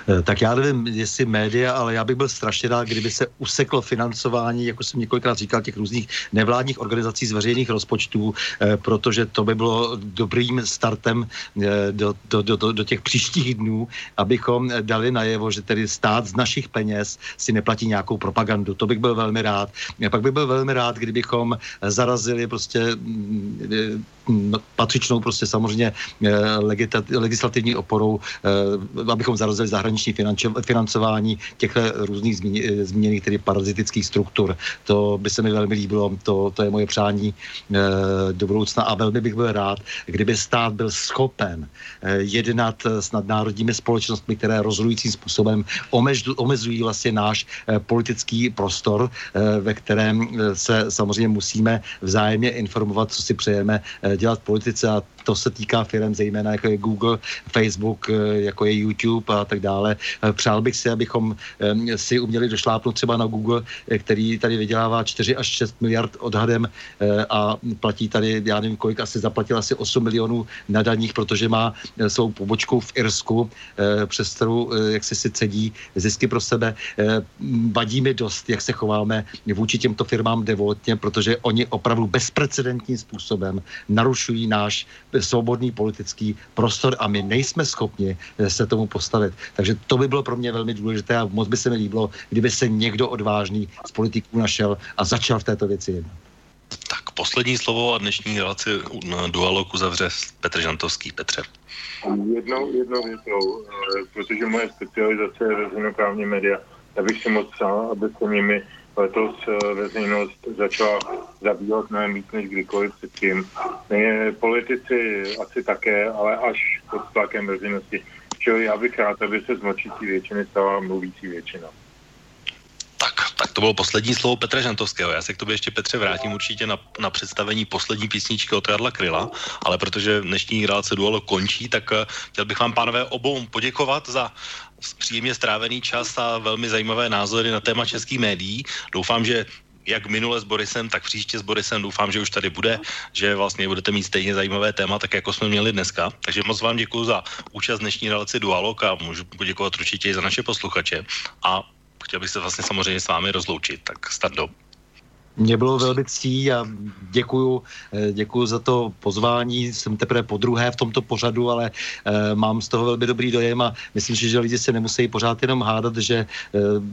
Eh, tak já nevím, jestli média, ale já bych byl strašně rád, kdyby se useklo financování, jako jsem několikrát říkal, těch různých nevládních organizací z veřejných rozpočtů, eh, protože to by bylo dobrým startem eh, do, do, do, do těch příštích dnů, abychom dali najevo, že tedy stát z našich peněz si neplatí nějakou propagandu. To bych byl velmi rád. A pak bych byl velmi rád, kdybychom zarazili prostě mm, no, patřičnou prostě samozřejmě legislativní oporou, abychom zarazili rozvoj zahraniční financování těchto různých eh, zmíněných tedy parazitických struktur. To by se mi velmi líbilo, to, to je moje přání e, do budoucna a velmi bych byl rád, kdyby stát byl schopen e, jednat s nadnárodními společnostmi, které rozhodujícím způsobem omezují vlastně náš politický prostor, ve kterém se samozřejmě musíme vzájemně informovat, co si přejeme dělat v politice a to se týká firm zejména jako je Google, Facebook, jako je YouTube a tak dále. Eh, přál bych si, abychom si uměli došlápnout třeba na Google, eh, který tady vydělává 4 až 6 miliard odhadem eh, a platí tady, já nevím kolik, asi zaplatil asi 8 milionů na daních, protože má svou pobočku v Irsku, přes kterou jak se si cedí zisky pro sebe. Vadí mi dost, jak se chováme vůči těmto firmám devotně, protože oni opravdu bezprecedentním způsobem narušují náš svobodný politický prostor a my nejsme schopni se tomu postavit. Takže to by bylo pro mě velmi důležité a moc by se mi líbilo, kdyby se někdo odvážný z politiků našel a začal v této věci jednat. Tak poslední slovo a dnešní relaci na dualogu zavře Petr Žantovský. Petře. Jednou, jednou větou, eh, protože moje specializace je veřejnoprávní média, já bych si moc přál, aby se nimi letos eh, veřejnost začala zabývat mnohem víc než kdykoliv předtím. Politici asi také, ale až pod tlakem veřejnosti. Čili já bych rád, aby se z mlčící většiny stala mluvící většina. Tak, tak to bylo poslední slovo Petra Žantovského. Já se k tobě ještě, Petře, vrátím určitě na, na představení poslední písničky od Karla Kryla, ale protože dnešní relace Dualo končí, tak uh, chtěl bych vám, pánové, obou poděkovat za příjemně strávený čas a velmi zajímavé názory na téma českých médií. Doufám, že jak minule s Borisem, tak příště s Borisem doufám, že už tady bude, že vlastně budete mít stejně zajímavé téma, tak jako jsme měli dneska. Takže moc vám děkuji za účast dnešní relaci Dualog a můžu poděkovat určitě i za naše posluchače. A chtěl bych se vlastně samozřejmě s vámi rozloučit. Tak start do. Mě bylo velmi ctí a děkuju, eh, děkuju za to pozvání. Jsem teprve po druhé v tomto pořadu, ale e, mám z toho velmi dobrý dojem a myslím si, že lidi se nemusí pořád jenom hádat, že e,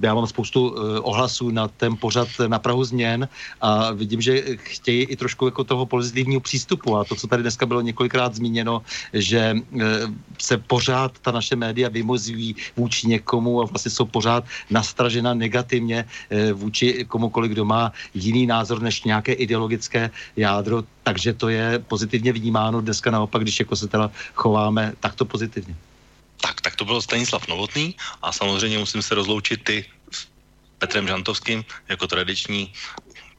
já mám spoustu ohlasů na ten pořad na Prahu změn a vidím, že chtějí i trošku jako toho pozitivního přístupu a to, co tady dneska bylo několikrát zmíněno, že se pořád ta naše média vymozují vůči někomu a vlastně jsou pořád nastražena negativně vůči komukoliv, kdo má jiný jiný názor než nějaké ideologické jádro, takže to je pozitivně vnímáno dneska naopak, když jako se teda chováme takto pozitivně. Tak, tak to byl Stanislav Novotný a samozřejmě musím se rozloučit ty s Petrem Žantovským jako tradiční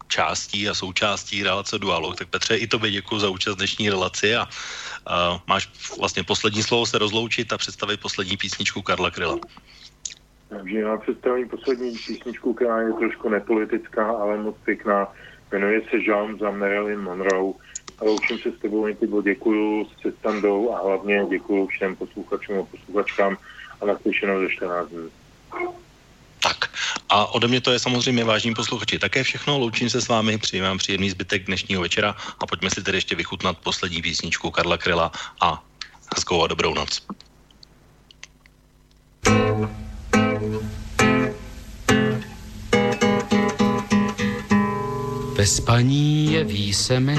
částí a součástí relace Dualog. Tak Petře, i tobě děkuji za účast dnešní relaci a, a máš vlastně poslední slovo se rozloučit a představit poslední písničku Karla Kryla. Takže já představím poslední písničku, která je trošku nepolitická, ale moc pěkná. Jmenuje se Jean za Marilyn Monroe. A loučím se s tebou, Intibo, děkuju s Standou a hlavně děkuju všem posluchačům a posluchačkám a naslyšenou ze 14 dní. Tak a ode mě to je samozřejmě vážní posluchači také všechno. Loučím se s vámi, přeji vám příjemný zbytek dnešního večera a pojďme si tedy ještě vychutnat poslední písničku Karla Kryla a hezkou a dobrou noc. Ve spaní jeví se mi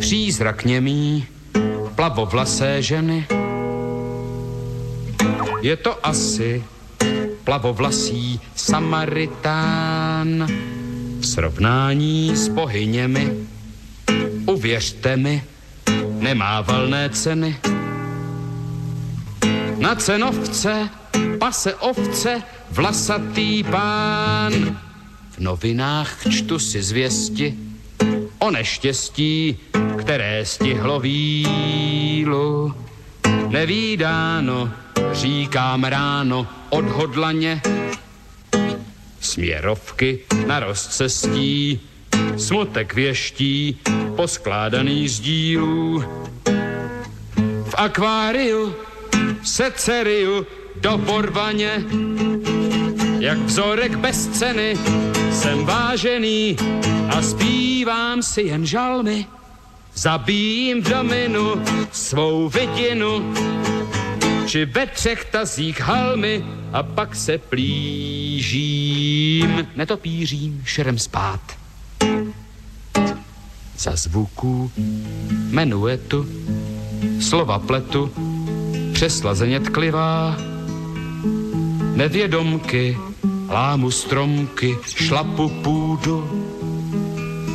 přízrak němý plavovlasé ženy. Je to asi plavovlasý Samaritán v srovnání s bohyněmi. Uvěřte mi, nemá valné ceny. Na cenovce pase ovce vlasatý pán. V novinách čtu si zvěsti o neštěstí, které stihlo vílu. Nevídáno, říkám ráno, odhodlaně. Směrovky na rozcestí, smutek věští, poskládaný z dílů. V akváriu se ceriu do porvaně, jak vzorek bez ceny, jsem vážený a zpívám si jen žalmy. Zabijím v dominu svou vidinu, či ve třech tazích halmy a pak se plížím, netopířím šerem spát. Za zvuků menuetu, slova pletu, přeslazeně tklivá, nevědomky, lámu stromky, šlapu půdu,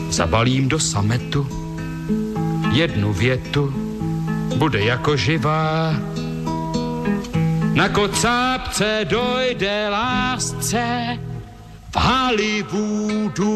zabalím do sametu, jednu větu, bude jako živá, na kocápce dojde lásce v Hollywoodu.